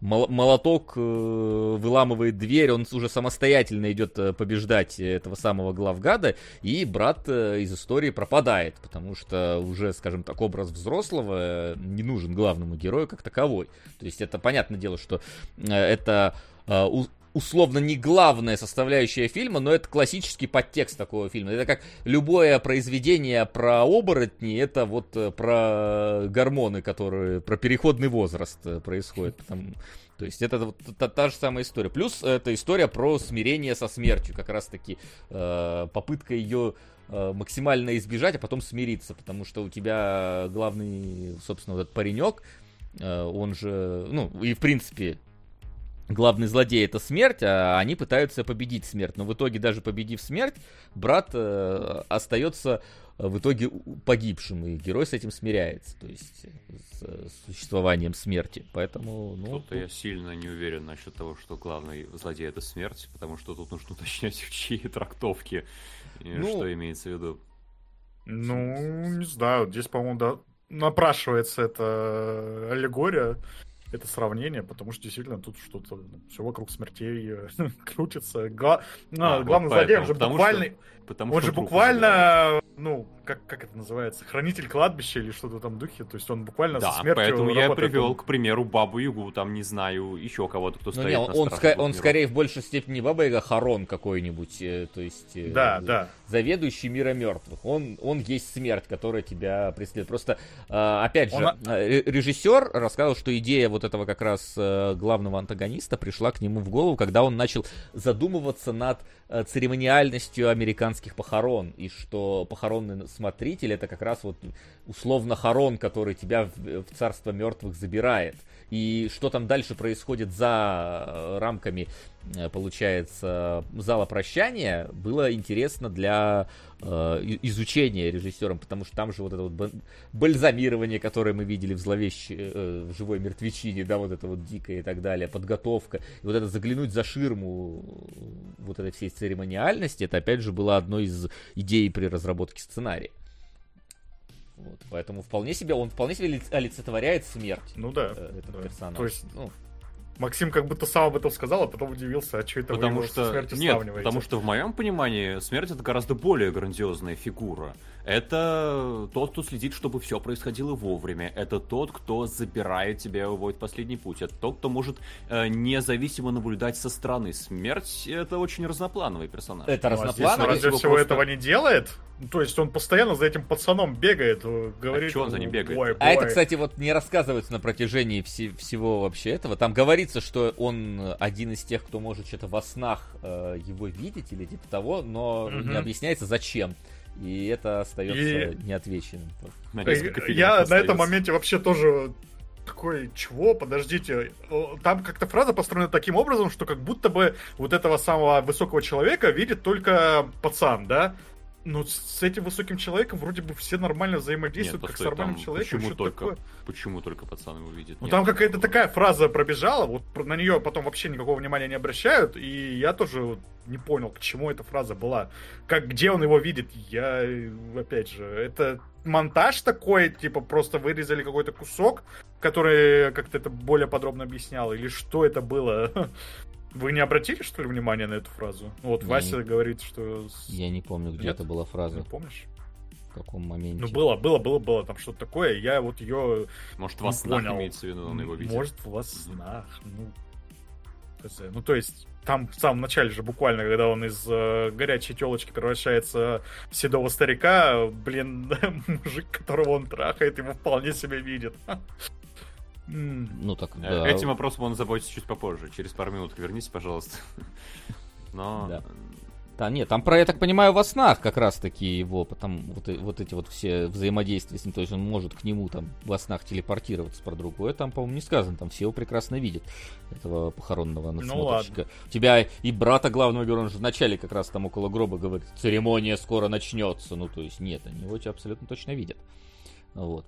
мол- молоток э, выламывает дверь, он уже самостоятельно идет э, побеждать этого самого главгада, и брат из истории пропадает, потому что уже, скажем так, образ взрослого не нужен главному герою как таковой. То есть это понятное дело, что это условно не главная составляющая фильма, но это классический подтекст такого фильма. Это как любое произведение про оборотни, это вот э, про гормоны, которые, про переходный возраст э, происходит. Потому- то есть это вот та, та же самая история. Плюс это история про смирение со смертью, как раз таки э, попытка ее э, максимально избежать, а потом смириться, потому что у тебя главный, собственно, вот этот паренек, э, он же, ну, и в принципе, главный злодей это смерть, а они пытаются победить смерть. Но в итоге, даже победив смерть, брат э, остается э, в итоге погибшим, и герой с этим смиряется, то есть э, с э, существованием смерти. Поэтому, ну, Тут я сильно не уверен насчет того, что главный злодей это смерть, потому что тут нужно уточнять, в чьи трактовки, и Ну, что имеется в виду. Ну, не знаю, здесь, по-моему, да, напрашивается эта аллегория, это сравнение, потому что действительно тут что-то, все вокруг смертей крутится. Гла- ну, А, вот главный злодей, он же потому буквально, что- Потому он что же буквально, ну, как, как это называется, хранитель кладбища или что-то там духе, то есть он буквально Да, со смертью поэтому я привел, Он- к примеру, Бабу Ягу, там, не знаю, еще кого-то, кто Ну, стоит не, на он, он, страже ска- он скорее в большей степени не Баба Яга, Харон какой-нибудь, э, то есть... э, Да, да. Заведующий мира мертвых. Он, он есть смерть, которая тебя преследует. Просто, э, опять же, Он- э, режиссер рассказал, что идея вот этого как раз э, главного антагониста пришла к нему в голову, когда он начал задумываться над э, церемониальностью американских похорон. И что похоронный смотритель это как раз вот условно хорон, который тебя в, в царство мертвых забирает. И что там дальше происходит за э, рамками, э, получается, зала прощания, было интересно для э, изучения режиссером, потому что там же вот это вот бальзамирование, которое мы видели в зловещей, э, в живой мертвечине, да, вот это вот дикое и так далее, подготовка, и вот это заглянуть за ширму вот этой всей церемониальности, это опять же была одной из идей при разработке сценария. Вот, поэтому вполне себе, он вполне себе лиц- олицетворяет смерть Ну да. э, этого да. персонажа. То есть ну, Максим как будто сам об этом сказал, а потом удивился, а что это Потому вы что... смертью Нет, сравниваете? потому что в моем понимании смерть это гораздо более грандиозная фигура. Это тот, кто следит, чтобы все происходило вовремя. Это тот, кто забирает тебя и выводит в последний путь. Это тот, кто может э, независимо наблюдать со стороны. Смерть это очень разноплановый персонаж. Это Ну, а здесь разноплановый. разве его всего просто- этого не делает? Ну, То есть он постоянно за этим пацаном бегает, э, говорит... чё он за ним бегает? «Ой, А это, бой». кстати, вот не рассказывается на протяжении вси- всего вообще этого. Там говорится, что он один из тех, кто может что-то во снах э, его видеть или типа того, но Мгм. не объясняется зачем. И это остается И- неотвеченным. На Э, Я на остается. этом моменте вообще тоже такой, чего, подождите, там как-то фраза построена таким образом, что как будто бы вот этого самого высокого человека видит только пацан, да? Ну, с- этим высоким человеком вроде бы все нормально взаимодействуют, Нет, как с постой, нормальным там человеком. Почему только, такое. почему только пацан его видит? Ну Нет, там какая-то ну, такая фраза пробежала, вот на нее потом вообще никакого внимания не обращают, и я тоже вот не понял, к чему эта фраза была. Как, где он его видит, я, опять же, это монтаж такой, типа просто вырезали какой-то кусок, который как-то это более подробно объяснял, или что это было? Вы не обратили, что ли, внимания на эту фразу? Вот Не, Вася не- говорит, что... Я не помню, где Нет? это была фраза, Не помнишь? в каком моменте. Ну, было, было, было, было там что-то такое, я вот ее Может, во снах понял. имеется в виду, он его видит. Может, во снах. Ну, ну, то есть, там в самом начале же буквально, когда он из э, горячей телочки превращается в седого старика, блин, мужик, которого он трахает, его вполне себе видит. Ну так, Э, да. Этим вопросом он заботится чуть попозже. Через пару минут вернись, пожалуйста. Но... Да. Да, нет, там про, я так понимаю, во снах как раз таки его, потом вот, вот эти вот все взаимодействия с ним, то есть он может к нему там во снах телепортироваться про другое, там, по-моему, не сказано, там все его прекрасно видят, этого похоронного надсмотрщика. У тебя и брата главного героя, он же вначале как раз там около гроба говорит, церемония скоро начнется, ну, то есть нет, они его тебя абсолютно точно видят. Вот.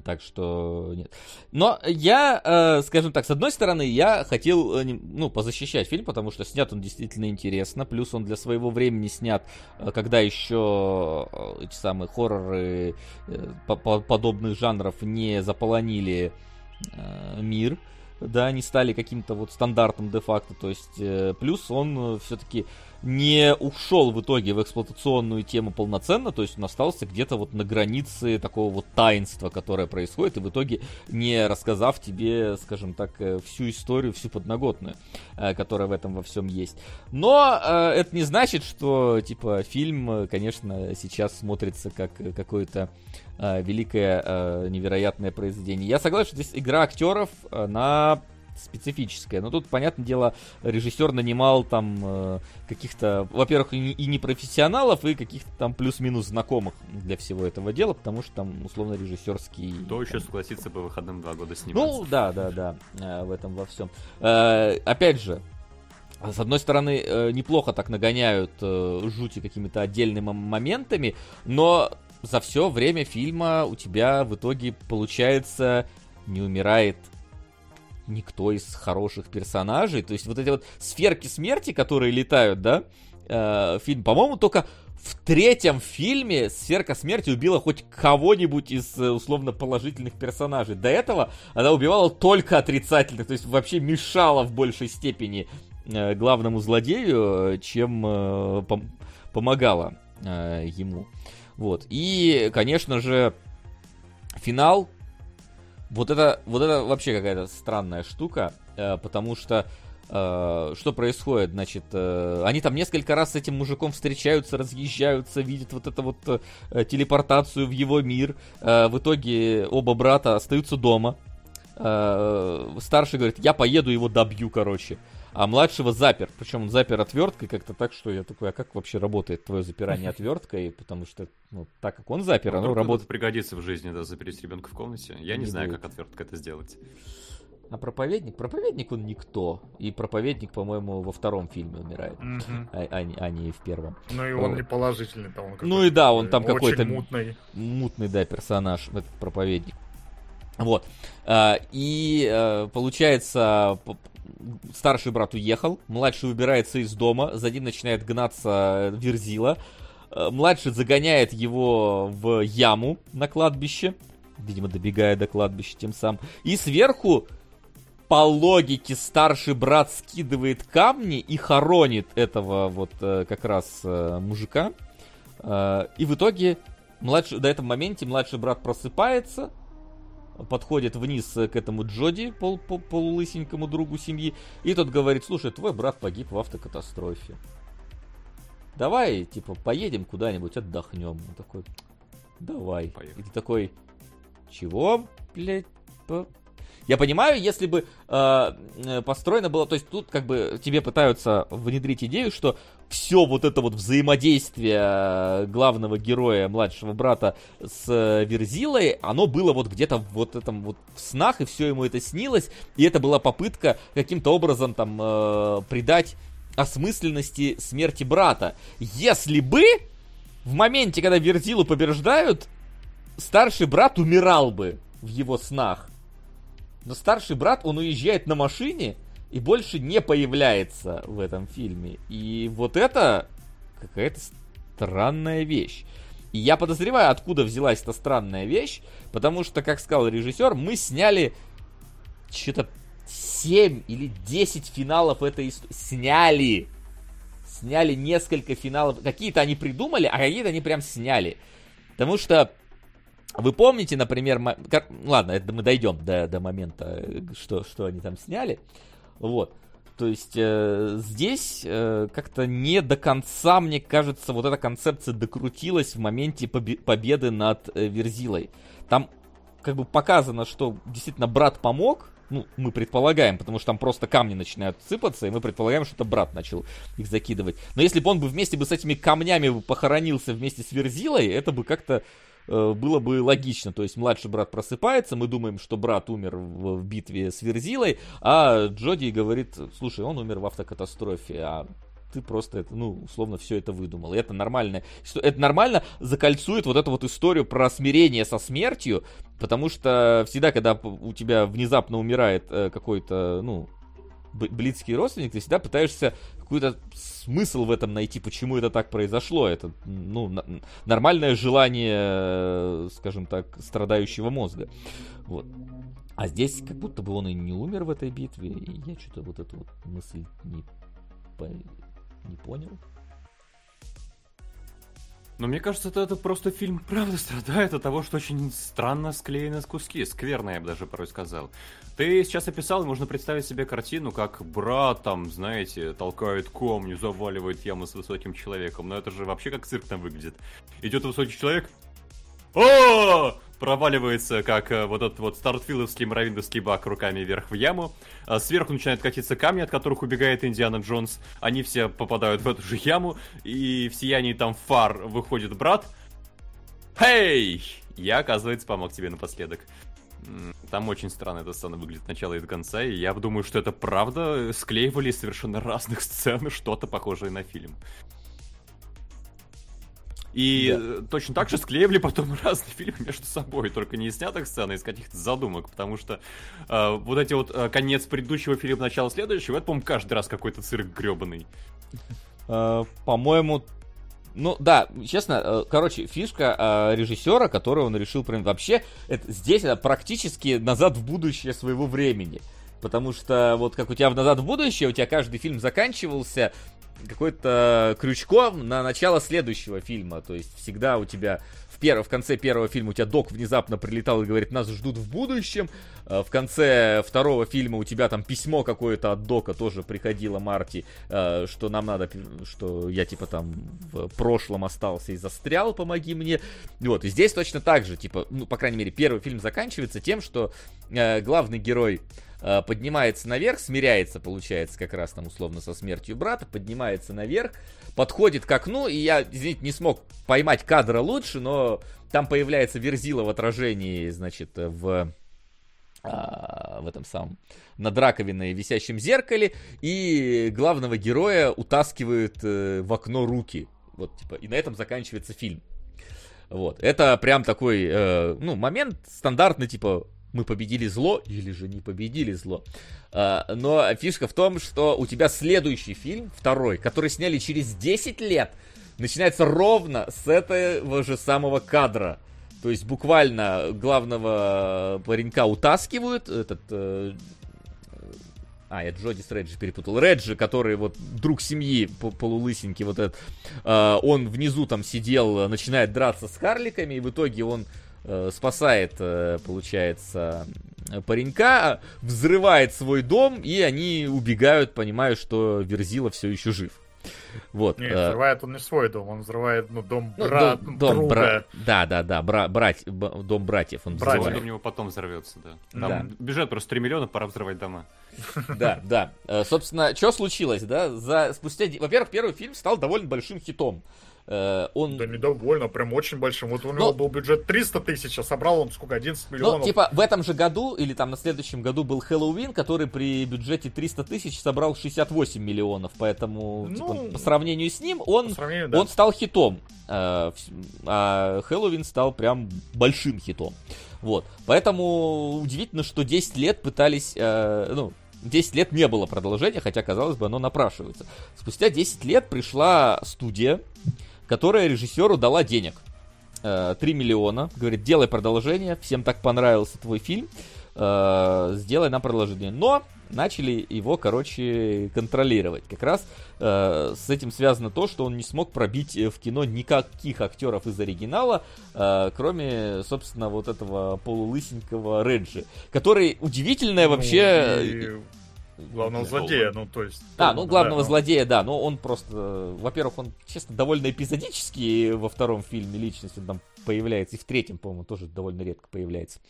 Так что нет. Но я, э, скажем так, с одной стороны, я хотел, э, ну, позащищать фильм, потому что снят он действительно интересно. Плюс он для своего времени снят, э, когда еще э, эти самые хорроры э, по- по- подобных жанров не заполонили э, мир. Да, не стали каким-то вот стандартом де-факто. То есть, э, плюс он все-таки не ушел в итоге в эксплуатационную тему полноценно, то есть он остался где-то вот на границе такого вот таинства, которое происходит, и в итоге не рассказав тебе, скажем так, э, всю историю, всю подноготную, э, которая в этом во всем есть. Но э, это не значит, что, типа, фильм, э, конечно, сейчас смотрится как э, какое-то э, великое, э, невероятное произведение. Я согласен, что здесь игра актеров, она специфическая. Но тут, понятное дело, режиссер нанимал там э, каких-то, во-первых, и не, профессионалов, и каких-то там плюс-минус знакомых для всего этого дела, потому что там условно режиссерский. Кто еще там, согласится по выходным два года сниматься? ну, да, да, да, э, в этом во всем. Э, опять же, с одной стороны, э, неплохо так нагоняют э, жути какими-то отдельными моментами, но за все время фильма у тебя в итоге получается не умирает никто из хороших персонажей. То есть вот эти вот сферки смерти, которые летают, да, э, фильм, по-моему, только в третьем фильме сферка смерти убила хоть кого-нибудь из э, условно положительных персонажей. До этого она убивала только отрицательных, то есть вообще мешала в большей степени э, главному злодею, э, чем э, пом- помогала э, ему. Вот. И, конечно же, финал. Вот это, вот это вообще какая-то странная штука, э, потому что э, что происходит, значит, э, они там несколько раз с этим мужиком встречаются, разъезжаются, видят вот эту вот телепортацию в его мир. В итоге оба брата остаются дома. Старший говорит, я поеду его добью, короче. А младшего запер. Причем он запер отверткой как-то так, что я такой, а как вообще работает твое запирание отверткой? Потому что, ну, так как он запер, оно работает. пригодится в жизни, да, запереть ребенка в комнате. Я не, Не знаю, будет. как отвертка это сделать. А проповедник? Проповедник он никто. И проповедник, по-моему, во втором фильме умирает. мгм. А, а не- а не в первом. Ну и он Вот. не положительный там. он Ну и да, он там очень какой-то мутный. мутный, да, персонаж, этот проповедник. Вот. А, И э, получается, старший брат уехал, младший выбирается из дома, за ним начинает гнаться Верзила. Э, Младший загоняет его в яму на кладбище, видимо, добегая до кладбища тем самым. И сверху по логике старший брат скидывает камни и хоронит этого вот э, как раз э, мужика. И в итоге младший, до этого моменте младший брат просыпается, подходит вниз э, к этому Джоди, пол, пол- полулысенькому другу семьи, и тот говорит, слушай, твой брат погиб в автокатастрофе. Давай, типа, поедем куда-нибудь, отдохнем. Он такой, давай. Поехали. И ты такой, чего, блядь? по-?» Я понимаю, если бы э, э, построено было, то есть тут как бы тебе пытаются внедрить идею, что все вот это вот взаимодействие э, главного героя, младшего брата с э, Верзилой, оно было вот где-то вот этом вот в снах, и все ему это снилось, и это была попытка каким-то образом там э, придать осмысленности смерти брата. Если бы в моменте, когда Верзилу побеждают, старший брат умирал бы в его снах. Но старший брат, он уезжает на машине и больше не появляется в этом фильме. И вот это какая-то странная вещь. И я подозреваю, откуда взялась эта странная вещь, потому что, как сказал режиссер, мы сняли что-то 7 или 10 финалов этой истории. Сняли! Сняли несколько финалов. Какие-то они придумали, а какие-то они прям сняли. Потому что вы помните, например, мо- кар- ладно, это мы дойдем до, до момента, э, что, что они там сняли. Вот. То есть э, здесь э, как-то не до конца, мне кажется, вот эта концепция докрутилась в моменте побе- победы над э, Верзилой. Там как бы показано, что действительно брат помог, ну, мы предполагаем, потому что там просто камни начинают сыпаться, и мы предполагаем, что это брат начал их закидывать. Но если бы он бы вместе бы с этими камнями похоронился вместе с Верзилой, это бы как-то было бы логично. То есть младший брат просыпается, мы думаем, что брат умер в, в битве с Верзилой, а Джоди говорит, слушай, он умер в автокатастрофе, а ты просто это, ну, условно, все это выдумал. И это нормально. Это нормально закольцует вот эту вот историю про смирение со смертью, потому что всегда, когда у тебя внезапно умирает э, какой-то, ну, близкий родственник, ты всегда пытаешься какой-то смысл в этом найти, почему это так произошло. Это, ну, нормальное желание, э, скажем так, страдающего мозга. Вот. А здесь как будто бы он и не умер в этой битве, и я что-то вот эту вот мысль не, по- не понял. Но мне кажется, это, это просто фильм правда страдает от того, что очень странно склеены с куски. Скверно, я бы даже порой сказал. Ты сейчас описал, и можно представить себе картину, как брат там, знаете, толкает камни, заваливает яму с высоким человеком. Но это же вообще как цирк там выглядит. Идет высокий человек, о! Проваливается, как э, вот этот вот стартфиловский муравиндовский бак руками вверх в яму. А сверху начинают катиться камни, от которых убегает Индиана Джонс. Они все попадают в эту же яму. И в сиянии там фар выходит брат. Хей! Я, оказывается, помог тебе напоследок. Там очень странно эта сцена выглядит от начала и до конца, и я думаю, что это правда склеивали совершенно разных сцен что-то похожее на фильм. И Да. точно так же склеивали потом разные фильмы между собой, только не из снятых сцен, а из каких-то задумок, потому что э, вот эти вот э, конец предыдущего фильма, начало следующего, это, по-моему, каждый раз какой-то цирк гребаный. Э, по-моему, ну да, честно, э, короче, фишка э, режиссера, которую он решил прям вообще, это, здесь это практически назад в будущее своего времени. Потому что вот как у тебя в назад в будущее, у тебя каждый фильм заканчивался какой-то крючком на начало следующего фильма. То есть всегда у тебя в, пер... в конце первого фильма у тебя док внезапно прилетал и говорит, нас ждут в будущем. Э, В конце второго фильма у тебя там письмо какое-то от дока тоже приходило Марти, э, что нам надо, что я типа там в прошлом остался и застрял, помоги мне. Вот, и здесь точно так же, типа, ну, по крайней мере, первый фильм заканчивается тем, что э, главный герой поднимается наверх, смиряется, получается, как раз там условно со смертью брата, поднимается наверх, подходит к окну, и я, извините, не смог поймать кадра лучше, но там появляется Верзила в отражении, значит, в а, в этом самом над раковиной висящем зеркале и главного героя утаскивают э, в окно руки. Вот типа и на этом заканчивается фильм. Вот. Это прям такой э, ну момент стандартный типа мы победили зло или же не победили зло А, но фишка в том что у тебя следующий фильм второй который сняли через 10 лет начинается ровно с этого же самого кадра то есть буквально главного паренька утаскивают, этот э, А, я Джоди с Реджи перепутал. Реджи, который вот друг семьи, по- полулысенький вот этот, э, он внизу там сидел, начинает драться с карликами, и в итоге он спасает, э, получается, э, паренька, взрывает свой дом, и они убегают, понимая, что Верзила все еще жив. Вот. Не, э, взрывает он не свой дом, он взрывает, ну, дом ну, дом, дом друга. бра- Да, да, да, бра- брать, дом братьев он Братьев. взрывает. Дом у него потом взорвется, да. Да. Там бюджет просто 3 миллиона, пора взрывать дома. Да, да. Э, Собственно, что случилось, да? За спустя, во-первых, первый фильм стал довольно большим хитом. Э, Он, Да недовольно, прям очень большим. Вот у Ну- него был бюджет 300 тысяч, а собрал он сколько, 11 ну, миллионов. типа, в этом же году или там на следующем году был Хэллоуин, который при бюджете 300 тысяч собрал 68 миллионов, поэтому Ну, типа, по сравнению с ним он, да. он стал хитом. Э, А Хэллоуин стал прям большим хитом. Вот. Поэтому удивительно, что 10 лет пытались, э, ну, 10 лет не было продолжения, хотя, казалось бы, оно напрашивается. Спустя 10 лет пришла студия, которая режиссеру дала денег. Э, 3 миллиона. Говорит, делай продолжение, всем так понравился твой фильм, э, сделай нам продолжение. Но начали его, короче, контролировать. Как раз э, с этим связано то, что он не смог пробить э, в кино никаких актеров из оригинала, э, кроме, собственно, вот этого полулысенького Реджи, который удивительное Ну, вообще... Главного Да, злодея, ну, то есть... А, ну главного да, злодея, да, но он просто, во-первых, он, честно, довольно эпизодический во втором фильме личность, он там появляется, и в третьем, по-моему, тоже довольно редко появляется.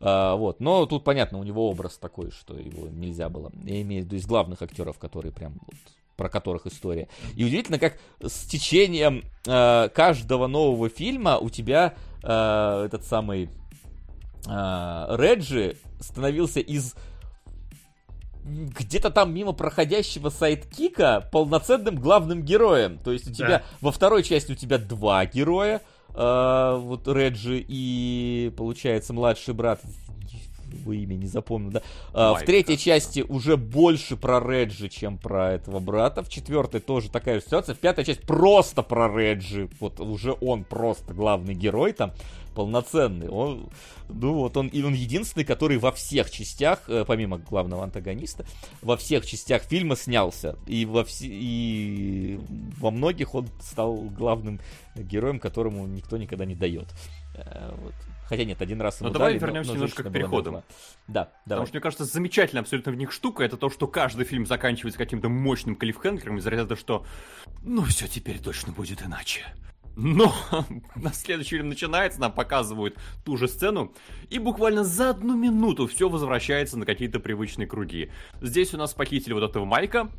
А, вот, но тут, понятно, у него образ такой, что его нельзя было. Я имею в виду из главных актеров, которые прям вот, про которых история. И удивительно, как с течением э, каждого нового фильма у тебя э, этот самый э, Реджи становился из где-то там мимо проходящего сайдкика полноценным главным героем. То есть у тебя Да. во второй части у тебя два героя, э, вот Реджи и получается младший брат. Его имя не запомнил, да. А, в третьей части уже больше про Реджи, чем про этого брата. В четвертой тоже такая же ситуация. В пятой части просто про Реджи. Вот уже он просто главный герой там полноценный. Он, ну вот он, и он единственный, который во всех частях, э, помимо главного антагониста, во всех частях фильма снялся. И во, все, и во многих он стал главным героем, которому никто никогда не дает. Э, вот. Хотя нет, один раз Ну, ему давай дали, но- вернемся но немножко женщина к была переходам. мертва. Да, Потому что, мне кажется, замечательная абсолютно в них штука, это то, что каждый фильм заканчивается каким-то мощным клиффхенгером из ряда, что ну все теперь точно будет иначе. Но на следующий фильм начинается, нам показывают ту же сцену, и буквально за одну минуту все возвращается на какие-то привычные круги. Здесь у нас похитили вот этого Майка,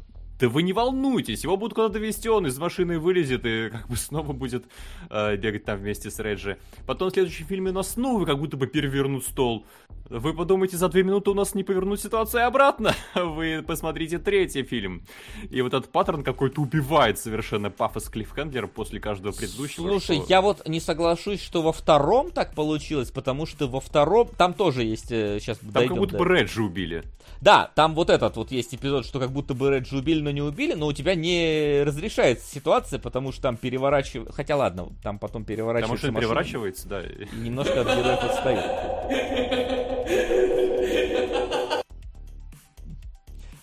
да вы не волнуйтесь, его будут куда-то везти, он из машины вылезет и как бы снова будет э, бегать там вместе с Реджи. Потом в следующем фильме у нас снова как будто бы перевернут стол. Вы подумайте, за две минуты у нас не повернуть ситуацию обратно. Вы посмотрите третий фильм. И вот этот паттерн какой-то убивает совершенно пафос Клиффхендлера после каждого предыдущего. Слушай, что- я вот не соглашусь, что во втором так получилось, потому что во втором там тоже есть сейчас Там как будто бы Реджи убили. Да, там вот этот вот есть эпизод, что как будто бы Реджи убили, но не убили, но у тебя не разрешается ситуация, потому что там переворачивают. Хотя ладно, там потом переворачивается. машина машина, переворачивается, да. и немножко от героев отстают.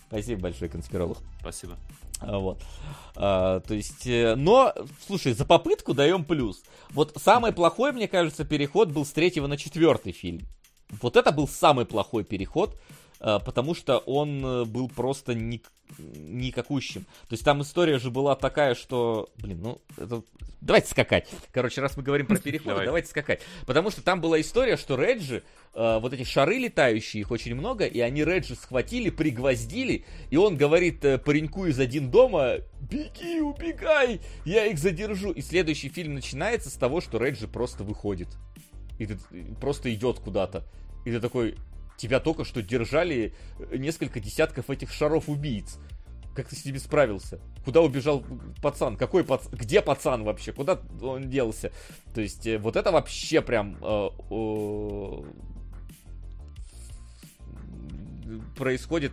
Спасибо большое, конспиролог. Спасибо. А, Вот. А, то есть, э, но, слушай, за попытку даем плюс. Вот самый плохой, мне кажется, переход был с третьего на четвертый фильм. Вот это был самый плохой переход, потому что он э, был просто ник- никакущим. То есть там история же была такая, что, блин, ну, это- давайте скакать. Короче, раз мы говорим про переход, Давай. давайте скакать. Потому что там была история, что Реджи, э, вот эти шары летающие, их очень много, и они Реджи схватили, пригвоздили, и он говорит э, пареньку из один дома, беги, убегай, я их задержу. И следующий фильм начинается с того, что Реджи просто выходит. И просто идет куда-то. И ты такой, тебя только что держали э, несколько десятков этих шаров убийц. Как ты с ними справился? Куда убежал пацан? Какой пацан? Где пацан вообще? Куда он делся? То есть э, вот это вообще прям э, происходит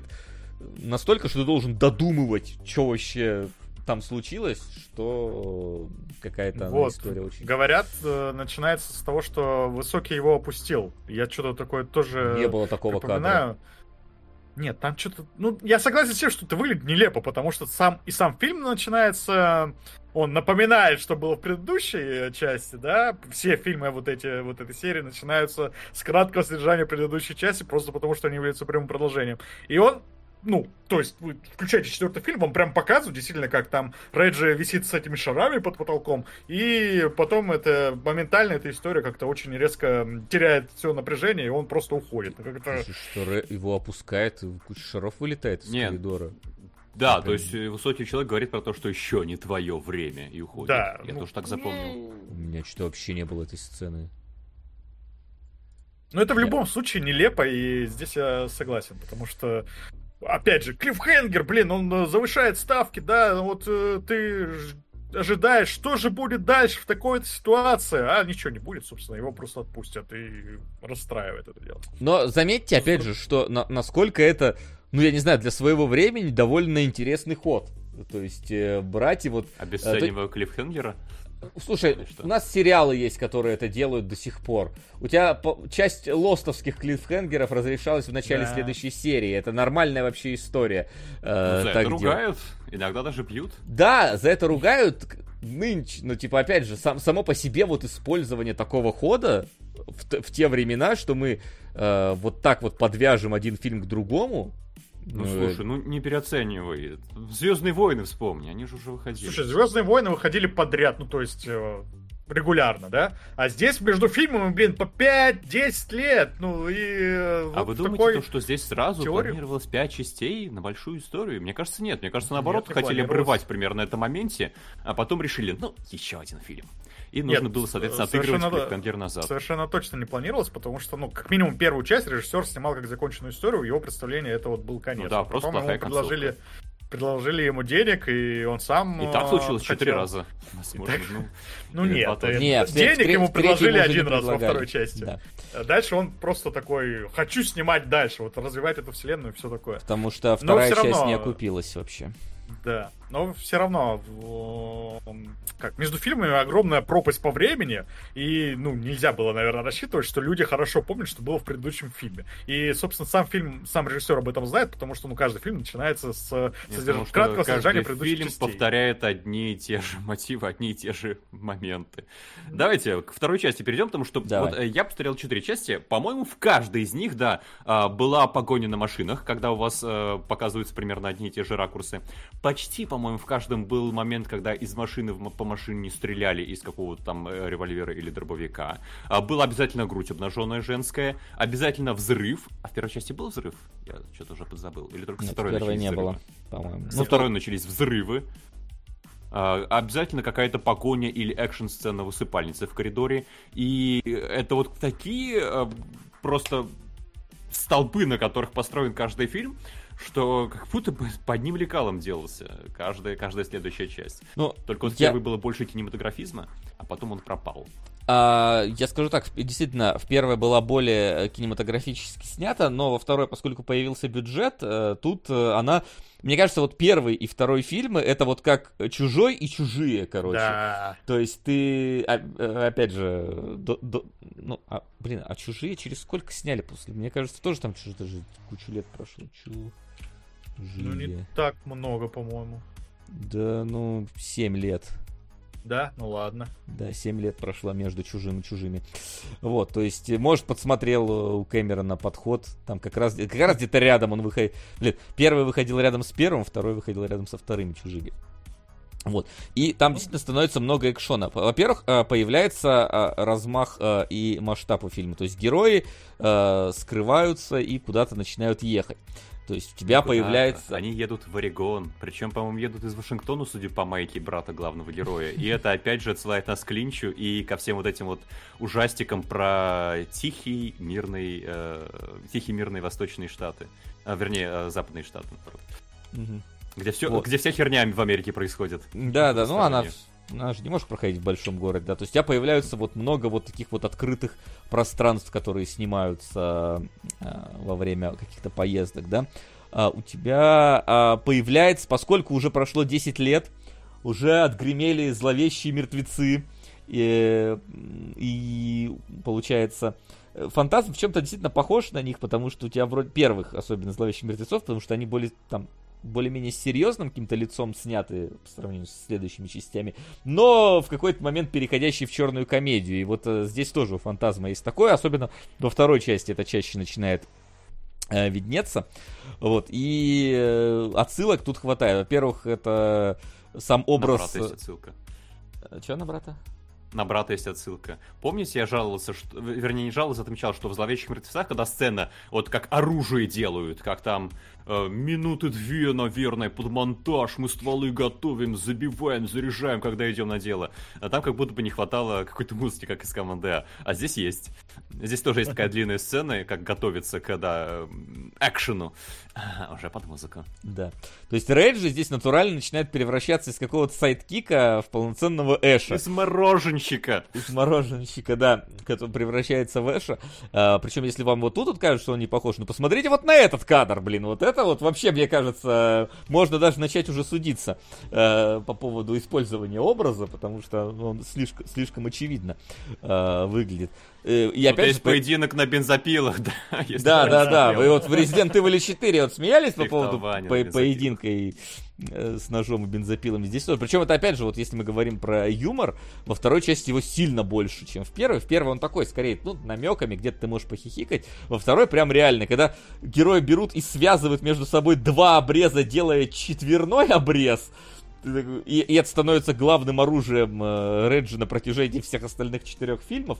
настолько, что ты должен додумывать, что вообще там случилось, что какая-то она Вот, история очень... говорят, э, начинается с того, что Высокий его опустил. Я что-то такое тоже Не было такого кадра. припоминаю. Нет, там что-то... Ну, я согласен с тем, что это выглядит нелепо, потому что сам и сам фильм начинается... Он напоминает, что было в предыдущей части, да? Все фильмы вот эти, вот этой серии начинаются с краткого содержания предыдущей части, просто потому что они являются прямым продолжением. И он ну, то есть, вы включаете четвертый фильм, вам прям показывают действительно, как там Реджи висит с этими шарами под потолком, и потом это моментально эта история как-то очень резко теряет все напряжение, и он просто уходит. Ну, Как-то... Что Ре- его опускает, и куча шаров вылетает из Нет. коридора. Да, Это- то есть э, высокий человек говорит про то, что еще не твое время, и уходит. Да, Я ну, тоже так запомнил. У меня что-то вообще не было этой сцены. Но это в любом случае нелепо, и здесь я согласен, потому что, опять же, Клиффхенгер, блин, он э, завышает ставки, да, вот э, ты ожидаешь, что же будет дальше в такой-то ситуации, а ничего не будет, собственно, его просто отпустят и расстраивает это дело. Но заметьте, опять же, что на- насколько это, ну я не знаю, для своего времени довольно интересный ход. То есть э, брать и вот... Обесцениваю Клиффхенгера. Слушай, что? у нас сериалы есть, которые это делают до сих пор. У тебя часть лостовских клиффхенгеров разрешалась в начале Да. следующей серии. Это нормальная вообще история. э, Ну, за так это делать. ругают, иногда даже бьют. Да, за это ругают нынче, ну, типа, опять же, сам, само по себе вот использование такого хода в, в те времена, что мы э, вот так вот подвяжем один фильм к другому. Ну, э, слушай, ну не переоценивай. Звездные войны вспомни, они же уже выходили. Слушай, Звездные войны выходили подряд, ну то есть э, регулярно, да? А здесь между фильмами, блин, по 5-10 лет, ну и... э, а вот вы думаете, такой- то, что здесь сразу теорию- планировалось 5 частей на большую историю? Мне кажется, нет. Мне кажется, наоборот, Нет, не хотели обрывать примерно на этом моменте, а потом решили, ну, еще один фильм. И Нет, нужно было, соответственно, отыгрывать. Клиффхенгер назад. Совершенно точно не планировалось, потому что, ну, как минимум первую часть режиссер снимал как законченную историю, его представление это вот был конец. Ну да, А просто Потом ему предложили, предложили ему денег, и он сам... И так э, случилось четыре хотел. раза. Так- ну, Ну нет, э, Не, в тре- денег ему предложили один раз во второй части. Да. А Дальше он просто такой, хочу снимать дальше, вот развивать эту вселенную и все такое. Потому что вторая часть равно- не окупилась вообще. Да, но все равно, как между фильмами огромная пропасть по времени, и, ну, нельзя было, наверное, рассчитывать, что люди хорошо помнят, что было в предыдущем фильме. И, собственно, сам фильм, сам режиссер об этом знает, потому что, ну, каждый фильм начинается с содерж- краткого содержания предыдущих фильм частей. повторяет одни и те же мотивы, одни и те же моменты. Давайте к второй части перейдем, потому что Давай. вот, э, я посмотрел четыре части. По-моему, в каждой из них, да, а, была погоня на машинах, когда у вас э, показываются примерно одни и те же ракурсы. Почти, по-моему, в каждом был момент, когда из машины в по машине стреляли из какого-то там э, револьвера или дробовика. А, Была обязательно грудь обнаженная женская, обязательно взрыв. А в первой части был взрыв? Я что-то уже подзабыл. Или только со Нет, второй первой начались не взрывы? было, по-моему. Со Ну, второй начались взрывы. А, обязательно какая-то погоня или экшн-сцена в усыпальнице в коридоре. И это вот такие э, просто столбы, на которых построен каждый фильм, что как будто бы по одним лекалам делался каждая, каждая следующая часть. Ну, Только вот я- первой было больше кинематографизма, а потом он пропал. А, я скажу так, действительно, в первой была более э, кинематографически снята, но во второй, поскольку появился бюджет, э, тут э, она... Мне кажется, вот первый и второй фильмы, это вот как «Чужой» и «Чужие», короче. Да. То есть ты, а- опять же, до- до- ну, а, блин, а «Чужие» через сколько сняли после? Мне кажется, тоже там что-то даже кучу лет прошло. Чужие. Ну, не так много, по-моему. Да, ну, 7 лет. Да? Ну ладно. Да, 7 лет прошло между чужим и чужими. Вот, то есть, э, может, подсмотрел э, у Кэмерона подход, там как раз, как раз где-то рядом он выходил, блин, первый выходил рядом с первым, второй выходил рядом со вторыми чужими. Вот. И там действительно становится много экшона. Во-первых, э, появляется размах и масштаб у фильма. То есть герои скрываются и куда-то начинают ехать. То есть у тебя Куда-то. появляется... Они едут в Орегон. Причем, по-моему, едут из Вашингтона, судя по майке брата главного героя. И это опять же отсылает нас к Линчу и ко всем вот этим вот ужастикам про тихий мирный, э, тихие мирные восточные штаты. А, вернее, э, западные штаты, наоборот. Мгм. Где, все, Вот. где вся херня в Америке происходит. Да, да, ну она. Она же не может проходить в большом городе, да. То есть у тебя появляются вот много вот таких вот открытых пространств, которые снимаются а, во время каких-то поездок, да. А, у тебя а, появляется, поскольку уже прошло 10 лет, уже отгремели зловещие мертвецы, и, и получается Фантазм в чем-то действительно похож на них, потому что у тебя вроде первых, особенно зловещих мертвецов, потому что они более там более-менее серьезным каким-то лицом сняты по сравнению с следующими частями, но в какой-то момент переходящий в черную комедию. И вот э, здесь тоже у Фантазма есть такое, особенно во второй части это чаще начинает э, виднеться. Вот. И э, отсылок тут хватает. Во-первых, это сам На образ... брата есть отсылка. Че на брата? На брата есть отсылка. Помните, я жаловался, что... Вернее, не жаловался, отмечал, что в «Зловещих мертвецах», когда сцена, вот как оружие делают, как там э, минуты две, наверное, под монтаж, мы стволы готовим, забиваем, заряжаем, когда идем на дело. А там как будто бы не хватало какой-то музыки, как из команды А. А здесь есть. Здесь тоже есть такая длинная сцена, как готовится когда э, экшену. Уже под музыку. Да. То есть Реджи здесь натурально начинает превращаться из какого-то сайдкика в полноценного Эша. Из мороженщика. Из мороженщика, да, который превращается в Эша. А, причем, если вам вот тут вот кажется, что он не похож, ну посмотрите вот на этот кадр, блин. Вот это вот вообще, мне кажется, можно даже начать уже судиться э, по поводу использования образа, потому что он слишком, слишком очевидно э, выглядит. Э, И Тут опять есть же, поединок на бензопилах, да. да, да, да. Вы вот в Resident Evil 4 вот смеялись по поводу по- поединка и, с ножом и бензопилами. Здесь тоже. Причем это опять же, вот если мы говорим про юмор, во второй части его сильно больше, чем в первой. В первой он такой, скорее, ну, намеками, где-то ты можешь похихикать. Во второй прям реально, когда герои берут и связывают между собой два обреза, делая четверной обрез, и, и это становится главным оружием э, Реджи на протяжении всех остальных четырех фильмов.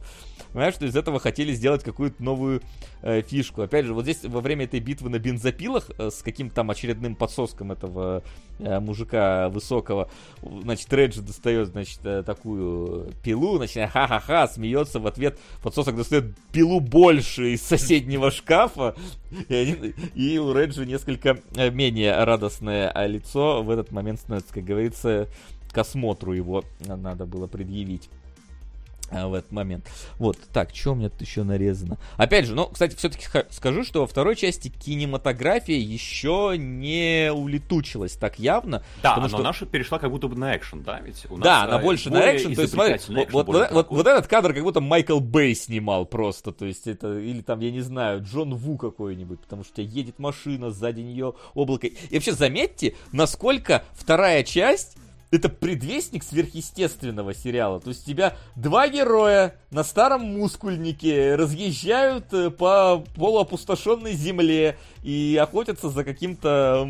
Понимаешь, что из этого хотели сделать какую-то новую э, фишку. Опять же, вот здесь во время этой битвы на бензопилах э, с каким-то там очередным подсоском этого э, мужика высокого, значит, Реджи достает, значит, э, такую пилу, начинает ха-ха-ха, смеется в ответ, подсосок достает пилу больше из соседнего шкафа, и, у Реджи несколько э, менее радостное э, лицо в этот момент становится, как говорится, к осмотру его надо было предъявить. а, в этот момент. Вот, так, что у меня тут еще нарезано? Опять же, ну, кстати, все-таки скажу, что во второй части кинематография еще не улетучилась так явно. Да, потому что- наша перешла как будто бы на экшен, да, ведь у нас, да, э, она больше на экшен. То есть, смотри, экшен, вот, вот- вот- вот этот кадр как будто Майкл Бэй снимал просто. То есть это, или там, я не знаю, Джон Ву какой-нибудь, потому что едет машина, сзади нее облако. И вообще заметьте, насколько вторая часть это предвестник сверхъестественного сериала. То есть тебя два героя на старом мускульнике разъезжают э, по полуопустошенной земле и охотятся за каким-то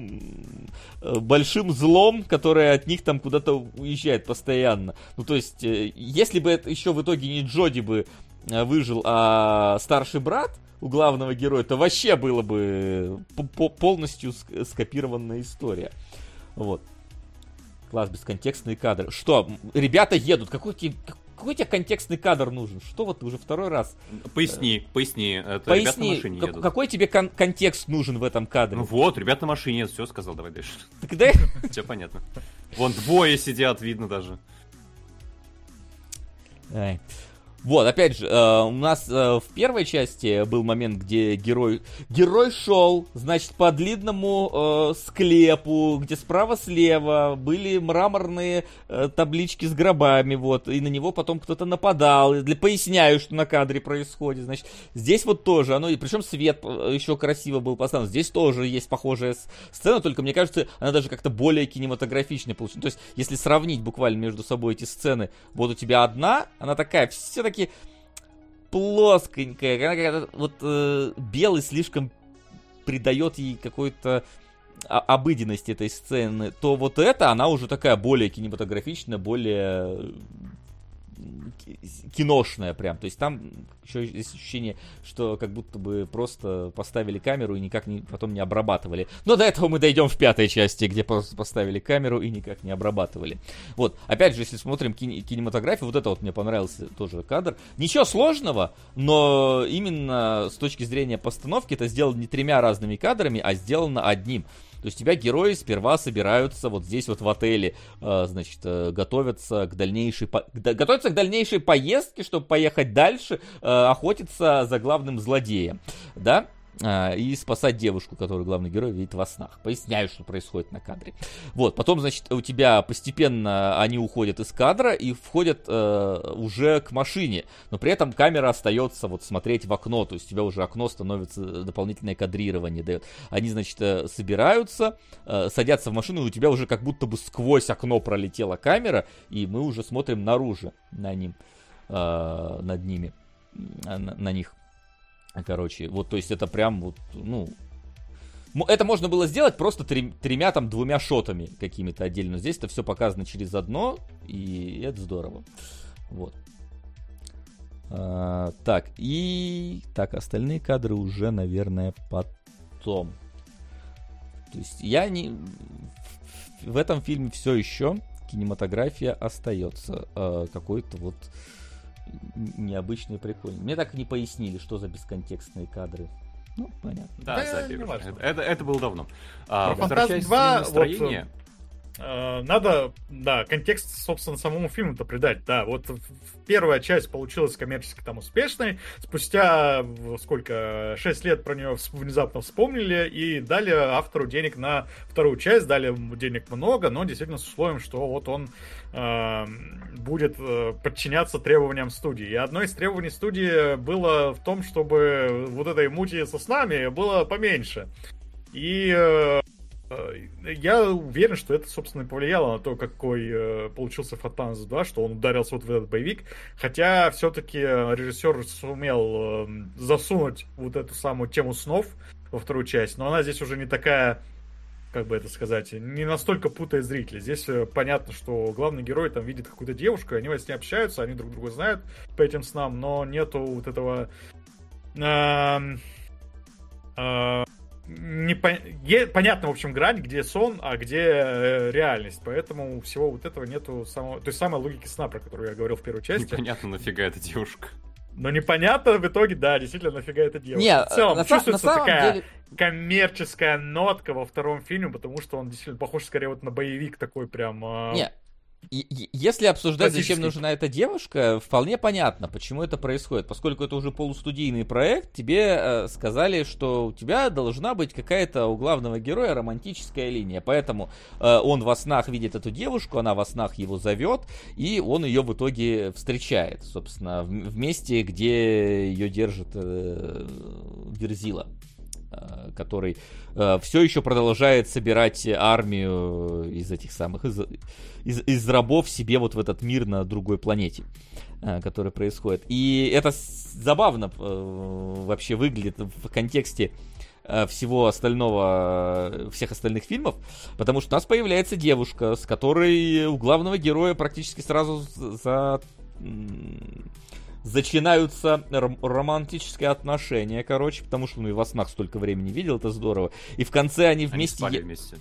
э, большим злом, которое от них там куда-то уезжает постоянно. Ну, то есть, э, если бы это еще в итоге не Джоди бы выжил, а старший брат у главного героя, то вообще было бы по- по- полностью ск- скопированная история. Вот. Класс, бесконтекстные кадры. Что, ребята едут, какой тебе, какой тебе контекстный кадр нужен? Что вот ты уже второй раз? Поясни, поясни. Это ребята на Поясни, машине как- едут. какой тебе кон- контекст нужен в этом кадре? Ну вот, ребята на машине едут, все сказал, давай дальше. Так дай- Все понятно. Вон двое сидят, видно даже. Ай. Вот, опять же, э, у нас э, в первой части был момент, где герой, герой шел, значит, по длинному э, склепу, где справа-слева были мраморные э, таблички с гробами, вот, и на него потом кто-то нападал. И Для поясняю, что на кадре происходит, значит, здесь вот тоже, оно, и причем свет э, еще красиво был поставлен. Здесь тоже есть похожая сцена, только мне кажется, она даже как-то более кинематографичная получилась. То есть, если сравнить буквально между собой эти сцены, вот у тебя одна, она такая все-таки плосконькая, она какая-то вот э, белый слишком придает ей какой-то обыденность этой сцены, то вот эта, она уже такая более кинематографичная, более киношная прям. То есть там еще есть ощущение, что как будто бы просто поставили камеру и никак не, потом не обрабатывали. Но до этого мы дойдем в пятой части, где просто поставили камеру и никак не обрабатывали. Вот, опять же, если смотрим кини- кинематографию, вот это вот мне понравился тоже кадр. Ничего сложного, но именно с точки зрения постановки это сделано не тремя разными кадрами, а сделано одним. То есть тебя герои сперва собираются вот здесь вот в отеле, э, значит, э, готовятся к дальнейшей, по- готовятся к дальнейшей поездке, чтобы поехать дальше, э, охотиться за главным злодеем, да? А, и спасать девушку, которую главный герой видит во снах. Поясняю, что происходит на кадре. Вот, потом, значит, у тебя постепенно они уходят из кадра и входят э, уже к машине, но при этом камера остается вот смотреть в окно, то есть у тебя уже окно становится дополнительное кадрирование дает. Они, значит, э, собираются, э, садятся в машину, и у тебя уже как будто бы сквозь окно пролетела камера, и мы уже смотрим наружу на ним, э, над ними, на, на них. Короче, вот, то есть это прям вот, ну, это можно было сделать просто трем- тремя, там, двумя шотами какими-то отдельно. Здесь это все показано через одно, и это здорово. Вот. А, так, и... Так, остальные кадры уже, наверное, потом. То есть я не... В этом фильме все еще кинематография остается э, какой-то вот необычный прикольный. Мне так и не пояснили, что за бесконтекстные кадры. Ну, понятно. Да, Да. Это, это- это было давно. А, Про возвращаясь «Фантаст к 2», настроению, Э, Надо, да, контекст, собственно, самому фильму-то придать. Да, вот первая часть получилась коммерчески там успешной. Спустя сколько, 6 лет про нее внезапно вспомнили и дали автору денег на вторую часть. Дали денег много, но действительно с условием, что вот он э, будет э, подчиняться требованиям студии. И одно из требований студии было в том, чтобы вот этой мути со снами было поменьше. И э, Э, Я уверен, что это, собственно, и повлияло на то, какой э, получился Фатанс 2, что он ударился вот в этот боевик. Хотя все-таки режиссер сумел э, засунуть вот эту самую тему снов во вторую часть, но она здесь уже не такая, как бы это сказать, не настолько путает зрителя. Здесь э, понятно, что главный герой там видит какую-то девушку, они с ней общаются, они друг друга знают по этим снам, но нету вот этого... эм, э, не по- е- понятно, в общем, грань, где сон, а где э, реальность. Поэтому всего вот этого нету самого, той самой логики сна, про которую я говорил в первой части. непонятно нафига эта девушка. Но непонятно в итоге, да, действительно, нафига это делать. Не, в целом, на, са- на чувствуется самом такая деле... коммерческая нотка во втором фильме, потому что он действительно похож скорее вот на боевик такой прям. а, Не, и- если обсуждать, зачем нужна эта девушка, вполне понятно, почему это происходит. Поскольку это уже полустудийный проект, тебе э, сказали, что у тебя должна быть какая-то у главного героя романтическая линия. Поэтому э, он во снах видит эту девушку, она во снах его зовет, и он ее в итоге встречает, собственно, в, в месте, где ее держит э, Верзила э, который все еще продолжает собирать армию из этих самых из, из, из рабов себе вот в этот мир на другой планете, э, который происходит. И это забавно э, вообще выглядит в контексте э, всего остального, э, всех остальных фильмов, потому что у нас появляется девушка, с которой у главного героя практически сразу за ром- романтические отношения, короче, потому что ну и во снах столько времени видел, это здорово. И в конце они Они вместе... спали е- вместе.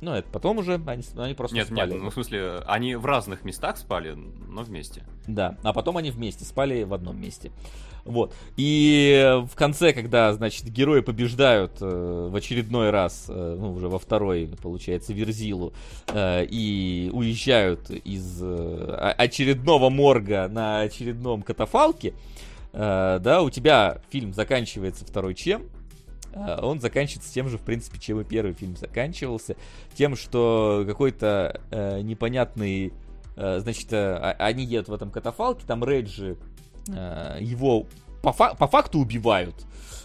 Ну, это потом уже, они, они просто Нет, спали. нет, ну в смысле, они в разных местах спали, но вместе. Да, а потом они вместе спали в одном месте. Вот. И в конце, когда, значит, герои побеждают э, в очередной раз, э, ну, уже во второй, получается, Верзилу, э, и уезжают из э, очередного морга на очередном катафалке, э, да, у тебя фильм заканчивается второй чем? Э, Он заканчивается тем же, в принципе, чем и первый фильм заканчивался. Тем, что какой-то э, непонятный Э, Значит, э, они едут в этом катафалке, там Рейджи э, его по, фа- по факту убивают.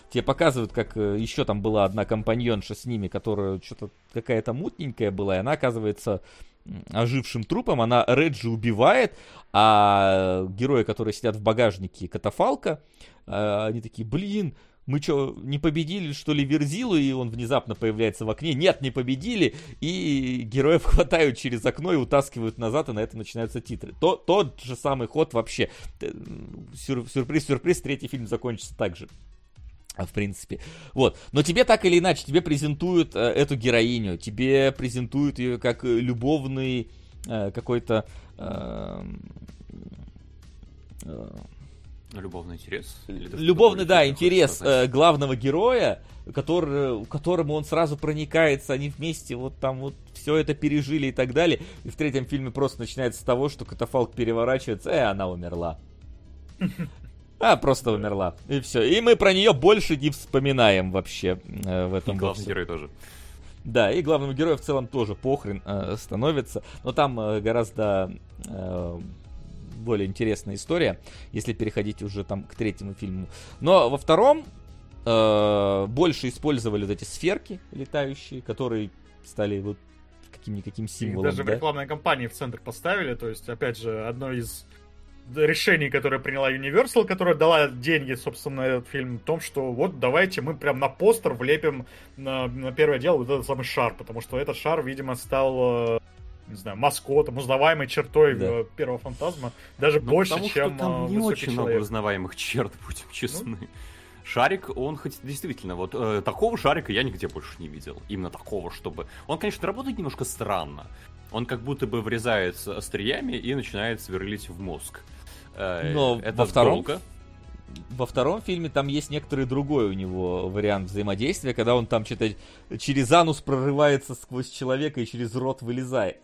Тебе показывают, как э, еще там была одна компаньонша с ними, которая что-то какая-то мутненькая была, и она оказывается ожившим трупом, она Реджи убивает, а герои, которые сидят в багажнике катафалка, э, они такие, блин, мы что, не победили, что ли, Верзилу? И он внезапно появляется в окне. Нет, не победили. И героев хватают через окно и утаскивают назад, и на этом начинаются титры. То, тот же самый ход вообще. Сюр, сюрприз, сюрприз, третий фильм закончится так же. А, В принципе. Вот. Но тебе так или иначе, тебе презентуют э, эту героиню, тебе презентуют ее как любовный э, какой-то... э, э, Любовный интерес. Или Любовный, да, интерес э, главного героя, который, которому он сразу проникается, они вместе вот там вот все это пережили и так далее. И в третьем фильме просто начинается с того, что катафалк переворачивается, и она умерла. А, просто умерла. И все. И мы про нее больше не вспоминаем вообще э, в И этом главный вовсе. герой тоже. Да, и главному герою в целом тоже похрен э, становится. Но там э, гораздо э, более интересная история, если переходить уже там к третьему фильму. Но во втором э, больше использовали вот эти сферки летающие, которые стали вот каким-никаким символом. даже в да? рекламной кампании в центр поставили. То есть, опять же, одно из решений, которое приняла Universal, которая дала деньги, собственно, на этот фильм, в том, что вот давайте мы прям на постер влепим на, на первое дело вот этот самый шар, потому что этот шар, видимо, стал, э, не знаю, маскотом, узнаваемой чертой Да. э, первого фантазма, даже Ну, больше, потому чем что там э, не очень много человек. узнаваемых черт, будем честны. Шарик, он хоть действительно, вот э, такого шарика я нигде больше не видел. Именно такого, чтобы... Он, конечно, работает немножко странно. Он как будто бы врезается остриями и начинает сверлить в мозг. Э, Но это во втором долго. Во втором фильме там есть некоторый другой у него вариант взаимодействия, когда он там что-то через анус прорывается сквозь человека и через рот вылезает.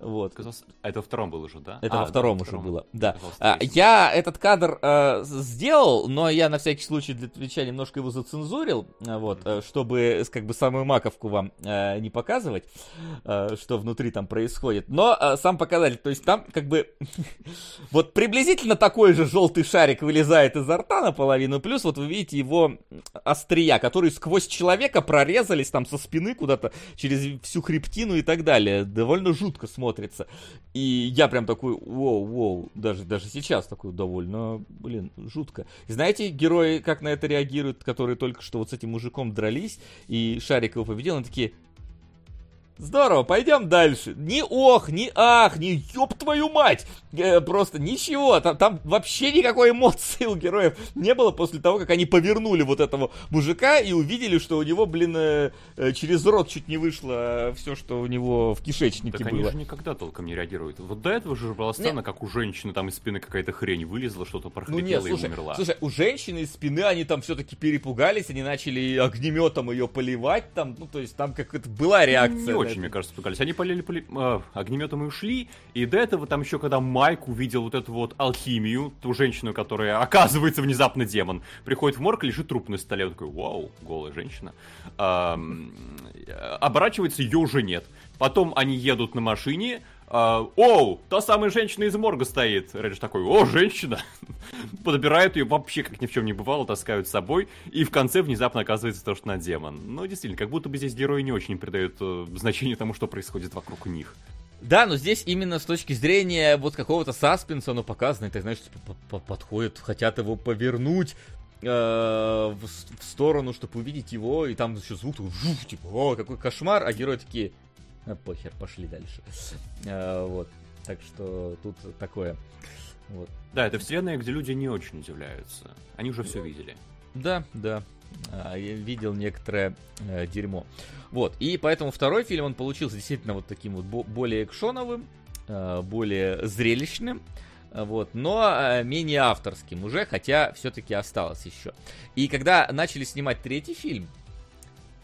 Вот. А это во втором было уже, да? Это А, во да, втором во уже втором. было, да. А. Я этот кадр э, сделал, но я на всякий случай для Твича немножко его зацензурил, э, вот, э, чтобы как бы самую маковку вам э, не показывать, э, что внутри там происходит. Но э, сам показатель, то есть там как бы вот приблизительно такой же желтый шарик вылезает изо рта наполовину, плюс вот вы видите его острия, которые сквозь человека прорезались там со спины куда-то через всю хребтину и так далее. Довольно жутко смотрится. И я прям такой, воу-воу, даже, даже сейчас такой довольно, блин, жутко. И знаете, герои как на это реагируют, которые только что вот с этим мужиком дрались, и Шарик его победил, они такие, Здорово, пойдем дальше. Ни ох, ни ах, ни ёб твою мать. Э, просто ничего. Там, там вообще никакой эмоции у героев не было после того, как они повернули вот этого мужика и увидели, что у него, блин, э, э, через рот чуть не вышло все, что у него в кишечнике Так они было. же никогда толком не реагируют. Вот до этого же была сцена, как у женщины там из спины какая-то хрень вылезла, что-то Ну прохрипела нет, и слушай, умерла. слушай, у женщины из спины они там все-таки перепугались, они начали огнеметом ее поливать там, ну то есть там как это была реакция. Не очень, мне кажется, испугались. Они полили, поли- э, огнеметом и ушли. И до этого там еще, когда Майк увидел вот эту вот алхимию, ту женщину, которая оказывается внезапно демон, приходит в морг, лежит труп на столе. Он такой, вау, голая женщина. Э, оборачивается, ее уже нет. Потом они едут на машине. А, Оу, та самая женщина из морга стоит. Редж такой, о, женщина. Подбирают ее вообще, как ни в чем не бывало, таскают с собой. И в конце внезапно оказывается то, что она демон. Ну, действительно, как будто бы здесь герои не очень придают э, значение тому, что происходит вокруг них. Да, но здесь именно с точки зрения вот какого-то саспенса оно показано, и ты знаешь, типа, по- по- подходят, хотят его повернуть э, в, в сторону, чтобы увидеть его, и там еще звук такой, типа, о, какой кошмар, а герои такие, похер, пошли дальше. Э, вот, так что тут такое. Вот. Да, это вселенная, где люди не очень удивляются. Они уже все видели. Да, да. А, Я видел некоторое э, дерьмо. Вот. И поэтому второй фильм, он получился действительно вот таким вот бо- более экшоновым, э, более зрелищным. э, Вот, но э, менее авторским уже, хотя все-таки осталось еще. И когда начали снимать третий фильм,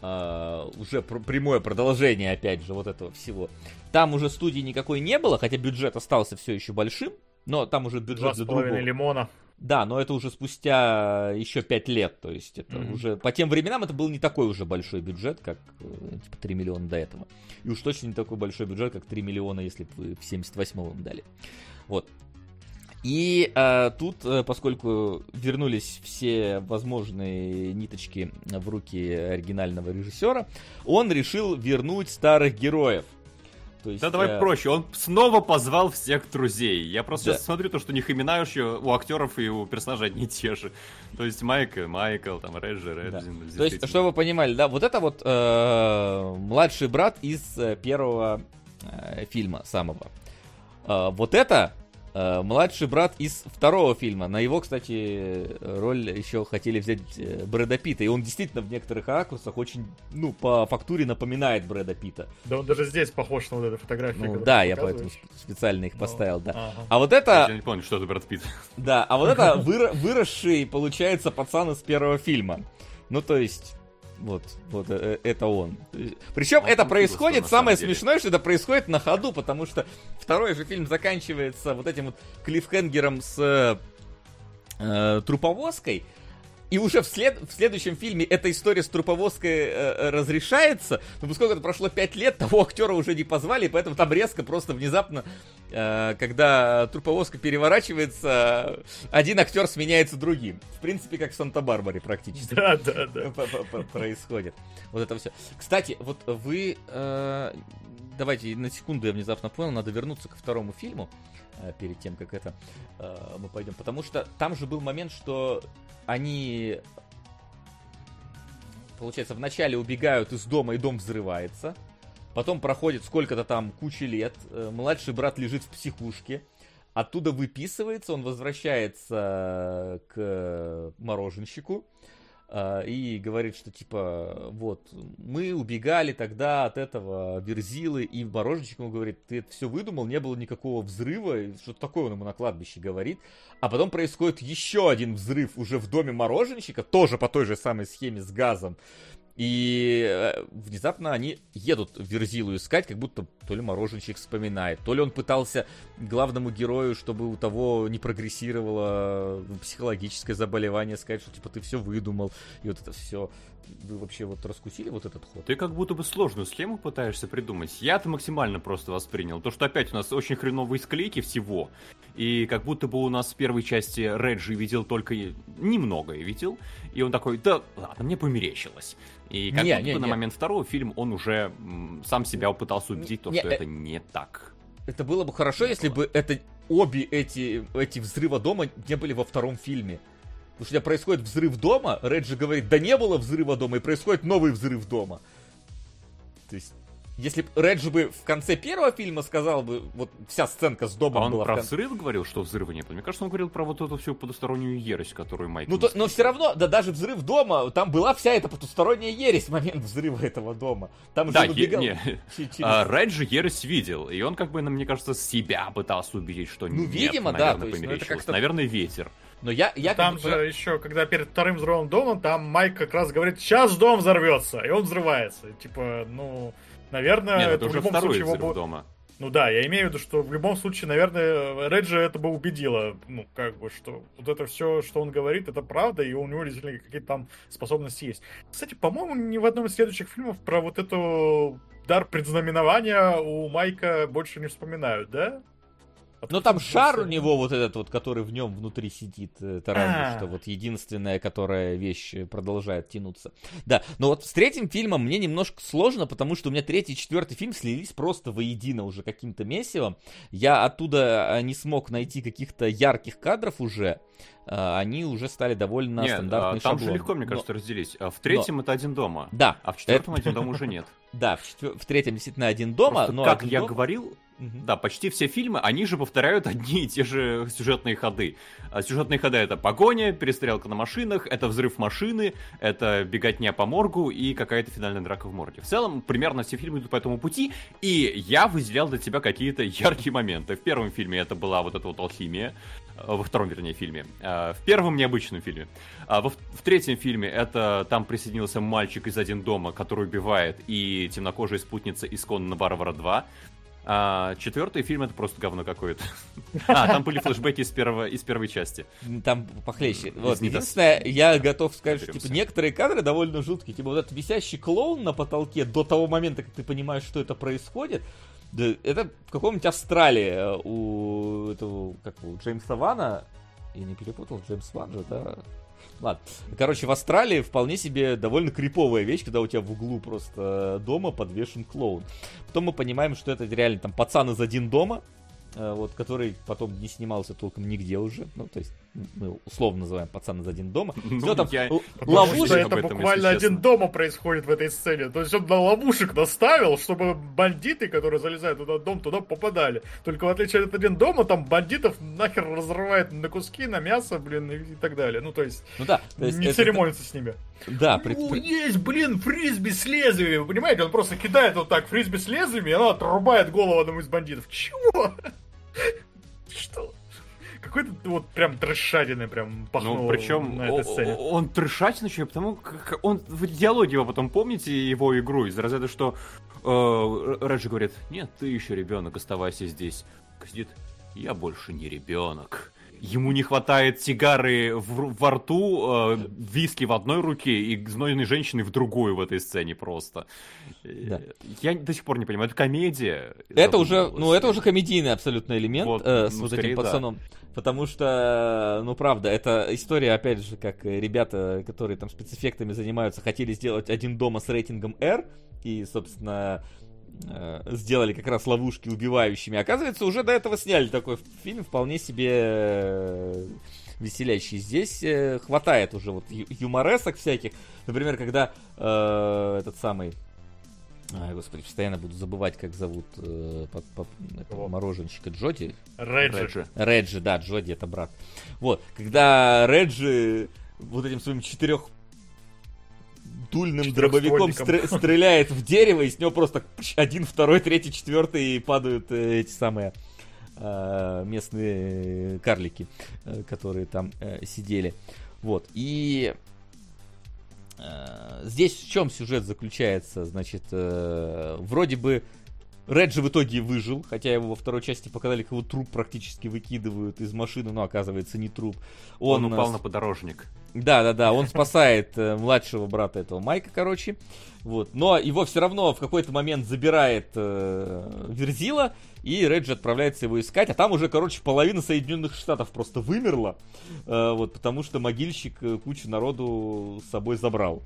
э, уже пр- прямое продолжение, опять же, вот этого всего, там уже студии никакой не было, хотя бюджет остался все еще большим, но там уже бюджет половиной другого. лимона. Да, но это уже спустя еще пять лет, то есть это Мгм. уже по тем временам это был не такой уже большой бюджет, как э, типа 3 миллиона до этого. И уж точно не такой большой бюджет, как 3 миллиона, если бы вы в 78-м дали. Вот. И э, тут, э, поскольку вернулись все возможные ниточки в руки оригинального режиссера, он решил вернуть старых героев. То есть, Да давай э, проще, он снова позвал всех друзей. Я просто Да. сейчас смотрю то, что у них имена еще у актеров и у персонажей одни и те же. То есть Майк, и Майкл, там Реджи, Да. Реджин. То есть, чтобы вы понимали, да, вот это вот э, младший брат из э, первого э, фильма самого. Э, вот это э, младший брат из второго фильма. На его, кстати, роль еще хотели взять э, Брэда Питта. И он действительно в некоторых ракурсах очень, ну, по фактуре напоминает Брэда Питта. Да он даже здесь похож на вот эту фотографию. Ну да, я поэтому специально их Ну, поставил, да. ага. А вот это... Я не помню, что это Брэд Питт. Да, а вот это выра- выросший, получается, пацан из первого фильма. Ну, то есть, вот, вот э, это он. Причем это происходит, самое деле. смешное, что это происходит на ходу, потому что второй же фильм заканчивается вот этим вот клиффхенгером с э, труповозкой, и уже в, след... в следующем фильме эта история с труповозкой э, э, разрешается, но поскольку это прошло 5 лет, того актера уже не позвали, поэтому там резко, просто внезапно, э, когда труповозка переворачивается, один актер сменяется другим. В принципе, как в Санта-Барбаре практически. Да, да, да. Происходит. Вот это все. Кстати, вот вы... э, давайте на секунду я внезапно понял, надо вернуться ко второму фильму э, перед тем, как это э, мы пойдем. Потому что там же был момент, что они, получается, вначале убегают из дома, и дом взрывается. Потом проходит сколько-то там куча лет. э, Младший брат лежит в психушке. Оттуда выписывается, он возвращается к мороженщику и говорит, что типа, вот, мы убегали тогда от этого Верзилы, и мороженщик ему говорит, ты это все выдумал, не было никакого взрыва, что-то такое он ему на кладбище говорит. А потом происходит еще один взрыв уже в доме мороженщика, тоже по той же самой схеме с газом. И э, внезапно они едут Верзилу искать, как будто то ли мороженщик вспоминает, то ли он пытался главному герою, чтобы у того не прогрессировало психологическое заболевание, сказать, что типа ты все выдумал, и вот это все. Вы вообще вот раскусили вот этот ход? Ты как будто бы сложную схему пытаешься придумать. Я-то максимально просто воспринял. То, что опять у нас очень хреновые склейки всего. И как будто бы у нас в первой части Реджи видел только немного и видел. И он такой, да ладно, мне померещилось. И как Не, будто не, бы на не. момент второго фильма он уже сам себя пытался убедить, то, Не, что э, это не так. Это было бы хорошо, Не если было. бы это обе эти, эти взрыва дома не были во втором фильме. Потому что у тебя происходит взрыв дома, Реджи говорит, да не было взрыва дома, и происходит новый взрыв дома. То есть, если бы Реджи бы в конце первого фильма сказал бы, вот вся сценка с А домом он была в про кон- взрыв говорил, что взрыва не было? Мне кажется, он говорил про вот эту всю потустороннюю ересь, которую Майк... Ну, то- но все равно, да даже взрыв дома, там была вся эта потусторонняя ересь в момент взрыва этого дома. Там же Да, он е- убегал не. че- через- А, Реджи ересь видел, и он как бы, мне кажется, себя пытался убедить, что Ну, нет, видимо, да, наверное, то есть, ну, это как-то- Наверное, ветер. Но я, я Там бы- же еще, когда перед вторым взрывом дома, там Майк как раз говорит, сейчас дом взорвется, и он взрывается. Типа, ну, наверное, Нет, это, это в уже любом второй случае его бы- дома. Ну да, я имею в виду, что в любом случае, наверное, Реджи это бы убедило, ну, как бы, что вот это все, что он говорит, это правда, и у него действительно какие-то там способности есть. Кстати, по-моему, ни в одном из следующих фильмов про вот эту дар предзнаменования у Майка больше не вспоминают, да? Ну там шар у это? него вот этот вот, который в нем внутри сидит, э, это разве А. что вот единственная, которая вещь э, продолжает тянуться. Да, но вот с третьим фильмом мне немножко сложно, потому что у меня третий и четвертый фильм слились просто воедино уже каким-то месивом. Я оттуда а, не смог найти каких-то ярких кадров уже. А, Они уже стали довольно Нет, стандартный там шаблон. же легко, мне Но- кажется, разделить. А В третьем это один дома. Да, А в четвертом один дома уже нет. да, в, четвер- в третьем действительно один дома, Просто, но как один я дом- говорил, Мгм. да, почти все фильмы, они же повторяют одни и те же сюжетные ходы. А сюжетные ходы это погоня, перестрелка на машинах, это взрыв машины, это беготня по моргу и какая-то финальная драка в морге. В целом, примерно все фильмы идут по этому пути, и я выделял для тебя какие-то яркие моменты. В первом фильме это была вот эта вот алхимия, э, во втором, вернее, фильме. А, В первом необычном фильме. А в третьем фильме это там присоединился мальчик из один дома, который убивает, и темнокожая спутница из Конана Барбара 2. А четвертый фильм это просто говно какое-то. А, там были флешбеки из, первого, из первой части. Там похлеще. Вот, единственное, я готов сказать, что типа, некоторые кадры довольно жуткие. Типа вот этот висящий клоун на потолке до того момента, как ты понимаешь, что это происходит. Да, это в каком-нибудь Австралии э, у этого, как его, Джеймса Вана. Я не перепутал, Джеймс Ван же, да? Ладно. Короче, в Австралии вполне себе довольно криповая вещь, когда у тебя в углу просто дома подвешен клоун. Потом мы понимаем, что это реально там пацан из один дома, э, вот, который потом не снимался толком нигде уже. Ну, то есть, мы условно называем пацан из один дома. Ну, Всё там я- ловушек- это этом, буквально один честно. дома происходит в этой сцене. То есть он на ловушек наставил, чтобы бандиты, которые залезают этот дом, туда попадали. Только в отличие от один дома, там бандитов нахер разрывает на куски, на мясо, блин, и, и так далее. Ну, то есть, Ну да, то есть не это- церемонится с ними. Да, при- Ну, при- есть, блин, фрисби с лезвиями, вы понимаете? Он просто кидает вот так фрисби с лезвиями, и она отрубает голову одному из бандитов. Чего? Что? Какой-то вот прям трэшатины прям пахнул Ну, причем на этой сцене. он трешатин еще, потому как он в диалоге вы потом помните его игру из разряда, что э, Реджи говорит, нет, ты еще ребенок, оставайся здесь. Сидит, я больше не ребенок. Ему не хватает сигары в, во рту, э, виски в одной руке и знойной женщины в другую в этой сцене просто. Да. Я до сих пор не понимаю, это комедия? Это уже, ну, это уже комедийный абсолютно элемент Вот, э, с ну, вот этим да. пацаном. Потому что, ну, правда, это история, опять же, как э, ребята, которые там спецэффектами занимаются, хотели сделать один дома с рейтингом R, и, собственно, э, сделали как раз ловушки убивающими. Оказывается, уже до этого сняли такой фильм, вполне себе э, веселящий. Здесь э, хватает уже вот ю- юморесок всяких. Например, когда э, этот самый... Ай, господи, постоянно буду забывать, как зовут э, по- по- этого мороженщика Джоди. Реджи. Реджи. Реджи, да, Джоди это брат. Вот, когда Реджи вот этим своим четырех дульным дробовиком стр- стреляет в дерево, и с него просто один, второй, третий, четвертый и падают э, эти самые э, местные карлики, э, которые там сидели. Вот, и здесь в чем сюжет заключается? Значит, вроде бы Реджи в итоге выжил, хотя его во второй части показали, как его труп практически выкидывают из машины, но оказывается не труп. Он, Он, упал на подорожник. Да, да, да, он спасает э, младшего брата этого Майка, короче. Вот. Но его все равно в какой-то момент забирает э, Верзила, и Реджи отправляется его искать, а там уже, короче, половина Соединенных Штатов просто вымерла, э, вот, потому что могильщик э, кучу народу с собой забрал.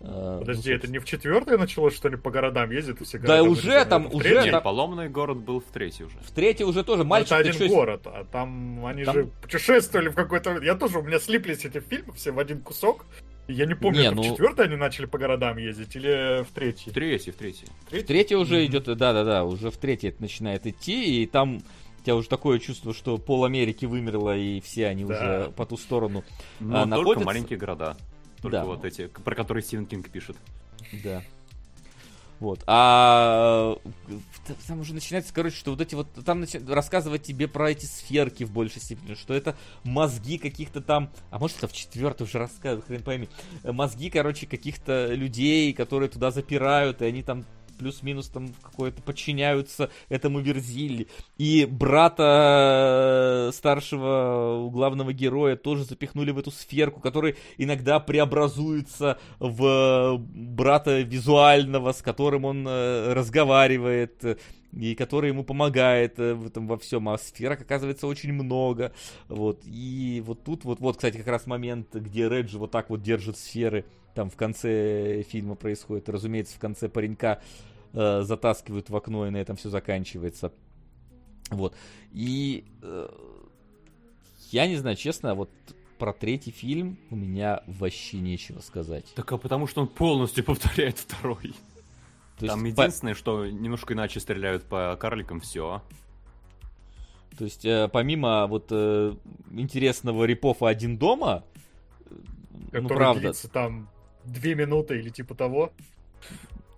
Э, Подожди, ну, это не в четвертой началось, что ли, по городам ездит все Да города уже вырезаны? там, в уже третьей? Нет, там- поломанный город был в третий уже. В третьей уже тоже Ну, мальчик это один город, а там они Там- же путешествовали в какой-то... Я тоже, у меня слиплись эти фильмы все в один кусок. Я не помню, Не, это ну- в четвертой они начали по городам ездить или в третьей? В третий, в третий. В третьей уже Мгм. идет, да-да-да, уже в третьей это начинает идти, и там у тебя уже такое чувство, что пол Америки вымерло, и все они Да. уже по ту сторону. Но А, только находится- маленькие города. Только Да. вот эти, про которые Стивен Кинг пишет. Да. Вот. А э, там уже начинается, короче, что вот эти вот там начи- рассказывать тебе про эти сферки в большей степени, что это мозги каких-то там, а может это в четвертый уже рассказывают, хрен пойми, мозги, короче, каких-то людей, которые туда запирают, и они там плюс-минус там какое-то подчиняются этому Верзилли. И брата э, старшего главного героя тоже запихнули в эту сферку, который иногда преобразуется в брата визуального, с которым он э, разговаривает, э, и который ему помогает э, в этом во всем. А сферок оказывается очень много. Вот. И вот тут вот, вот, кстати, как раз момент, где Реджи вот так вот держит сферы там в конце фильма происходит. Разумеется, в конце паренька э, затаскивают в окно, и на этом все заканчивается. Вот. И э, я не знаю, честно, вот про третий фильм у меня вообще нечего сказать. Так а потому что он полностью повторяет второй. То Там есть, по- единственное, что немножко иначе стреляют по карликам, все. то есть э, помимо вот э, интересного репофа «Один дома», э, ну, Который правда, длится там две минуты или типа того.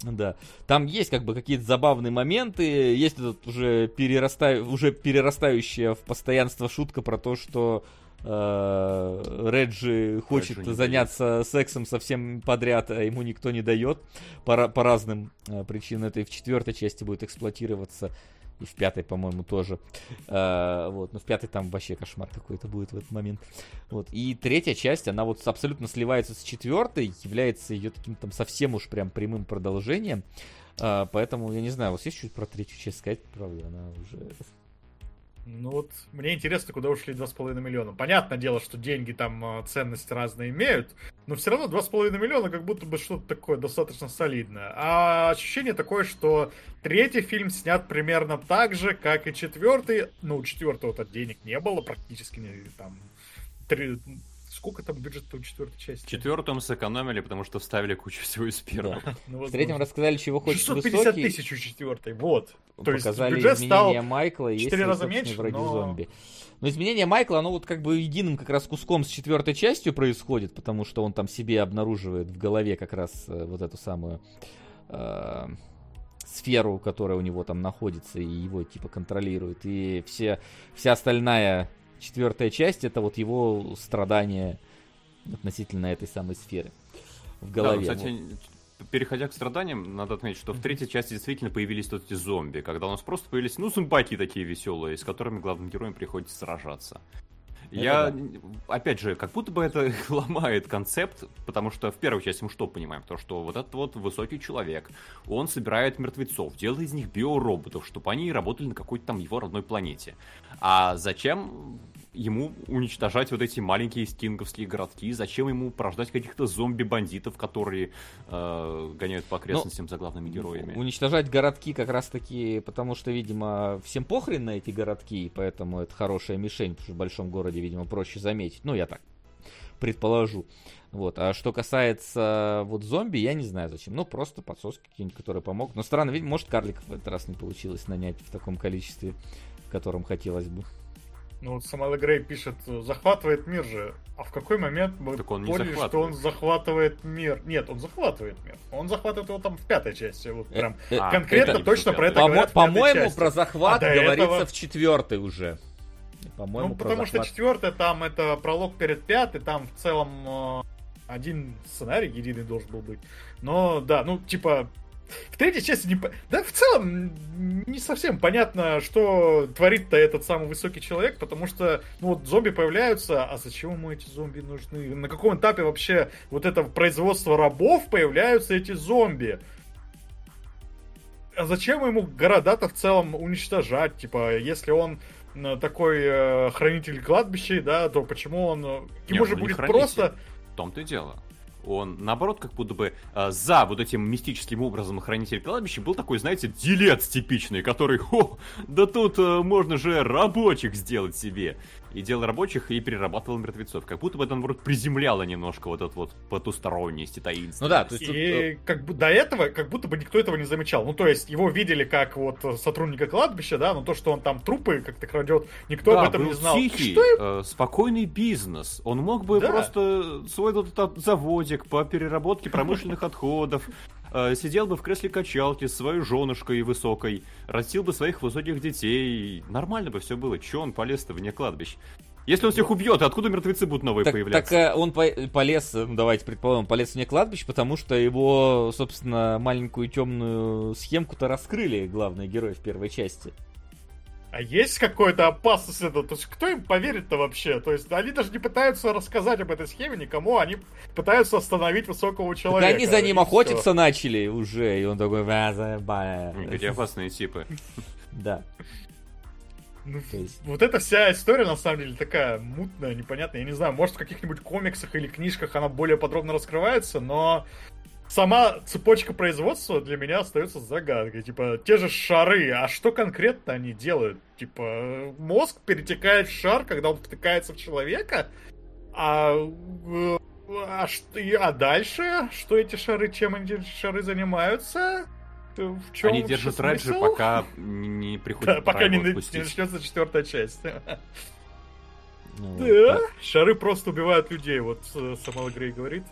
Да. Там есть как бы какие-то забавные моменты, есть этот уже, перераста... уже перерастающая в постоянство шутка про то, что э, Реджи хочет Реджи заняться сексом совсем подряд, а ему никто не дает по, по разным э, причинам. Это и в четвертой части будет эксплуатироваться, и в пятой, по-моему, тоже. Э, вот, но в пятой там вообще кошмар какой-то будет в этот момент. Вот. И третья часть, она вот абсолютно сливается с четвертой, является ее таким там совсем уж прям прямым продолжением. А, поэтому, я не знаю, у вас есть чуть про третью часть сказать? Правда, она уже... Ну вот, мне интересно, куда ушли 2,5 миллиона. Понятное дело, что деньги там э, ценность разные имеют, но все равно 2,5 миллиона как будто бы что-то такое достаточно солидное. А ощущение такое, что третий фильм снят примерно так же, как и четвертый. Ну, у четвертого-то денег не было практически там... три- Сколько там бюджета у четвертой части? Четвертым сэкономили, потому что вставили кучу всего из первого. Да. Ну, В третьем рассказали, чего хочет 650 высокий. тысяч у четвертой, вот. То есть показали бюджет изменения стал Майкла и четыре есть, раза меньше, враги но- зомби. Но изменение Майкла, оно вот как бы единым как раз куском с четвертой частью происходит, потому что он там себе обнаруживает в голове как раз э, вот эту самую э, сферу, которая у него там находится, и его типа контролирует. И все, вся остальная четвертая часть это вот его страдания относительно этой самой сферы в Да, ну, голове. кстати, переходя к страданиям, надо отметить, что в третьей части действительно появились вот эти зомби, когда у нас просто появились, ну, симпатии такие веселые, с которыми главным героям приходится сражаться. Я, опять же, как будто бы это ломает концепт, потому что в первой части мы что понимаем? То, что вот этот вот высокий человек, он собирает мертвецов, делает из них биороботов, чтобы они работали на какой-то там его родной планете. А зачем ему уничтожать вот эти маленькие стинговские городки? Зачем ему порождать каких-то зомби-бандитов, которые э, гоняют по окрестностям за главными героями? Уничтожать городки как раз таки, потому что, видимо, всем похрен на эти городки, и поэтому это хорошая мишень, потому что в большом городе, видимо, проще заметить. Ну, я так предположу. Вот. А что касается вот зомби, я не знаю зачем. Ну, просто подсоски какие-нибудь, которые помогут. Но странно, видимо, может, карликов в этот раз не получилось нанять в таком количестве, в котором хотелось бы. Ну вот Самала Грей пишет, захватывает мир же. А в какой момент мы Так он поняли, что он захватывает мир? Нет, он захватывает мир. Он захватывает его там в пятой части. Вот прям А, конкретно это точно про это говорят По-моему, про захват А говорится этого- в четвертой уже. По-моему, Ну, потому что захват. четвертая там это пролог перед пятой, там в целом э, один сценарий единый должен был быть. Но да, ну типа в третьей части не... Да, в целом не совсем понятно, что творит-то этот самый высокий человек, потому что, ну вот, зомби появляются, а зачем ему эти зомби нужны? На каком этапе вообще вот это производство рабов появляются эти зомби? А зачем ему города-то в целом уничтожать? Типа, если он такой э, хранитель кладбища, да, то почему он... э, Ему Не, же будет хранитель. просто... В том-то и дело. Он, наоборот, как будто бы э, за вот этим мистическим образом хранитель кладбища был такой, знаете, делец типичный, который, хо, да тут э, можно же рабочих сделать себе. И делал рабочих и перерабатывал мертвецов. Как будто бы это, наоборот, приземляло немножко вот эту вот потусторонность и таинственность. Ну да, то есть тут, э, И как бы до этого, как будто бы никто этого не замечал. Ну, то есть, его видели как вот сотрудника кладбища, да, но то, что он там трупы как-то крадет, никто да, об этом был не знал. тихий, Что им- э, спокойный бизнес. Он мог бы Да. просто свой вот этот заводик по переработке промышленных отходов, сидел бы в кресле качалки с своей женушкой высокой, растил бы своих высоких детей. Нормально бы все было. Че он полез-то вне кладбищ? Если он всех убьет, откуда мертвецы будут новые так, появляться? так, э, он по- полез, э, давайте предположим, полез вне кладбищ, потому что его, собственно, маленькую темную схемку-то раскрыли главные герои в первой части. А есть какая-то опасность это? То есть кто им поверит-то вообще? То есть они даже не пытаются рассказать об этой схеме никому, они пытаются остановить высокого человека. они за ним охотиться начали уже, и он такой... «Бля, заебали». М, Какие опасные типы. Да. Ну, То есть- Вот эта вся история, на самом деле, такая мутная, непонятная. Я не знаю, может, в каких-нибудь комиксах или книжках она более подробно раскрывается, но сама цепочка производства для меня остается загадкой. Типа, те же шары, а что конкретно они делают? Типа, мозг перетекает в шар, когда он втыкается в человека, а, э, а, а дальше? Что эти шары, чем эти шары занимаются? В чем Они держат смысл? пока не приходит Да, пока не, не начнется четвертая часть. Ну, Да, так. шары просто убивают людей, вот э, Самал Грей говорит.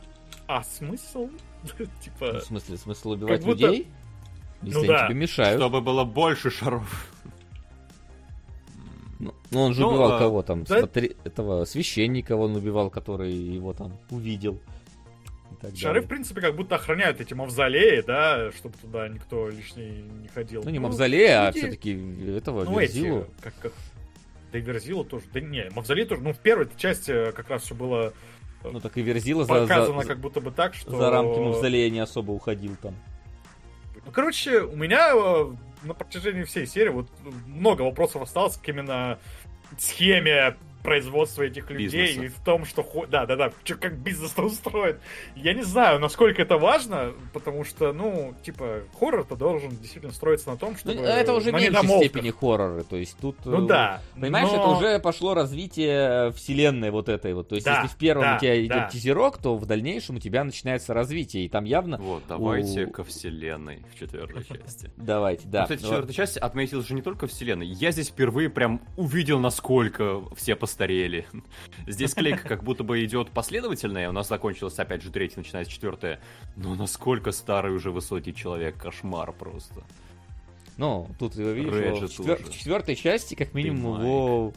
А смысл? Ну, Типа, в смысле, смысл убивать будто- людей? Если Ну они да. тебе мешают. Чтобы было больше шаров. Ну, ну, он же Ну, убивал а, кого там? да- Смотри, этого священника он убивал, который его там увидел. Шары, в принципе, как будто охраняют эти мавзолеи, да, чтобы туда никто лишний не ходил. Ну, не Мавзолей, а люди- все-таки этого Ну, Верзилу. эти, как, как... Да и Верзила тоже. Да не, Мавзолей тоже. Ну, в первой части как раз все было Ну, так и Верзила за, за- показано за- как будто бы так, что... за рамки Мавзолея не особо уходил там. Ну, короче, у меня э, на протяжении всей серии вот много вопросов осталось к именно схеме производства этих людей Бизнеса. и в том, что... Да, да, да, чё, как бизнес-то устроен. Я не знаю, насколько это важно, потому что, ну, типа, хоррор-то должен действительно строиться на том, Ну, чтобы... это уже в на меньшей недомолвках. степени хорроры, то есть тут... Ну э, да. Понимаешь, но- это уже пошло развитие вселенной вот этой вот. То есть, Да, если в первом да, у тебя идет да. тизерок, то в дальнейшем у тебя начинается развитие. И там явно... Вот, давайте У- ко вселенной в четвертой части. Давайте, да. Ну, кстати, Ну, четвертая часть отметилась же не только вселенной. Я здесь впервые прям увидел, насколько все постарели. Здесь клейка как будто бы идет последовательная. У нас закончилась опять же третья, начинается четвертая. Но насколько старый уже высокий человек, кошмар просто. Ну, тут э, видишь, его в, четвер- тоже. в четвертой части, как минимум, его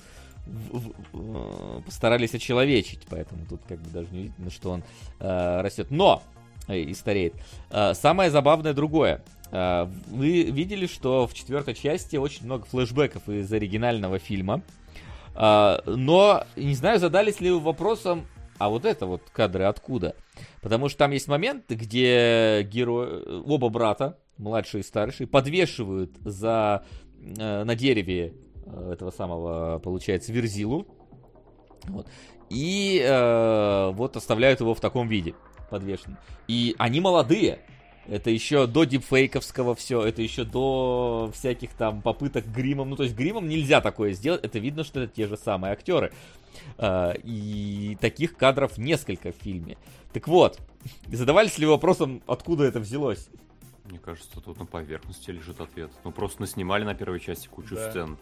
в- в- э, постарались очеловечить, поэтому тут как бы даже не видно, что он э, растет. Но э, и стареет. Э, самое забавное другое. Э, вы видели, что в четвертой части очень много флешбеков из оригинального фильма. А, но не знаю, задались ли вы вопросом, а вот это вот кадры откуда? Потому что там есть момент, где герои, оба брата, младший и старший, подвешивают за, э, на дереве э, этого самого, получается, Верзилу. Вот, и э, вот оставляют его в таком виде подвешенным. И они молодые. Это еще до дипфейковского все, это еще до всяких там попыток гримом. Ну, то есть гримом нельзя такое сделать, это видно, что это те же самые актеры. А, и таких кадров несколько в фильме. Так вот, задавались ли вопросом, откуда это взялось? Мне кажется, тут на поверхности лежит ответ. Ну, просто наснимали на первой части кучу Да. сцен.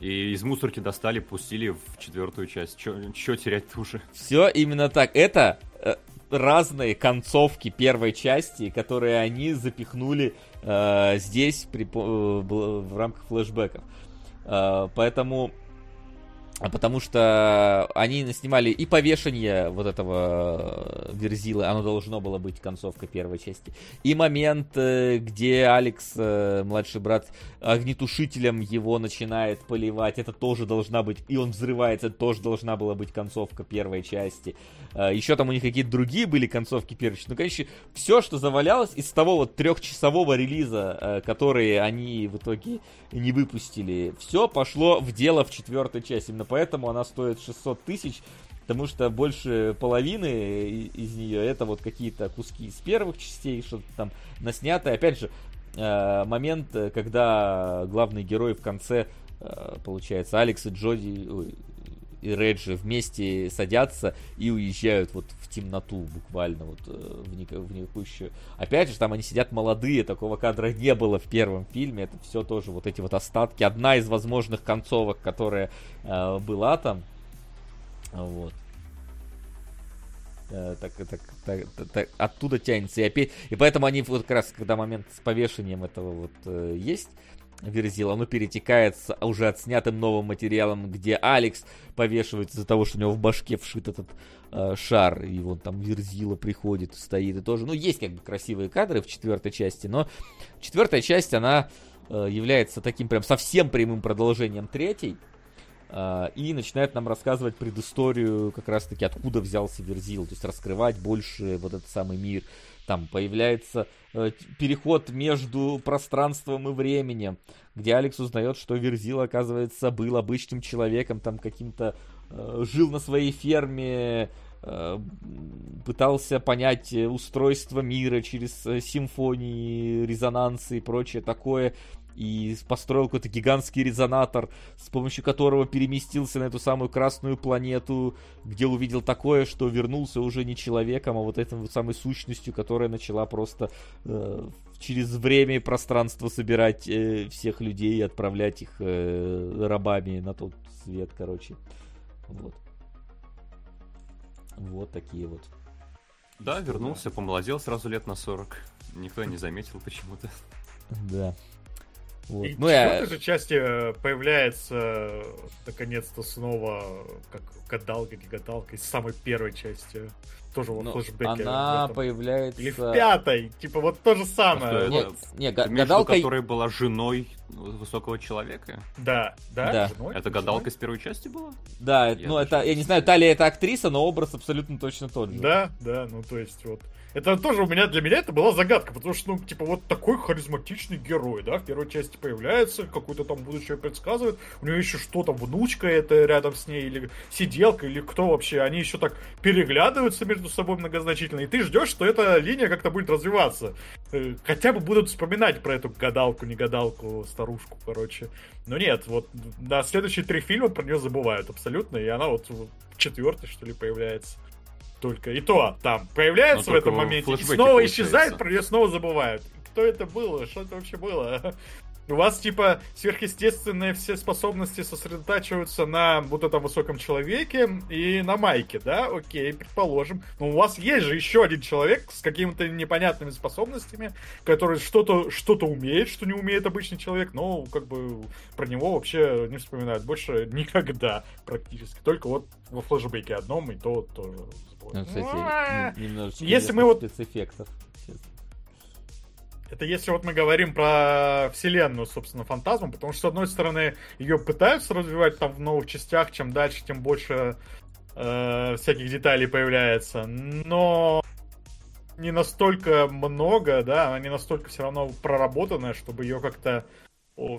И из мусорки достали, пустили в четвертую часть. Че терять-то уже? Все именно так. Это э, разные концовки первой части, которые они запихнули э, здесь при, э, в рамках флешбеков. Э, поэтому потому что они снимали и повешение вот этого э, Верзилы, оно должно было быть концовкой первой части, и момент, э, где Алекс, э, младший брат, огнетушителем его начинает поливать, это тоже должна быть, и он взрывается, это тоже должна была быть концовка первой части. Еще там у них какие-то другие были концовки первой части. Ну, конечно, все, что завалялось из того вот трехчасового релиза, который они в итоге не выпустили, все пошло в дело в четвертой части. Именно поэтому она стоит 600 тысяч, потому что больше половины из нее это вот какие-то куски из первых частей, что-то там наснято. Опять же, э, момент, э, когда главный герой в конце, э, получается, Алекс и Джоди, и Реджи вместе садятся и уезжают вот в темноту буквально, вот э, в, ник- в никакущую. Опять же, там они сидят молодые, такого кадра не было в первом фильме, это все тоже вот эти вот остатки. Одна из возможных концовок, которая э, была там, вот. Э, так, так, так, так, оттуда тянется. И, опять, и поэтому они вот как раз, когда момент с повешением этого вот э, есть, Верзила, оно перетекается уже отснятым новым материалом, где Алекс повешивается из-за того, что у него в башке вшит этот э, шар, и вон там Верзила приходит, стоит и тоже. Ну, есть как бы красивые кадры в четвертой части, но четвертая часть, она э, является таким прям совсем прямым продолжением третьей. э, и начинает нам рассказывать предысторию, как раз-таки, откуда взялся Верзил, то есть раскрывать больше вот этот самый мир. Там появляется э, переход между пространством и временем, где Алекс узнает, что Верзил, оказывается, был обычным человеком, там каким-то э, жил на своей ферме, э, пытался понять э, устройство мира через э, симфонии, резонансы и прочее такое, и построил какой-то гигантский резонатор, с помощью которого переместился на эту самую красную планету, где увидел такое, что вернулся уже не человеком, а вот этой вот самой сущностью, которая начала просто э, через время и пространство собирать э, всех людей и отправлять их э, рабами на тот свет, короче. Вот. Вот такие вот. Да, вернулся, помолодел сразу лет на 40. Никто не заметил почему-то. Да. Вот. И Ну, в я... четвертой же части э, появляется э, наконец-то снова как гадалка, не гадалка из самой первой части. Тоже вот ну, флешбеке. она появляется... Или в пятой. Типа вот то же самое. Что, Нет, это- не, га- гадалка... которая была женой высокого человека? Да, да. Да. женой, Это женой. гадалка из первой части была? Да, Я ну даже это, я не знаю, Талия это актриса, но образ абсолютно точно тот же. Да, да, ну то есть вот. Это тоже у меня, для меня это была загадка, потому что, ну, типа, вот такой харизматичный герой, да, в первой части появляется, какое-то там будущее предсказывает, у него еще что там, внучка это рядом с ней, или сиделка, или кто вообще, они еще так переглядываются между собой многозначительно, и ты ждешь, что эта линия как-то будет развиваться. Э, Хотя бы будут вспоминать про эту гадалку, не гадалку, старушку, короче. Но нет, вот на следующие три фильма про нее забывают абсолютно, и она вот в четвертой, что ли, появляется. Только и то там появляется Но в этом моменте, и снова исчезает, про нее снова забывают. Кто это было? Что это вообще было? У вас, типа, сверхъестественные все способности сосредотачиваются на вот этом высоком человеке и на Майке, да? Окей, предположим. Но у вас есть же еще один человек с какими-то непонятными способностями, который что-то что умеет, что не умеет обычный человек, но как бы про него вообще не вспоминают больше никогда практически. Только вот во флешбеке одном, и то тоже. Ну, кстати, немножечко Если мы вот спецэффектов. Это если вот мы говорим про вселенную, собственно, фантазму, потому что, с одной стороны, ее пытаются развивать там в новых частях, чем дальше, тем больше э, всяких деталей появляется, но не настолько много, да, она не настолько все равно проработанная, чтобы ее как-то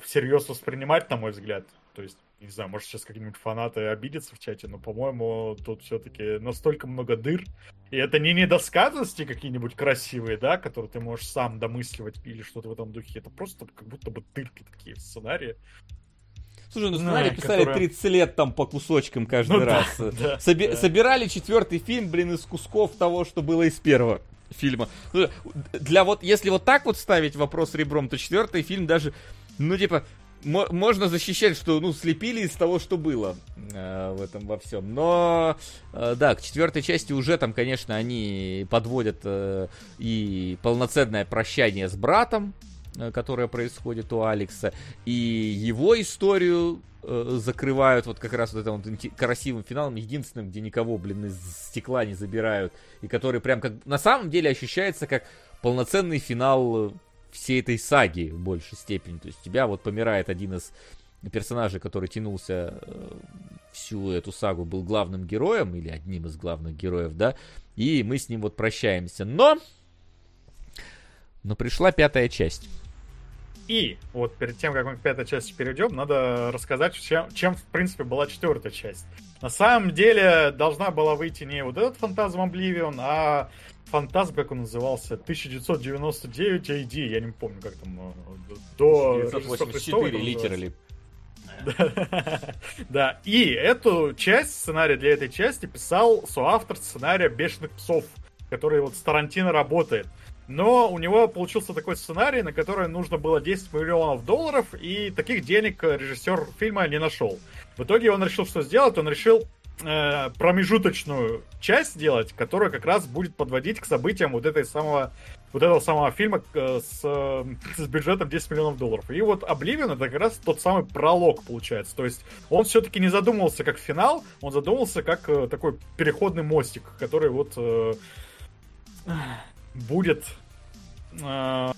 всерьез воспринимать, на мой взгляд. То есть, не знаю, может сейчас какие-нибудь фанаты обидятся в чате, но, по-моему, тут все-таки настолько много дыр. И это не недосказанности какие-нибудь красивые, да, которые ты можешь сам домысливать или что-то в этом духе. Это просто как будто бы дырки такие в сценарии. Слушай, ну Да, сценарий писали которая- 30 лет там по кусочкам каждый Ну да, раз. да, Соби- да. Собирали четвертый фильм, блин, из кусков того, что было из первого фильма. Ну, Для вот, если вот так вот ставить вопрос ребром, то четвертый фильм даже, ну, типа, можно защищать, что, ну, слепили из того, что было э, в этом во всем. Но, э, да, к четвертой части уже там, конечно, они подводят э, и полноценное прощание с братом, э, которое происходит у Алекса, и его историю э, закрывают вот как раз вот этим вот красивым финалом, единственным, где никого, блин, из стекла не забирают, и который прям как на самом деле ощущается как полноценный финал э, всей этой саги в большей степени. То есть тебя вот помирает один из персонажей, который тянулся э, всю эту сагу, был главным героем или одним из главных героев, да, и мы с ним вот прощаемся. Но, но пришла пятая часть. И вот перед тем, как мы к пятой части перейдем, надо рассказать, чем, чем в принципе была четвертая часть. На самом деле должна была выйти не вот этот фантазм Обливион, а фантазм, как он назывался, 1999 AD, я не помню, как там, э, до Рождества Христова это 984 литерали. Да, и эту часть, сценарий для этой части писал соавтор сценария «Бешеных псов», который вот с Тарантино работает. Но у него получился такой сценарий, на который нужно было 10 миллионов долларов, и таких денег режиссер фильма не нашел. В итоге он решил, что сделать. Он решил э, промежуточную часть сделать, которая как раз будет подводить к событиям вот этой самого вот этого самого фильма э, с, э, с бюджетом 10 миллионов долларов. И вот Обливион это как раз тот самый пролог получается. То есть он все-таки не задумывался как финал, он задумался как э, такой переходный мостик, который вот э, будет э,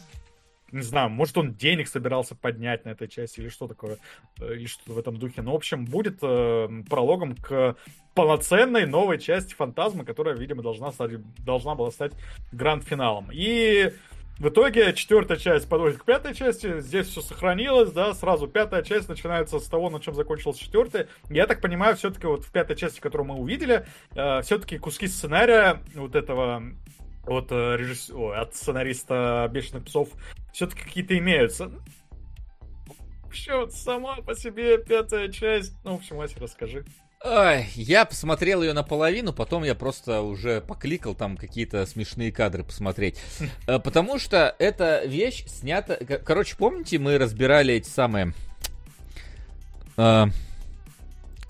не знаю, может он денег собирался поднять на этой части или что такое, э, или что-то в этом духе. Но, в общем, будет э, прологом к полноценной новой части Фантазма, которая, видимо, должна, стать, должна была стать гранд-финалом. И в итоге четвертая часть подходит к пятой части, здесь все сохранилось, да, сразу пятая часть начинается с того, на чем закончилась четвертая. Я так понимаю, все-таки вот в пятой части, которую мы увидели, э, все-таки куски сценария вот этого от, э, режисс... Ой, от сценариста «Бешеных псов» все-таки какие-то имеются. Вообще, вот сама по себе пятая часть. Ну, в общем, Вася, расскажи. Я посмотрел ее наполовину, потом я просто уже покликал там какие-то смешные кадры посмотреть. Э, Потому что эта вещь снята... Короче, помните, мы разбирали эти самые... э,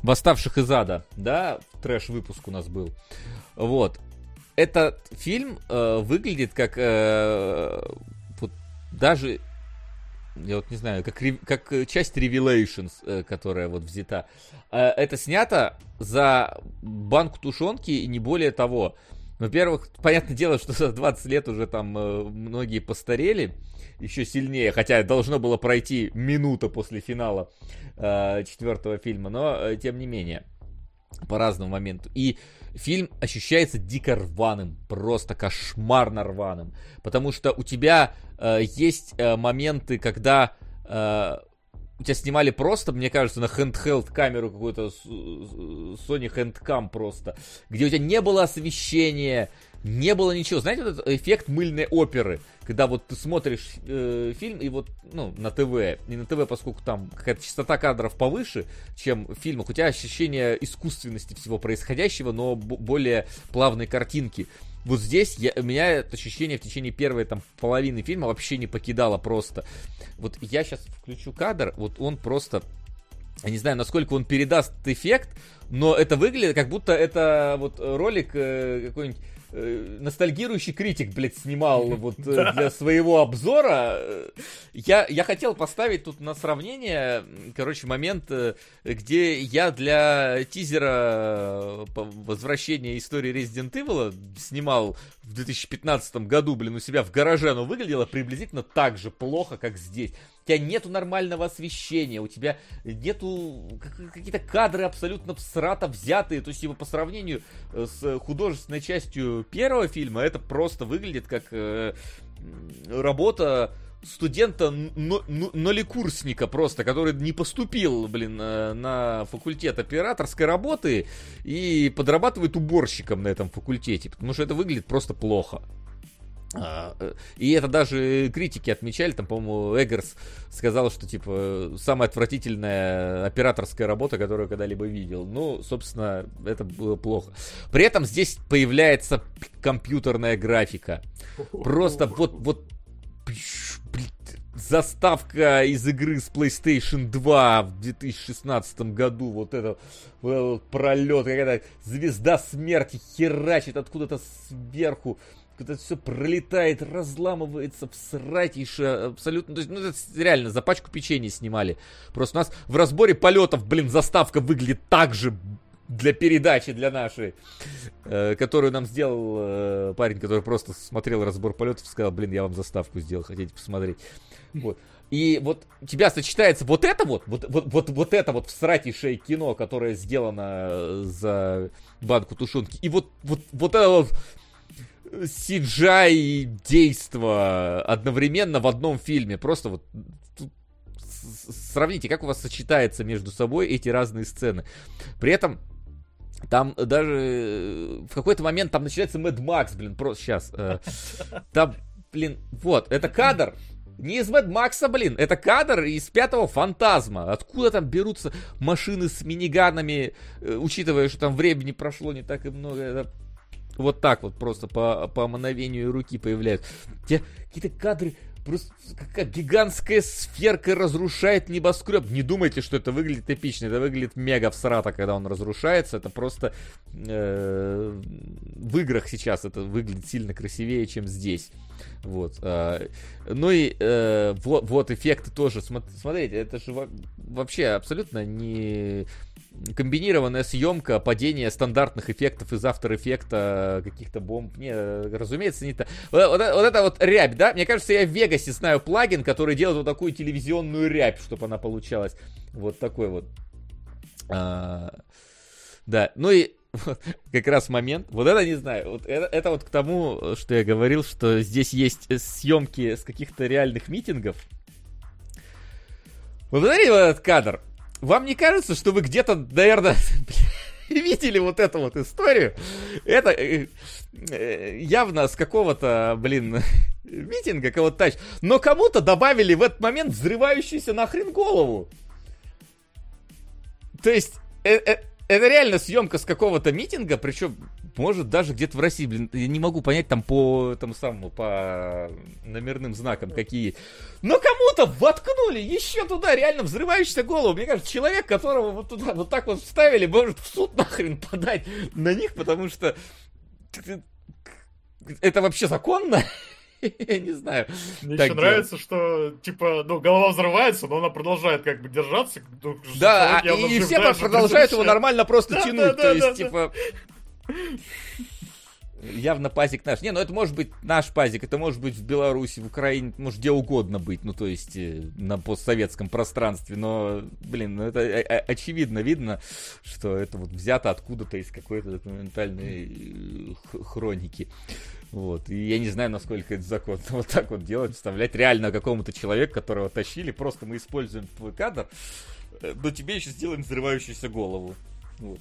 Восставших из ада, да? Трэш-выпуск у нас был. Вот. Этот фильм э, выглядит как... э, вот даже... Я вот не знаю, как, как часть Revelations, э, которая вот взята. Э, это снято за банку тушенки и не более того. Во-первых, понятное дело, что за 20 лет уже там э, многие постарели еще сильнее, хотя должно было пройти минута после финала четвертого фильма, но тем не менее по разному моменту. И фильм ощущается дико рваным, просто кошмарно рваным, потому что у тебя э, есть э, моменты, когда э, у тебя снимали просто, мне кажется, на handheld камеру какую-то Sony Handcam просто, где у тебя не было освещения, не было ничего. Знаете, этот эффект мыльной оперы, когда вот ты смотришь э, фильм и вот, ну, на ТВ, не на ТВ, поскольку там какая-то частота кадров повыше, чем в фильмах, у тебя ощущение искусственности всего происходящего, но более плавной картинки. Вот здесь я, меня это ощущение в течение первой там половины фильма вообще не покидало просто. Вот я сейчас включу кадр, вот он просто я не знаю, насколько он передаст эффект, но это выглядит, как будто это вот ролик э, какой-нибудь э, ностальгирующий критик, блядь, снимал вот э, для своего обзора. Э, Я, я хотел поставить тут на сравнение, короче, момент, э, где я для тизера возвращения истории Resident Evil снимал в 2015 году, блин, у себя в гараже, оно выглядело приблизительно так же плохо, как здесь. У тебя нету нормального освещения, у тебя нету как- какие-то кадры абсолютно всрато взятые. То есть его по сравнению э, с художественной частью первого фильма, это просто выглядит как э, работа студента но- но- ноликурсника просто, который не поступил, блин, э, на факультет операторской работы и подрабатывает уборщиком на этом факультете, потому что это выглядит просто плохо. А, э, И это даже критики отмечали, там, по-моему, Эггерс сказал, что, типа, самая отвратительная операторская работа, которую когда-либо видел. Ну, собственно, это было плохо. При этом здесь появляется компьютерная графика. Просто вот, вот, заставка из игры с PlayStation 2 в 2016 году, вот это, вот этот вот пролет, какая-то звезда смерти херачит откуда-то сверху, это все пролетает, разламывается, всратейше, абсолютно, то есть, ну, это реально, за пачку печенья снимали. Просто у нас в разборе полетов, блин, заставка выглядит так же для передачи, для нашей, э, которую нам сделал э, парень, который просто смотрел разбор полетов и сказал, блин, я вам заставку сделал, хотите посмотреть. Вот. И вот у тебя сочетается вот это вот, вот, вот, вот, вот это вот всратейшее кино, которое сделано э, за банку тушенки, и вот, вот, вот это вот CGI действо одновременно в одном фильме. Просто вот сравните, как у вас сочетается между собой эти разные сцены. При этом там даже э, в какой-то момент там начинается Mad Max, блин, просто сейчас. Там, блин, вот, это кадр. Не из Mad Max, блин, это кадр из пятого фантазма. Откуда там берутся машины с миниганами, э, учитывая, что там времени прошло не так и много. Это вот так вот просто по, по мановению руки появляются. Тебя какие-то кадры, просто какая гигантская сферка разрушает небоскреб. Не думайте, что это выглядит эпично. Это выглядит мега всрато, когда он разрушается. Это просто э, в играх сейчас это выглядит сильно красивее, чем здесь. Вот. а, ну и э, вот, вот эффекты тоже. Смо- Смотрите, это же во- вообще абсолютно не комбинированная съемка падения стандартных эффектов из After эффекта каких-то бомб. Не, разумеется, не так. Вот, вот вот это вот рябь, да? Мне кажется, я в Вегасе знаю плагин, который делает вот такую телевизионную рябь, чтобы она получалась. Вот такой вот. А, да, ну и как раз момент, вот это не знаю, вот это, это вот к тому, что я говорил, что здесь есть съемки с каких-то реальных митингов. Вы посмотрите вот этот кадр. Вам не кажется, что вы где-то, наверное, видели вот эту вот историю? Это э, э, явно с какого-то, блин, митинга кого-то тач. Но кому-то добавили в этот момент взрывающуюся нахрен голову. То есть, э- это реально съемка с какого-то митинга, причем, может, даже где-то в России, блин, я не могу понять там по тому самому, по номерным знакам какие. Но кому-то воткнули еще туда реально взрывающуюся голову. Мне кажется, человек, которого вот туда вот так вот вставили, может в суд нахрен подать на них, потому что это вообще законно? Я не знаю. Мне еще нравится, что, типа, ну, голова взрывается, но она продолжает как бы держаться. ну, Да, явно и, все продолжают его нормально просто тянуть. то есть, типа. Явно пазик наш. Не, ну это может быть наш пазик, это может быть в Беларуси, в Украине, может где угодно быть, ну то есть э, на постсоветском пространстве, но, блин, ну это очевидно видно, что это вот взято откуда-то из какой-то документальной э, хроники. Вот. И я не знаю, насколько это законно вот так вот делать, вставлять реально какому-то человеку, которого тащили, просто мы используем твой кадр, э, но тебе еще сделаем взрывающуюся голову. Вот.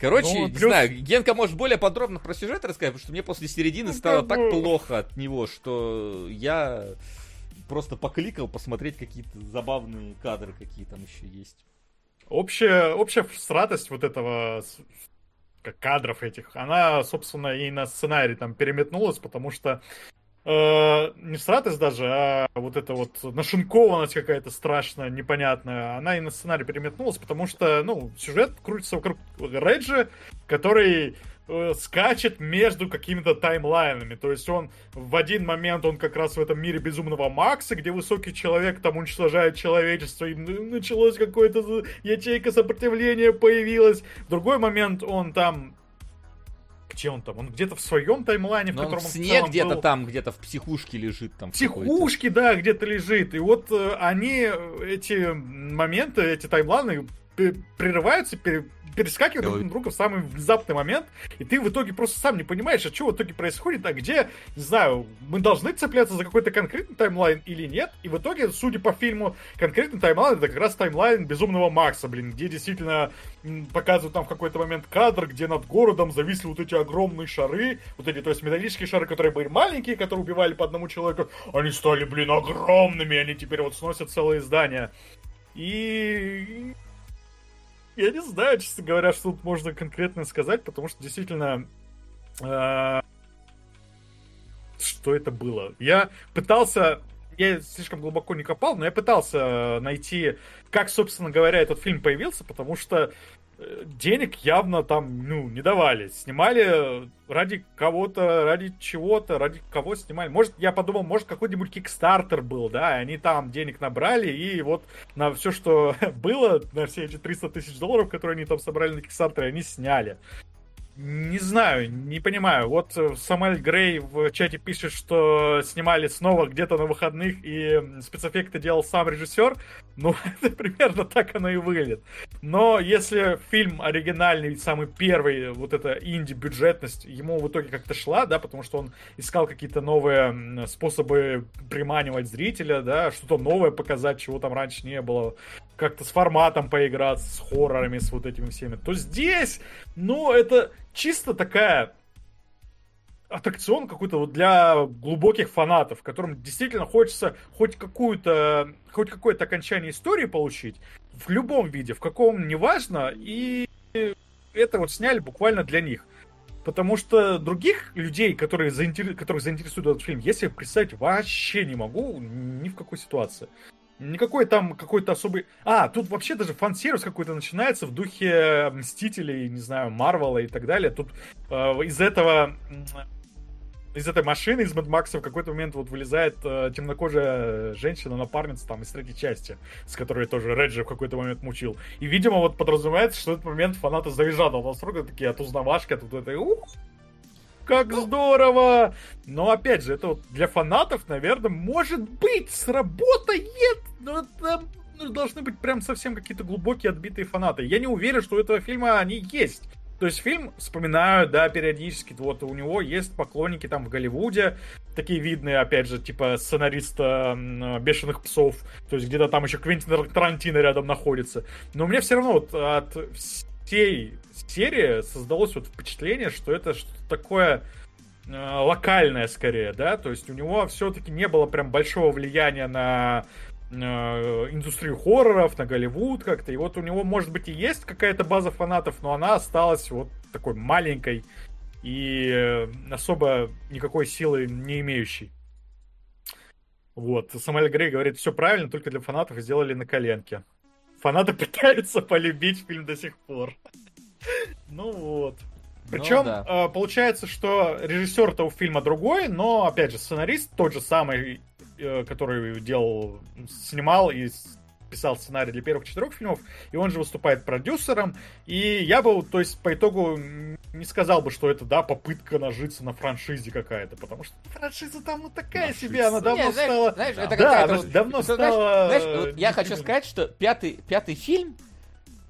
Короче, Ну, не плюс- знаю, Генка может более подробно про сюжет рассказать, потому что мне после середины Ну, стало так бы- плохо от него, что я просто покликал посмотреть какие-то забавные кадры, какие там еще есть. Общая, общая всратость вот этого как кадров этих, она, собственно, и на сценарий там переметнулась, потому что э, не всратость даже, а вот эта вот нашинкованность какая-то страшная, непонятная, она и на сценарий переметнулась, потому что, ну, сюжет крутится вокруг Реджи, который э, скачет между какими-то таймлайнами. То есть он в один момент, он как раз в этом мире безумного Макса, где высокий человек там уничтожает человечество, и началось какое-то ячейка сопротивления появилась. В другой момент он там... Где он там? Он где-то в своем таймлайне, в Но он котором в он в сне где-то был. там, где-то в психушке лежит там. в психушке, да, где-то лежит. И вот э, они, э, эти моменты, эти таймлайны прерываются, пере- перескакивают друг на друга в самый внезапный момент, и ты в итоге просто сам не понимаешь, а что в итоге происходит, а где, не знаю, мы должны цепляться за какой-то конкретный таймлайн или нет, и в итоге, судя по фильму, конкретный таймлайн это как раз таймлайн Безумного Макса, блин, где действительно показывают там в какой-то момент кадр, где над городом зависли вот эти огромные шары, вот эти, то есть металлические шары, которые были маленькие, которые убивали по одному человеку, они стали, блин, огромными, они теперь вот сносят целые здания. И я не знаю, честно говоря, что тут можно конкретно сказать, потому что действительно... э, Что это было? Я пытался... Я слишком глубоко не копал, но я пытался найти, как, собственно говоря, этот фильм появился, потому что э, денег явно там, ну, не давали. Снимали ради кого-то, ради чего-то, ради кого снимали. Может, я подумал, может, какой-нибудь кикстартер был, да, и они там денег набрали, и вот на все, что было, на все эти 300 тысяч долларов, которые они там собрали на кикстартере, они сняли. Не знаю, не понимаю. Вот э, Самуэль Грей в чате пишет, что снимали снова где-то на выходных, и спецэффекты делал сам режиссер. Ну, это примерно так оно и выглядит. Но если фильм оригинальный, самый первый, вот эта инди-бюджетность, ему в итоге как-то шла, да, потому что он искал какие-то новые способы приманивать зрителя, да, что-то новое показать, чего там раньше не было, как-то с форматом поиграться, с хоррорами, с вот этими всеми, то здесь, ну, это чисто такая аттракцион какой-то вот для глубоких фанатов, которым действительно хочется хоть какую-то, хоть какое-то окончание истории получить в любом виде, в каком неважно, и это вот сняли буквально для них. Потому что других людей, которые заинтер... которых заинтересует этот фильм, я себе представить вообще не могу ни в какой ситуации. Никакой там какой-то особый... А, тут вообще даже фан-сервис какой-то начинается в духе Мстителей, не знаю, Марвела и так далее. Тут э, из этого... Из этой машины, из Mad Max в какой-то момент вот вылезает э, темнокожая женщина-напарница там из третьей части, с которой тоже Реджи в какой-то момент мучил. И, видимо, вот подразумевается, что этот момент фанаты завизжат от восторга, такие от узнавашки, от вот этой «Ух, как здорово! Но опять же, это вот для фанатов, наверное, может быть, сработает, но там ну, должны быть прям совсем какие-то глубокие отбитые фанаты. Я не уверен, что у этого фильма они есть. То есть фильм вспоминаю, да, периодически, вот у него есть поклонники там в Голливуде, такие видные, опять же, типа сценариста «Бешеных псов», то есть где-то там еще Квентин Тарантино рядом находится. Но у меня все равно вот от всей серии создалось вот впечатление, что это что-то такое э, локальное скорее, да, то есть у него все-таки не было прям большого влияния на э, индустрию хорроров, на Голливуд как-то, и вот у него, может быть, и есть какая-то база фанатов, но она осталась вот такой маленькой и э, особо никакой силы не имеющей. Вот, Самуэль Грей говорит, все правильно, только для фанатов сделали на коленке. Фанаты пытаются полюбить фильм до сих пор. Ну вот. Причем да. э, получается, что режиссер-то у фильма другой, но опять же сценарист тот же самый, э, который делал, снимал и писал сценарий для первых четырех фильмов, и он же выступает продюсером. И я бы, то есть, по итогу не сказал бы, что это, да, попытка нажиться на франшизе какая-то, потому что франшиза там ну такая себе, она давно Не, знаешь, стала... знаешь, это Да, она вот- давно знаешь, стала, знаешь, э, вот я хочу сказать, что пятый, пятый фильм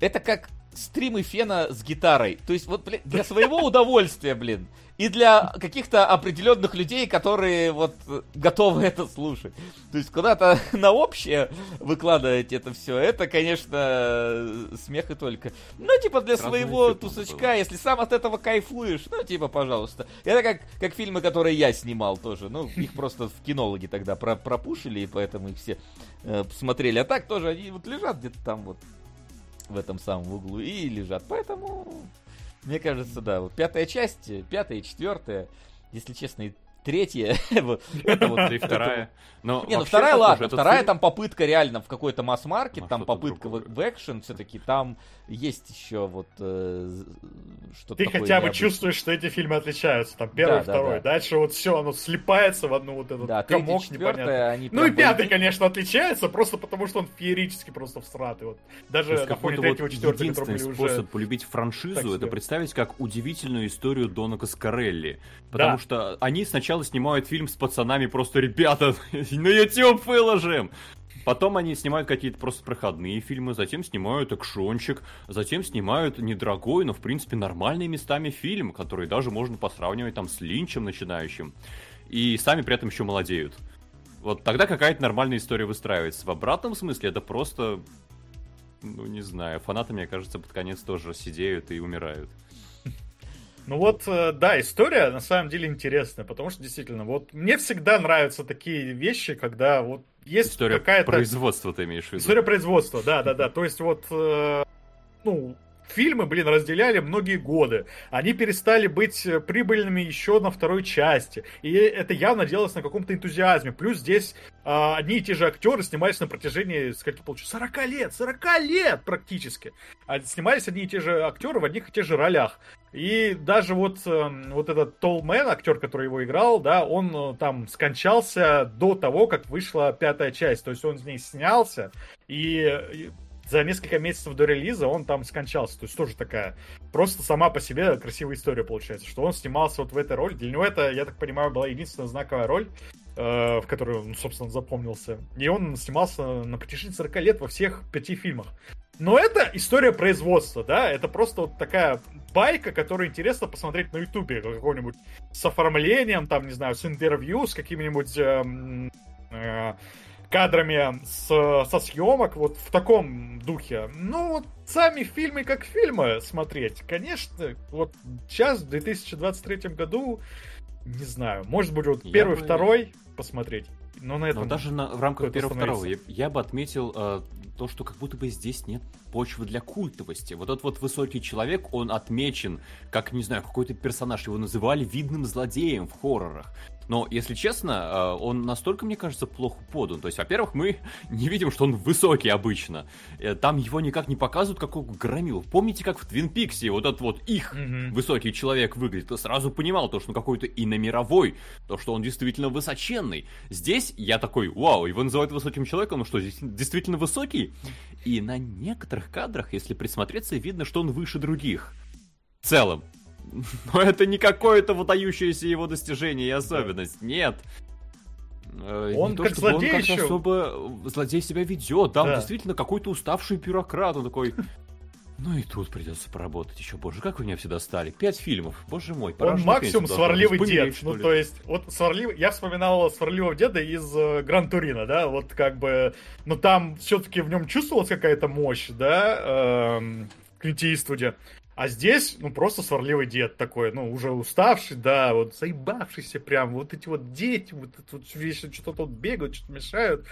это как стримы Фена с гитарой. То есть, вот, блин, для своего удовольствия, блин. И для каких-то определенных людей, которые вот готовы это слушать. То есть куда-то на общее выкладывать это все, это, конечно, смех и только. Ну, типа для Сразу своего тусачка, было. если сам от этого кайфуешь, ну, типа, пожалуйста. Это как, как фильмы, которые я снимал тоже. Ну, их просто в кинологи тогда про пропушили, и поэтому их все э, посмотрели. А так тоже они вот лежат где-то там вот в этом самом углу и лежат. Поэтому, мне кажется, да, вот пятая часть, пятая и четвертая, если честно, и третья, вот, это вот И вторая. Но Не, ну вторая, ладно, вторая там попытка реально в какой-то масс-маркет, там попытка в, экшен, все-таки там есть еще вот э, что-то Ты хотя бы чувствуешь, что эти фильмы отличаются. Там первый, второй. да. Дальше вот все, оно слипается в одну вот этот комок непонятный. Ну и пятый, конечно, отличается, просто потому что он феерически просто всратый. Вот. Даже на фоне какой-то третьего, вот четвертого, способ полюбить франшизу, это представить как удивительную историю Дона Каскарелли. Потому что они сначала снимают фильм с пацанами, просто ребята, на YouTube выложим. Потом они снимают какие-то просто проходные фильмы, затем снимают экшончик, затем снимают недорогой, но в принципе нормальный местами фильм, который даже можно посравнивать там с Линчем начинающим. И сами при этом еще молодеют. Вот тогда какая-то нормальная история выстраивается. В обратном смысле это просто ну, не знаю, фанаты, мне кажется, под конец тоже сидеют и умирают. Ну вот, э, да, история на самом деле интересная, потому что действительно, вот мне всегда нравятся такие вещи, когда вот есть История какая-то... производства ты имеешь в виду. История производства, да, да, да. То есть вот, э, ну, фильмы, блин, разделяли многие годы. Они перестали быть э, прибыльными еще на второй части. И это явно делалось на каком-то энтузиазме. Плюс здесь а, одни и те же актеры снимались на протяжении, скольки получилось, 40 лет, 40 лет практически. А снимались одни и те же актеры в одних и тех же ролях. И даже вот, эм, вот этот Толмен, актер, который его играл, да, он э, там скончался до того, как вышла пятая часть. То есть он в ней снялся, и за несколько месяцев до релиза он там скончался. То есть тоже такая просто сама по себе красивая история получается, что он снимался вот в этой роли. Для него это, я так понимаю, была единственная знаковая роль, э, в которой он, собственно, запомнился. И он снимался на протяжении 40 лет во всех пяти фильмах. Но это история производства, да, это просто вот такая байка, которую интересно посмотреть на ютубе, какой-нибудь с оформлением, там, не знаю, с интервью, с какими-нибудь эм, э, кадрами с, со съемок, вот в таком духе. Ну, вот сами фильмы как фильмы смотреть, конечно, вот сейчас, в 2023 году, не знаю, может быть, вот Я первый, бы- второй посмотреть, но на этом... Но даже на- в рамках первого второго я, я бы отметил э, то, что как будто бы здесь нет почвы для культовости. Вот этот вот высокий человек, он отмечен как, не знаю, какой-то персонаж. Его называли видным злодеем в хоррорах. Но, если честно, э, он настолько, мне кажется, плохо подан. То есть, во-первых, мы не видим, что он высокий обычно. Э, Там его никак не показывают, как он громил. Помните, как в Твин Пиксе вот этот вот их Мгм. высокий человек выглядит, ты сразу понимал то, что он какой-то иномировой, то, что он действительно высоченный. Здесь я такой, вау, его называют высоким человеком, ну что, здесь действительно высокий? И на некоторых кадрах, если присмотреться, видно, что он выше других. В целом. Но это не какое-то выдающееся его достижение и особенность, нет. Э, Он не то, как злодей он еще. особо э, злодей себя ведет, да, он Да. действительно какой-то уставший бюрократ, он такой, ну и тут придется поработать еще, боже, как вы меня все достали. Пять фильмов, боже мой. пора Он максимум сварливый быть. дед. Ну, то есть, вот сварливый... Я вспоминал сварливого деда из э, Гран Турина, да, вот как бы... Ну, там все-таки в нем чувствовалась какая-то мощь, да, эм, в Клинте Иствуде. А здесь, ну, просто сварливый дед такой, ну, уже уставший, да, вот заебавшийся прям, вот эти вот дети, вот это вот что-то тут бегают, что-то мешают.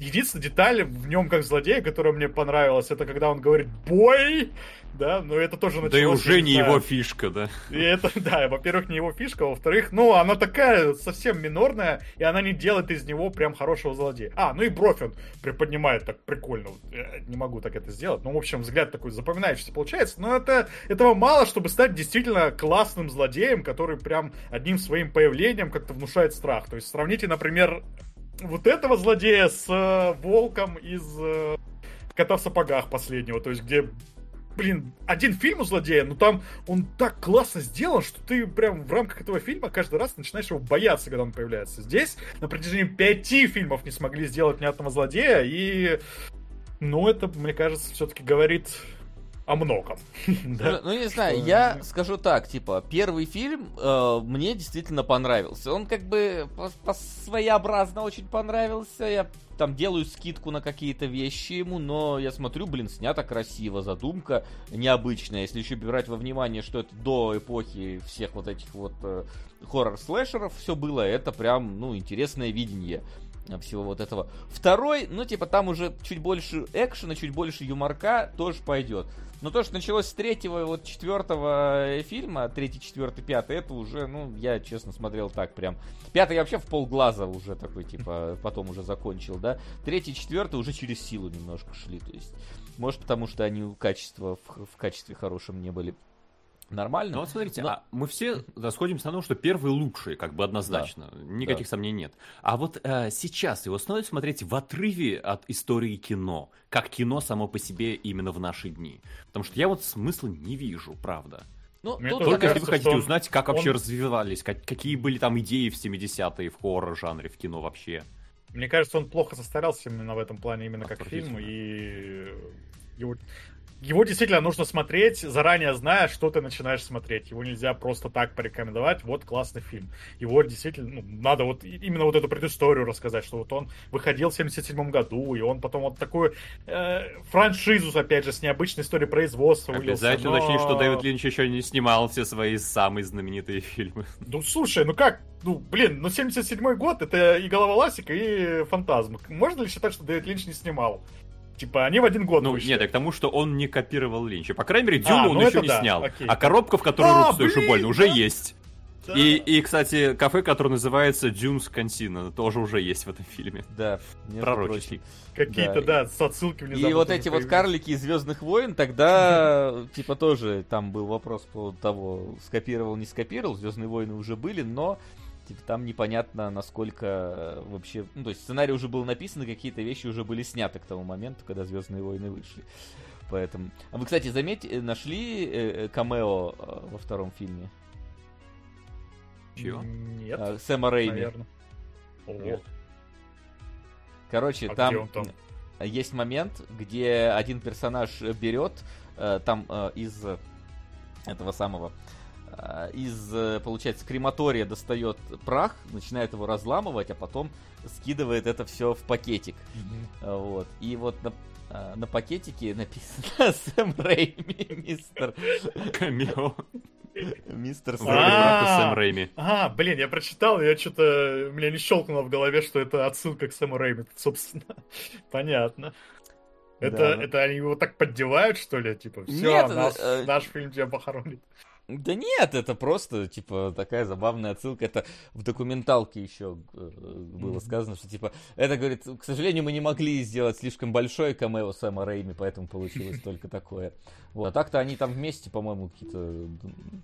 Э, Единственная деталь в нем как злодея, которая мне понравилась, это когда он говорит «бой», да, но это тоже началось... Да и уже не знаю, его фишка, да. и это, да, во-первых, не его фишка, во-вторых, ну, она такая совсем минорная, и она не делает из него прям хорошего злодея. А, ну и бровь он приподнимает так прикольно. Вот, я не могу так это сделать. Ну, в общем, взгляд такой запоминающийся получается. Но это, этого мало, чтобы стать действительно классным злодеем, который прям одним своим появлением как-то внушает страх. То есть сравните, например, вот этого злодея с э, волком из э, кота в сапогах последнего. То есть, где блин, один фильм у злодея, но там он так классно сделан, что ты прям в рамках этого фильма каждый раз начинаешь его бояться, когда он появляется. Здесь на протяжении пяти фильмов не смогли сделать внятного злодея, и ну, это, мне кажется, все-таки говорит о многом. Да. Ну, ну, не знаю, я скажу так, типа, первый фильм э, мне действительно понравился. Он как бы по- по- своеобразно очень понравился. Я там делаю скидку на какие-то вещи ему, но я смотрю, блин, снято красиво, задумка необычная. Если еще брать во внимание, что это до эпохи всех вот этих вот э, хоррор-слэшеров все было, это прям, ну, интересное видение всего вот этого. Второй, ну, типа, там уже чуть больше экшена, чуть больше юморка, тоже пойдет. Но то, что началось с третьего, вот четвертого э, фильма, третий, четвертый, пятый, это уже, ну, я, честно, смотрел так прям. Пятый я вообще в полглаза уже такой, типа, потом уже закончил, да. Третий, четвертый уже через силу немножко шли, то есть, может, потому что они качество, в, в качестве хорошем не были нормально. Ну вот смотрите, Но- а мы все расходимся на том, что первый лучший, как бы однозначно, никаких сомнений нет. А вот э, сейчас его стоит смотреть в отрыве от истории кино, как кино само по себе именно в наши дни. Потому что я вот смысла не вижу, правда. Ну, Мне тут Только как если вы кажется, хотите он- узнать, как вообще он- развивались, как- какие были там идеи в 70-е в хоррор-жанре, в кино вообще. Мне кажется, он плохо состарался именно в этом плане, именно как фильм, и его, его действительно нужно смотреть, заранее зная, что ты начинаешь смотреть. Его нельзя просто так порекомендовать, вот классный фильм. Его действительно, ну, надо вот именно вот эту предысторию рассказать, что вот он выходил в 77 году, и он потом вот такую э, франшизу, опять же, с необычной историей производства вылился. Обязательно но- уточни, что Дэвид Линч еще не снимал все свои самые знаменитые фильмы. Ну, слушай, ну как? Ну, блин, ну 77-й год, это и Голова Ласика, и Фантазм. Можно ли считать, что Дэвид Линч не снимал? Типа, они в один год Ну, вышли. нет, я к тому, что он не копировал Линча. По крайней мере, А, Дюну он ну еще это не да, снял. окей. А коробка, в которой А, руку стоишь блин, больно, уже да. есть. Да. И, и, кстати, кафе, которое называется Дюнс Кантина, тоже уже есть в этом фильме. Да, Пророческий. Какие-то, Да. да, с отсылки внезапно. И вот эти вот появились. карлики из Звездных войн, тогда, типа, тоже там был вопрос по поводу того, скопировал, не скопировал. Звездные войны уже были, но типа, там непонятно, насколько э, вообще. Ну, то есть сценарий уже был написан, и какие-то вещи уже были сняты к тому моменту, когда Звездные войны вышли. Поэтому. А вы, кстати, заметьте, нашли э, э, камео э, во втором фильме? Чего? Нет, А, Сэма Рэйми. наверное. О. Короче, А там, там? э, есть момент, где один персонаж э, берет э, там э, из э, этого самого э, из, э, получается, крематория достает прах, начинает его разламывать, а потом скидывает это все в пакетик. Э, Вот. И вот на, э, на пакетике написано Сэм Рэйми, мистер, Камео. мистер Сэм Рэйми. А. Рэйми. А, блин, я прочитал, я что-то... Меня не щелкнуло в голове, что это отсылка к Сэму Рэйми, собственно. Понятно. Это, Да, это они его так поддевают, что ли? Типа, все, Нет, наш, э, наш фильм тебя похоронит. Да нет, это просто, типа, такая забавная отсылка. Это в документалке еще э, было сказано, что, типа, это, говорит, к сожалению, мы не могли сделать слишком большое камео Сэма Рэйми, поэтому получилось только такое. Вот. А так-то они там вместе, по-моему, какие-то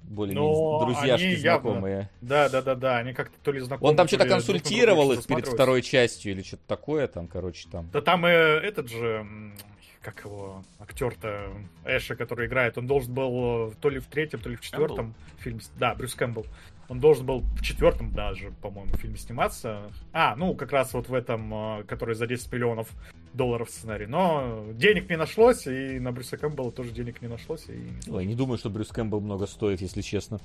более-менее Но друзьяшки знакомые. Да, да, да, да, они как-то то ли знакомы. Он там то что-то консультировал их перед второй частью или что-то такое там, короче, там. Да там и этот же, как его, актер-то Эша, который играет, он должен был э, то ли в третьем, то ли в четвертом фильме... Да, Брюс Кэмпбелл. Он должен был в четвертом даже, по-моему, фильме сниматься. А, ну, как раз вот в этом, э, который за 10 миллионов долларов сценарий. Но денег не нашлось, и на Брюса Кэмпбелла тоже денег не нашлось. И... Ой, не думаю, что Брюс Кэмпбелл много стоит, если честно.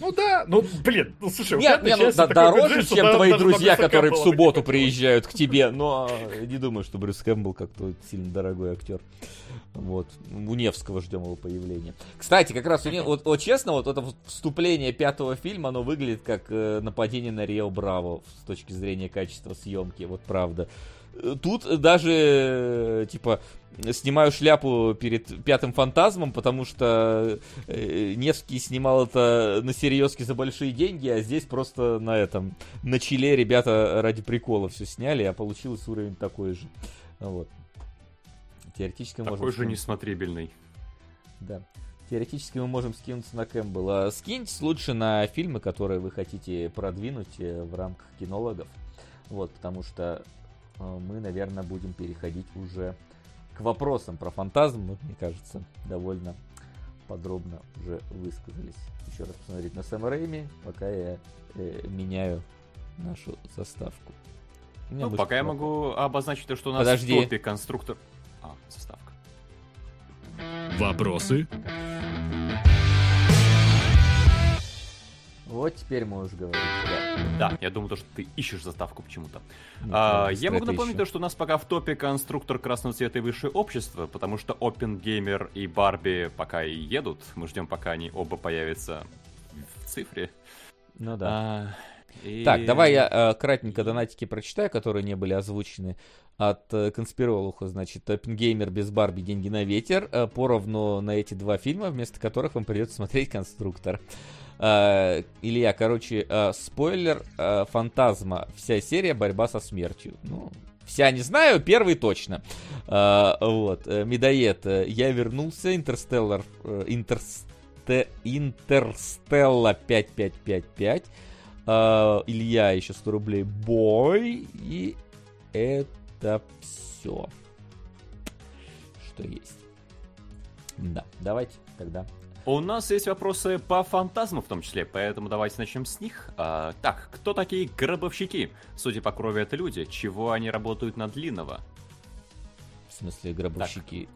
Ну да, ну, блин, ну слушай, Нет, пятой не, ну, да- дороже, бюджет, чем твои друзья, которые в субботу приезжают к тебе, но не думаю, что Брюс Кэмпбелл как-то сильно дорогой актер. Вот. У Невского ждем его появления. Кстати, как раз у Не- вот, вот честно, вот это вступление пятого фильма, оно выглядит как э, нападение на Рио Браво с точки зрения качества съемки, вот правда. Тут даже, типа, снимаю шляпу перед пятым фантазмом, потому что э, Невский снимал это на серьезке за большие деньги, а здесь просто на этом, на чиле ребята ради прикола все сняли, а получился уровень такой же. Вот. Теоретически мы можем... Такой же скинуть- несмотрибельный. Да. Теоретически мы можем скинуться на Кэмпбелла. Скиньтесь лучше на фильмы, которые вы хотите продвинуть э, в рамках кинологов. Вот, потому что мы, наверное, будем переходить уже к вопросам про фантазм. Мы, мне кажется, довольно подробно уже высказались. Еще раз посмотреть на Сэма Рэйми, пока я э, меняю нашу заставку. Ну, пока я могу обозначить то, что у нас Подожди. в топе конструктор... А, заставка. Вопросы? Вот теперь можешь говорить. Да. Да, я думаю, то, что ты ищешь заставку почему-то. Ну, А, я могу напомнить то, что у нас пока в топе конструктор красного цвета и высшее общество, потому что Опенгеймер и Барби пока и едут. Мы ждем, пока они оба появятся в цифре. Ну да. А, И- Так, давай я э, кратенько донатики прочитаю, которые не были озвучены от э, Конспиролуха. Значит, Оппенгеймер без Барби «Деньги на ветер». э, поровну на эти два фильма, вместо которых вам придется смотреть «Конструктор». Э, Илья, короче, э, спойлер, э, «Фантазма», вся серия «Борьба со смертью». Ну, вся не знаю, первый точно. Э, вот, э, Медоед, э, я вернулся, Интерстеллар, э, Интерсте- Интерстелла 5555. А, Илья еще 100 рублей. Бой. И это все. Что есть. Да, давайте тогда. У нас есть вопросы по фантазму в том числе, поэтому давайте начнем с них. А, так, кто такие гробовщики? Судя по крови, это люди. Чего они работают на длинного? В смысле, гробовщики.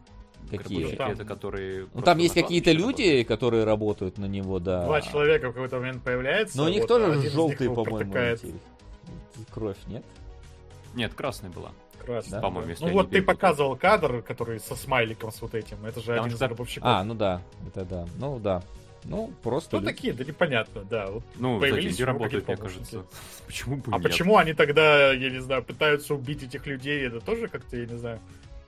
Какие? Гробовщики Там- это которые... Ну, там есть какие-то люди, которые работают на него, да. Два человека в какой-то момент появляется. Но у них вот, тоже желтые, его по-моему, кровь, нет? работают. Нет, красная была. Красный, Да? По-моему, если Ну вот ты показывал кадр, который со смайликом с вот этим. Это же Там один же из так- гробовщиков. А, ну да, это да. Ну да. Ну, просто... Кто люди. такие? Да непонятно, да. Вот Ну, за появились ну, работают, мне кажется. Почему бы А нет? почему они тогда, я не знаю, пытаются убить этих людей? Это тоже как-то, я не знаю,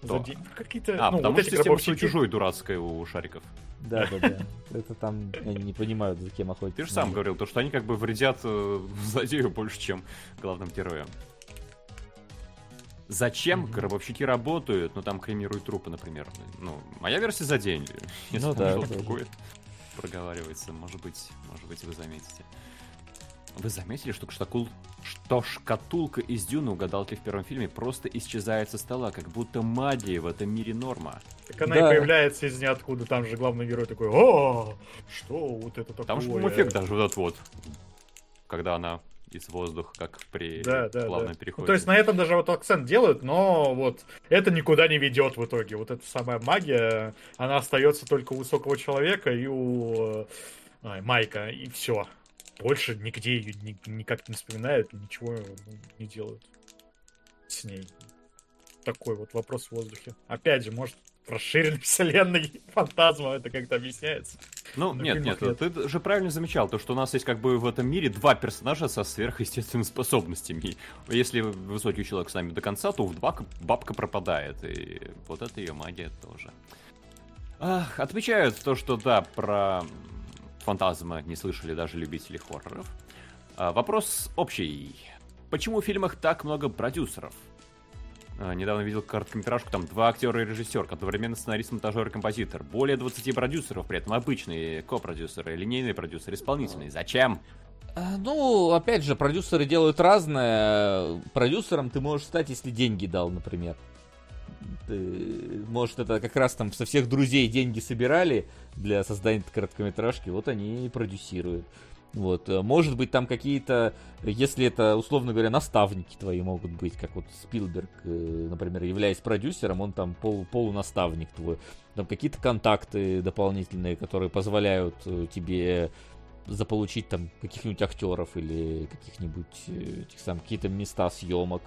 за Да. деньги? Какие-то, А, ну, потому вот что система гробовщики. чужой дурацкая у шариков. Да, да, да. Это там они не понимают, за кем охотятся. Ты же сам говорил, то, что они как бы вредят э, злодею больше, чем главным героям. Зачем гробовщики работают? Ну, там кремируют трупы, например. Ну, моя версия за деньги. Если Ну там да, что-то другое проговаривается, может быть, может быть, вы заметите. Вы заметили, что, шкатул... что шкатулка из Дюны угадалки в первом фильме просто исчезает со стола, как будто магия в этом мире норма. Так она Да. и появляется из ниоткуда. Там же главный герой такой, о, что вот это такое? Там же эффект даже вот этот вот, когда она из воздуха, как при Да, да, плавном да. переходе. Ну, то есть на этом даже вот акцент делают, но вот это никуда не ведет в итоге. Вот эта самая магия, она остается только у высокого человека и у э, ай, Майка, и все. Больше нигде ее ни- никак не вспоминают, ничего ну, не делают с ней. Такой вот вопрос в воздухе. Опять же, может, расширенной вселенной фантазма это как-то объясняется. Ну, На нет, нет, нет. ты же правильно замечал, то, что у нас есть как бы в этом мире два персонажа со сверхъестественными способностями. Если высокий человек с нами до конца, то вдва бабка пропадает, и вот это ее магия тоже. Ах, отмечают то, что да, про фантазма не слышали даже любители хорроров. А, вопрос общий. Почему в фильмах так много продюсеров? А, Недавно видел короткометражку, там два актера и режиссер, одновременно сценарист, монтажер и композитор. Более 20 продюсеров, при этом обычные копродюсеры, линейные продюсеры, исполнительные. Зачем? А, Ну, опять же, продюсеры делают разное. Продюсером ты можешь стать, если деньги дал, например. Ты- может, это как раз там со всех друзей деньги собирали для создания короткометражки, вот они и продюсируют. Вот, э, может быть, там какие-то, если это, условно говоря, наставники твои могут быть, как вот Спилберг, э, например, являясь продюсером, он там пол, полунаставник твой. Там какие-то контакты дополнительные, которые позволяют э, тебе заполучить там каких-нибудь актеров или каких-нибудь этих самых какие-то места съемок.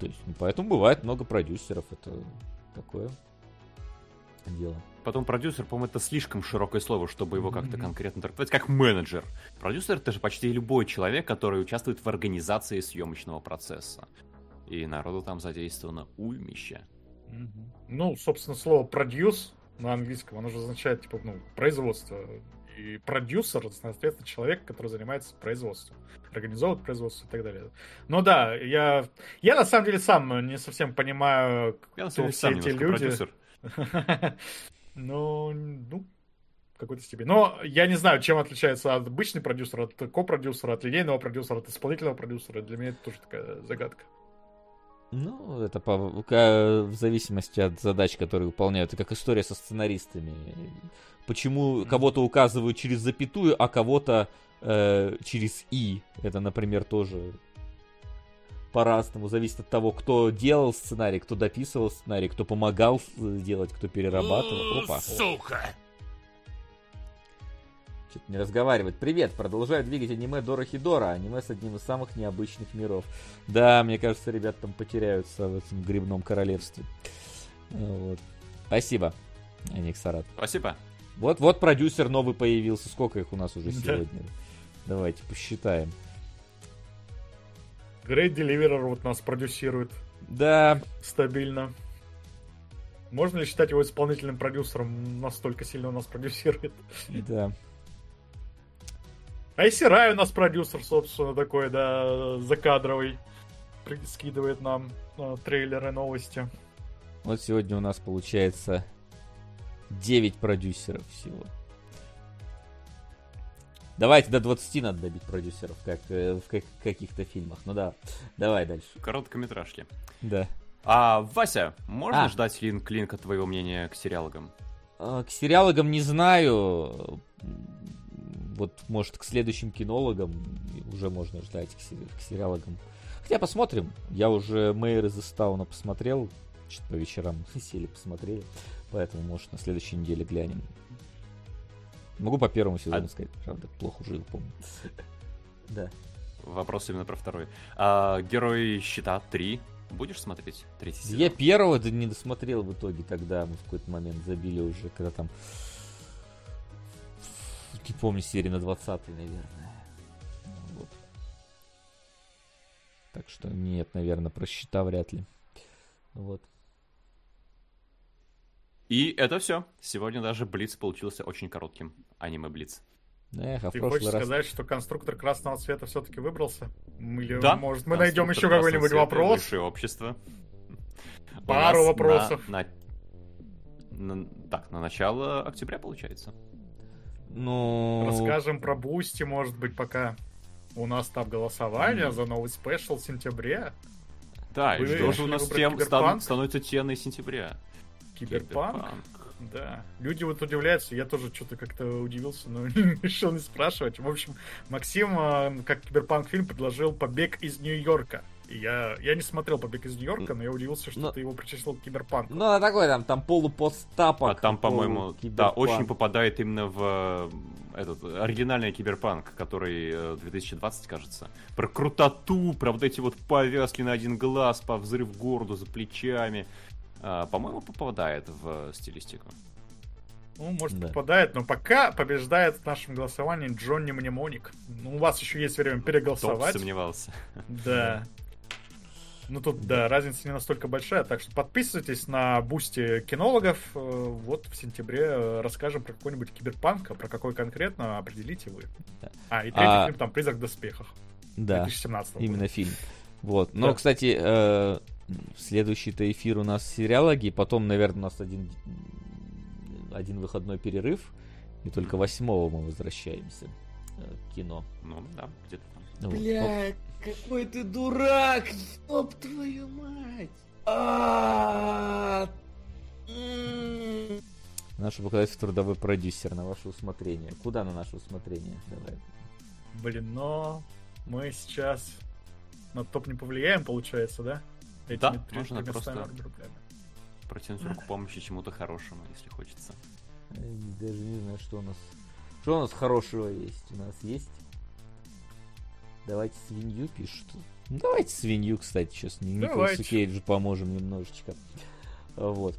То есть, ну, поэтому бывает много продюсеров. Это такое дело. Потом продюсер, по-моему, это слишком широкое слово, чтобы его как-то конкретно трактовать, как менеджер. Продюсер это же почти любой человек, который участвует в организации съемочного процесса. И народу там задействовано уймища. Ну, собственно, слово продюс на английском, оно же означает, типа, ну, производство. И продюсер, соответственно, человек, который занимается производством, организовывает производство и так далее. Ну да, я, я на самом деле сам не совсем понимаю, Я кто все эти люди. продюсер. Ну, ну, в какой-то степени. Но я не знаю, чем отличается от обычный продюсер, от копродюсера, от линейного продюсера, от исполнительного продюсера. Для меня это тоже такая загадка. Ну, это по, в зависимости от задач, которые выполняют. Это как история со сценаристами. Почему кого-то указывают через запятую, а кого-то э, через и. Это, например, тоже по-разному. Зависит от того, кто делал сценарий, кто дописывал сценарий, кто помогал с- делать, кто перерабатывал. Опа. Сука! Что-то не разговаривает. Привет, продолжаю двигать аниме Дора Хидора. Аниме с одним из самых необычных миров. Да, мне кажется, ребят там потеряются в этом грибном королевстве. Вот. Спасибо, Аниксарат. Спасибо. Вот, вот продюсер новый появился. Сколько их у нас уже сегодня? Давайте посчитаем. Great Deliverer вот нас продюсирует Да, стабильно. Можно ли считать его исполнительным продюсером? Настолько сильно он нас продюсирует. да. Айси Рай у нас продюсер, собственно, такой, да, закадровый. Скидывает нам э, трейлеры, новости. Вот сегодня у нас получается 9 продюсеров всего. Давайте до 20 надо добить продюсеров, как э, в как- каких-то фильмах. Ну да, давай дальше. Короткометражки. Да. А, Вася, можно А. ждать линк линка твоего мнения к сериалогам? А, К сериалогам не знаю. Вот, может, к следующим кинологам уже можно ждать к, се- к сериалогам. Хотя посмотрим. Я уже Мэйр из Истауна посмотрел. Что-то по вечерам сели посмотрели. Поэтому, может, на следующей неделе глянем. Могу по первому сезону А- сказать, правда, плохо уже его помню. Да. Вопрос именно про второй. А, Герой Щита 3. Будешь смотреть третий сезон? Я первого да не досмотрел в итоге тогда. Мы в какой-то момент забили уже, когда там... Не помню, серии на 20 наверное. Вот. Так что нет, наверное, про счета вряд ли. Вот. И это все. Сегодня даже Блиц получился очень коротким. Аниме Блиц. Эх, а Ты хочешь раз... сказать, что конструктор красного цвета все-таки выбрался? Или, Да. может, мы найдем еще какой-нибудь и вопрос? Высшее общество. Пару вопросов. на- на- на- Так, на начало октября получается. Ну... Расскажем про Бусти, может быть, пока у нас там голосование М. за новый спешл в сентябре. Да, и Вы что же у нас тем стан- становится темой сентября? Киберпанк. Да. Люди вот удивляются, я тоже что-то как-то удивился, но решил не спрашивать. В общем, Максим, э, как киберпанк фильм, предложил «Побег из Нью-Йорка». И я, я не смотрел «Побег из Нью-Йорка», но я удивился, что Но- ты его причислил к киберпанку. Ну, она такой там, там полупостапок. А там, по-моему, да, очень попадает именно в э, этот оригинальный киберпанк, который э, 2020, кажется. Про крутоту, про вот эти вот повязки на один глаз, по взрыв города за плечами. А, по-моему, попадает в стилистику. Ну, может, Да. попадает, но пока побеждает в нашем голосовании Джонни Мнемоник. Ну, у вас еще есть время переголосовать. сомневался. Да. Ну тут, да, разница не настолько большая, так что подписывайтесь на бусти кинологов. Э, Вот в сентябре э, расскажем про какой-нибудь киберпанк, а про какой конкретно определите вы. Да. А, и третий А- фильм там «Призрак в доспехах» Да. 2017 года. Именно фильм. Вот. Но, Да. кстати, э, следующий-то эфир у нас сериалоги, потом, наверное, у нас один, один выходной перерыв, и только восьмого мы возвращаемся э, к кино. Ну, да, где-то там. Ну вот. Бля, какой ты дурак! Ёб твою мать! А, чтобы показать трудовой продюсер на ваше усмотрение. Куда на наше усмотрение? Давай. Блин, но мы сейчас на топ не повлияем, получается, да? Да, три- можно просто-. Протянуть руку помощи чему-то хорошему, если хочется. Я даже не знаю, что у нас... Что у нас хорошего есть? У нас есть... Давайте свинью пишут. Ну, давайте свинью, кстати, сейчас Николасу. Кейджу поможем немножечко. Вот.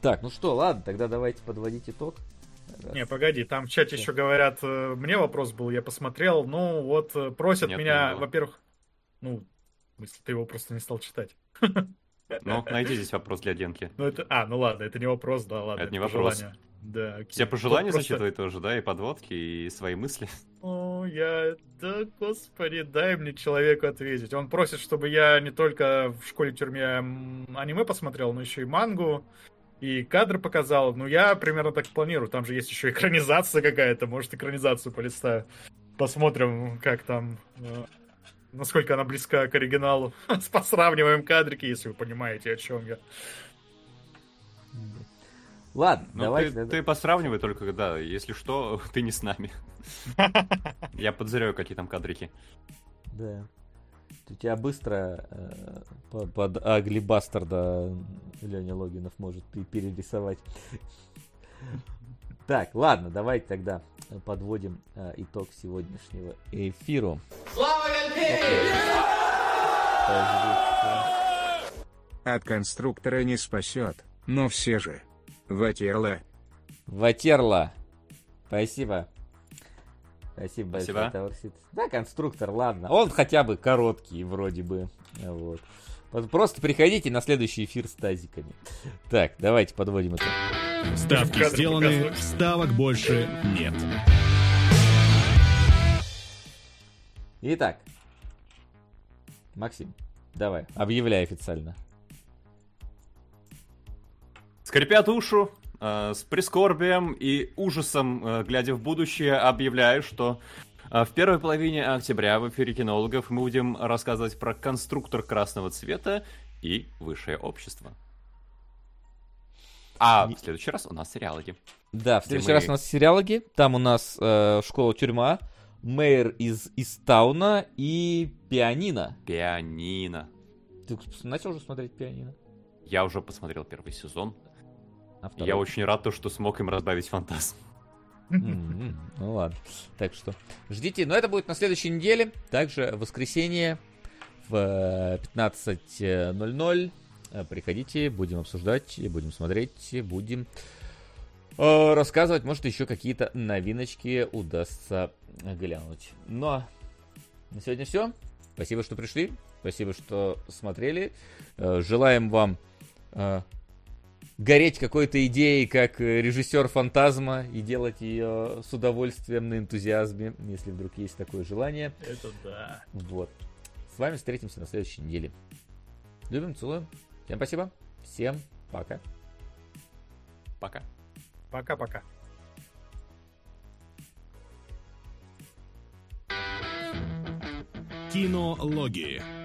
Так, ну что, ладно, тогда давайте подводить итог. Раз. Не, погоди, там в чате Да. еще говорят, э, мне вопрос был, я посмотрел, ну вот э, просят Нет, не меня, во-первых, ну, смысле, ты его просто не стал читать. Ну, найди здесь вопрос для Денки. Ну это, а, ну ладно, это не вопрос, да, ладно. Это не вопрос. пожелание. Да, окей. Все пожелания Тут просто- зачитывай тоже, да, и подводки, и свои мысли. О, я... Да, господи, дай мне человеку ответить. Он просит, чтобы я не только в школе-тюрьме аниме посмотрел, но еще и мангу, и кадры показал. Ну, я примерно так планирую. Там же есть еще экранизация какая-то. Может, экранизацию полистаю. Посмотрим, как там... Насколько она близка к оригиналу. Посравниваем кадрики, если вы понимаете, о чем я. Ладно, Ну, давайте ты, тогда- ты посравнивай только, да, если что, ты не с нами. Я подозреваю, какие там кадрики. Да. У тебя быстро э, по- под Агли Бастарда Леня Логинов может и перерисовать. Так, ладно, давайте тогда подводим э, итог сегодняшнего эфиру. От конструктора не спасет, но все же. Ватерла. Ватерла. Спасибо. Спасибо Спасибо. большое, Таурсит. Да, конструктор, ладно. Он хотя бы короткий, вроде бы. Вот. Вот Просто приходите на следующий эфир с тазиками. Так, давайте подводим это. Ставки сделаны, ставок больше нет. Итак, Максим, давай, объявляй официально. Скрипят ушу, э, с прискорбием и ужасом, э, глядя в будущее, объявляю, что в первой половине октября в эфире кинологов мы будем рассказывать про конструктор красного цвета и высшее общество. А в следующий раз у нас сериалоги. Да, в следующий мы- раз у нас сериалоги. Там у нас э, школа-тюрьма, мэр из Истауна и пианино. Пианино. Ты начал уже смотреть пианино? Я уже посмотрел первый сезон. А второй? Я очень рад, то, что смог им разбавить фантазм. Ну ладно. Так что ждите. Но это будет на следующей неделе. Также воскресенье в э, 15.00. Э, Приходите, будем обсуждать, будем смотреть, будем э, рассказывать. Может, еще какие-то новиночки удастся глянуть. Ну а на сегодня все. Спасибо, что пришли. Спасибо, что смотрели. Э, Желаем вам э, гореть какой-то идеей, как э, режиссер фантазма, и делать ее с удовольствием, на энтузиазме, если вдруг есть такое желание. Это да. Вот. С вами встретимся на следующей неделе. Любим, целуем. Всем спасибо. Всем пока. Пока. Пока-пока. Кинологии.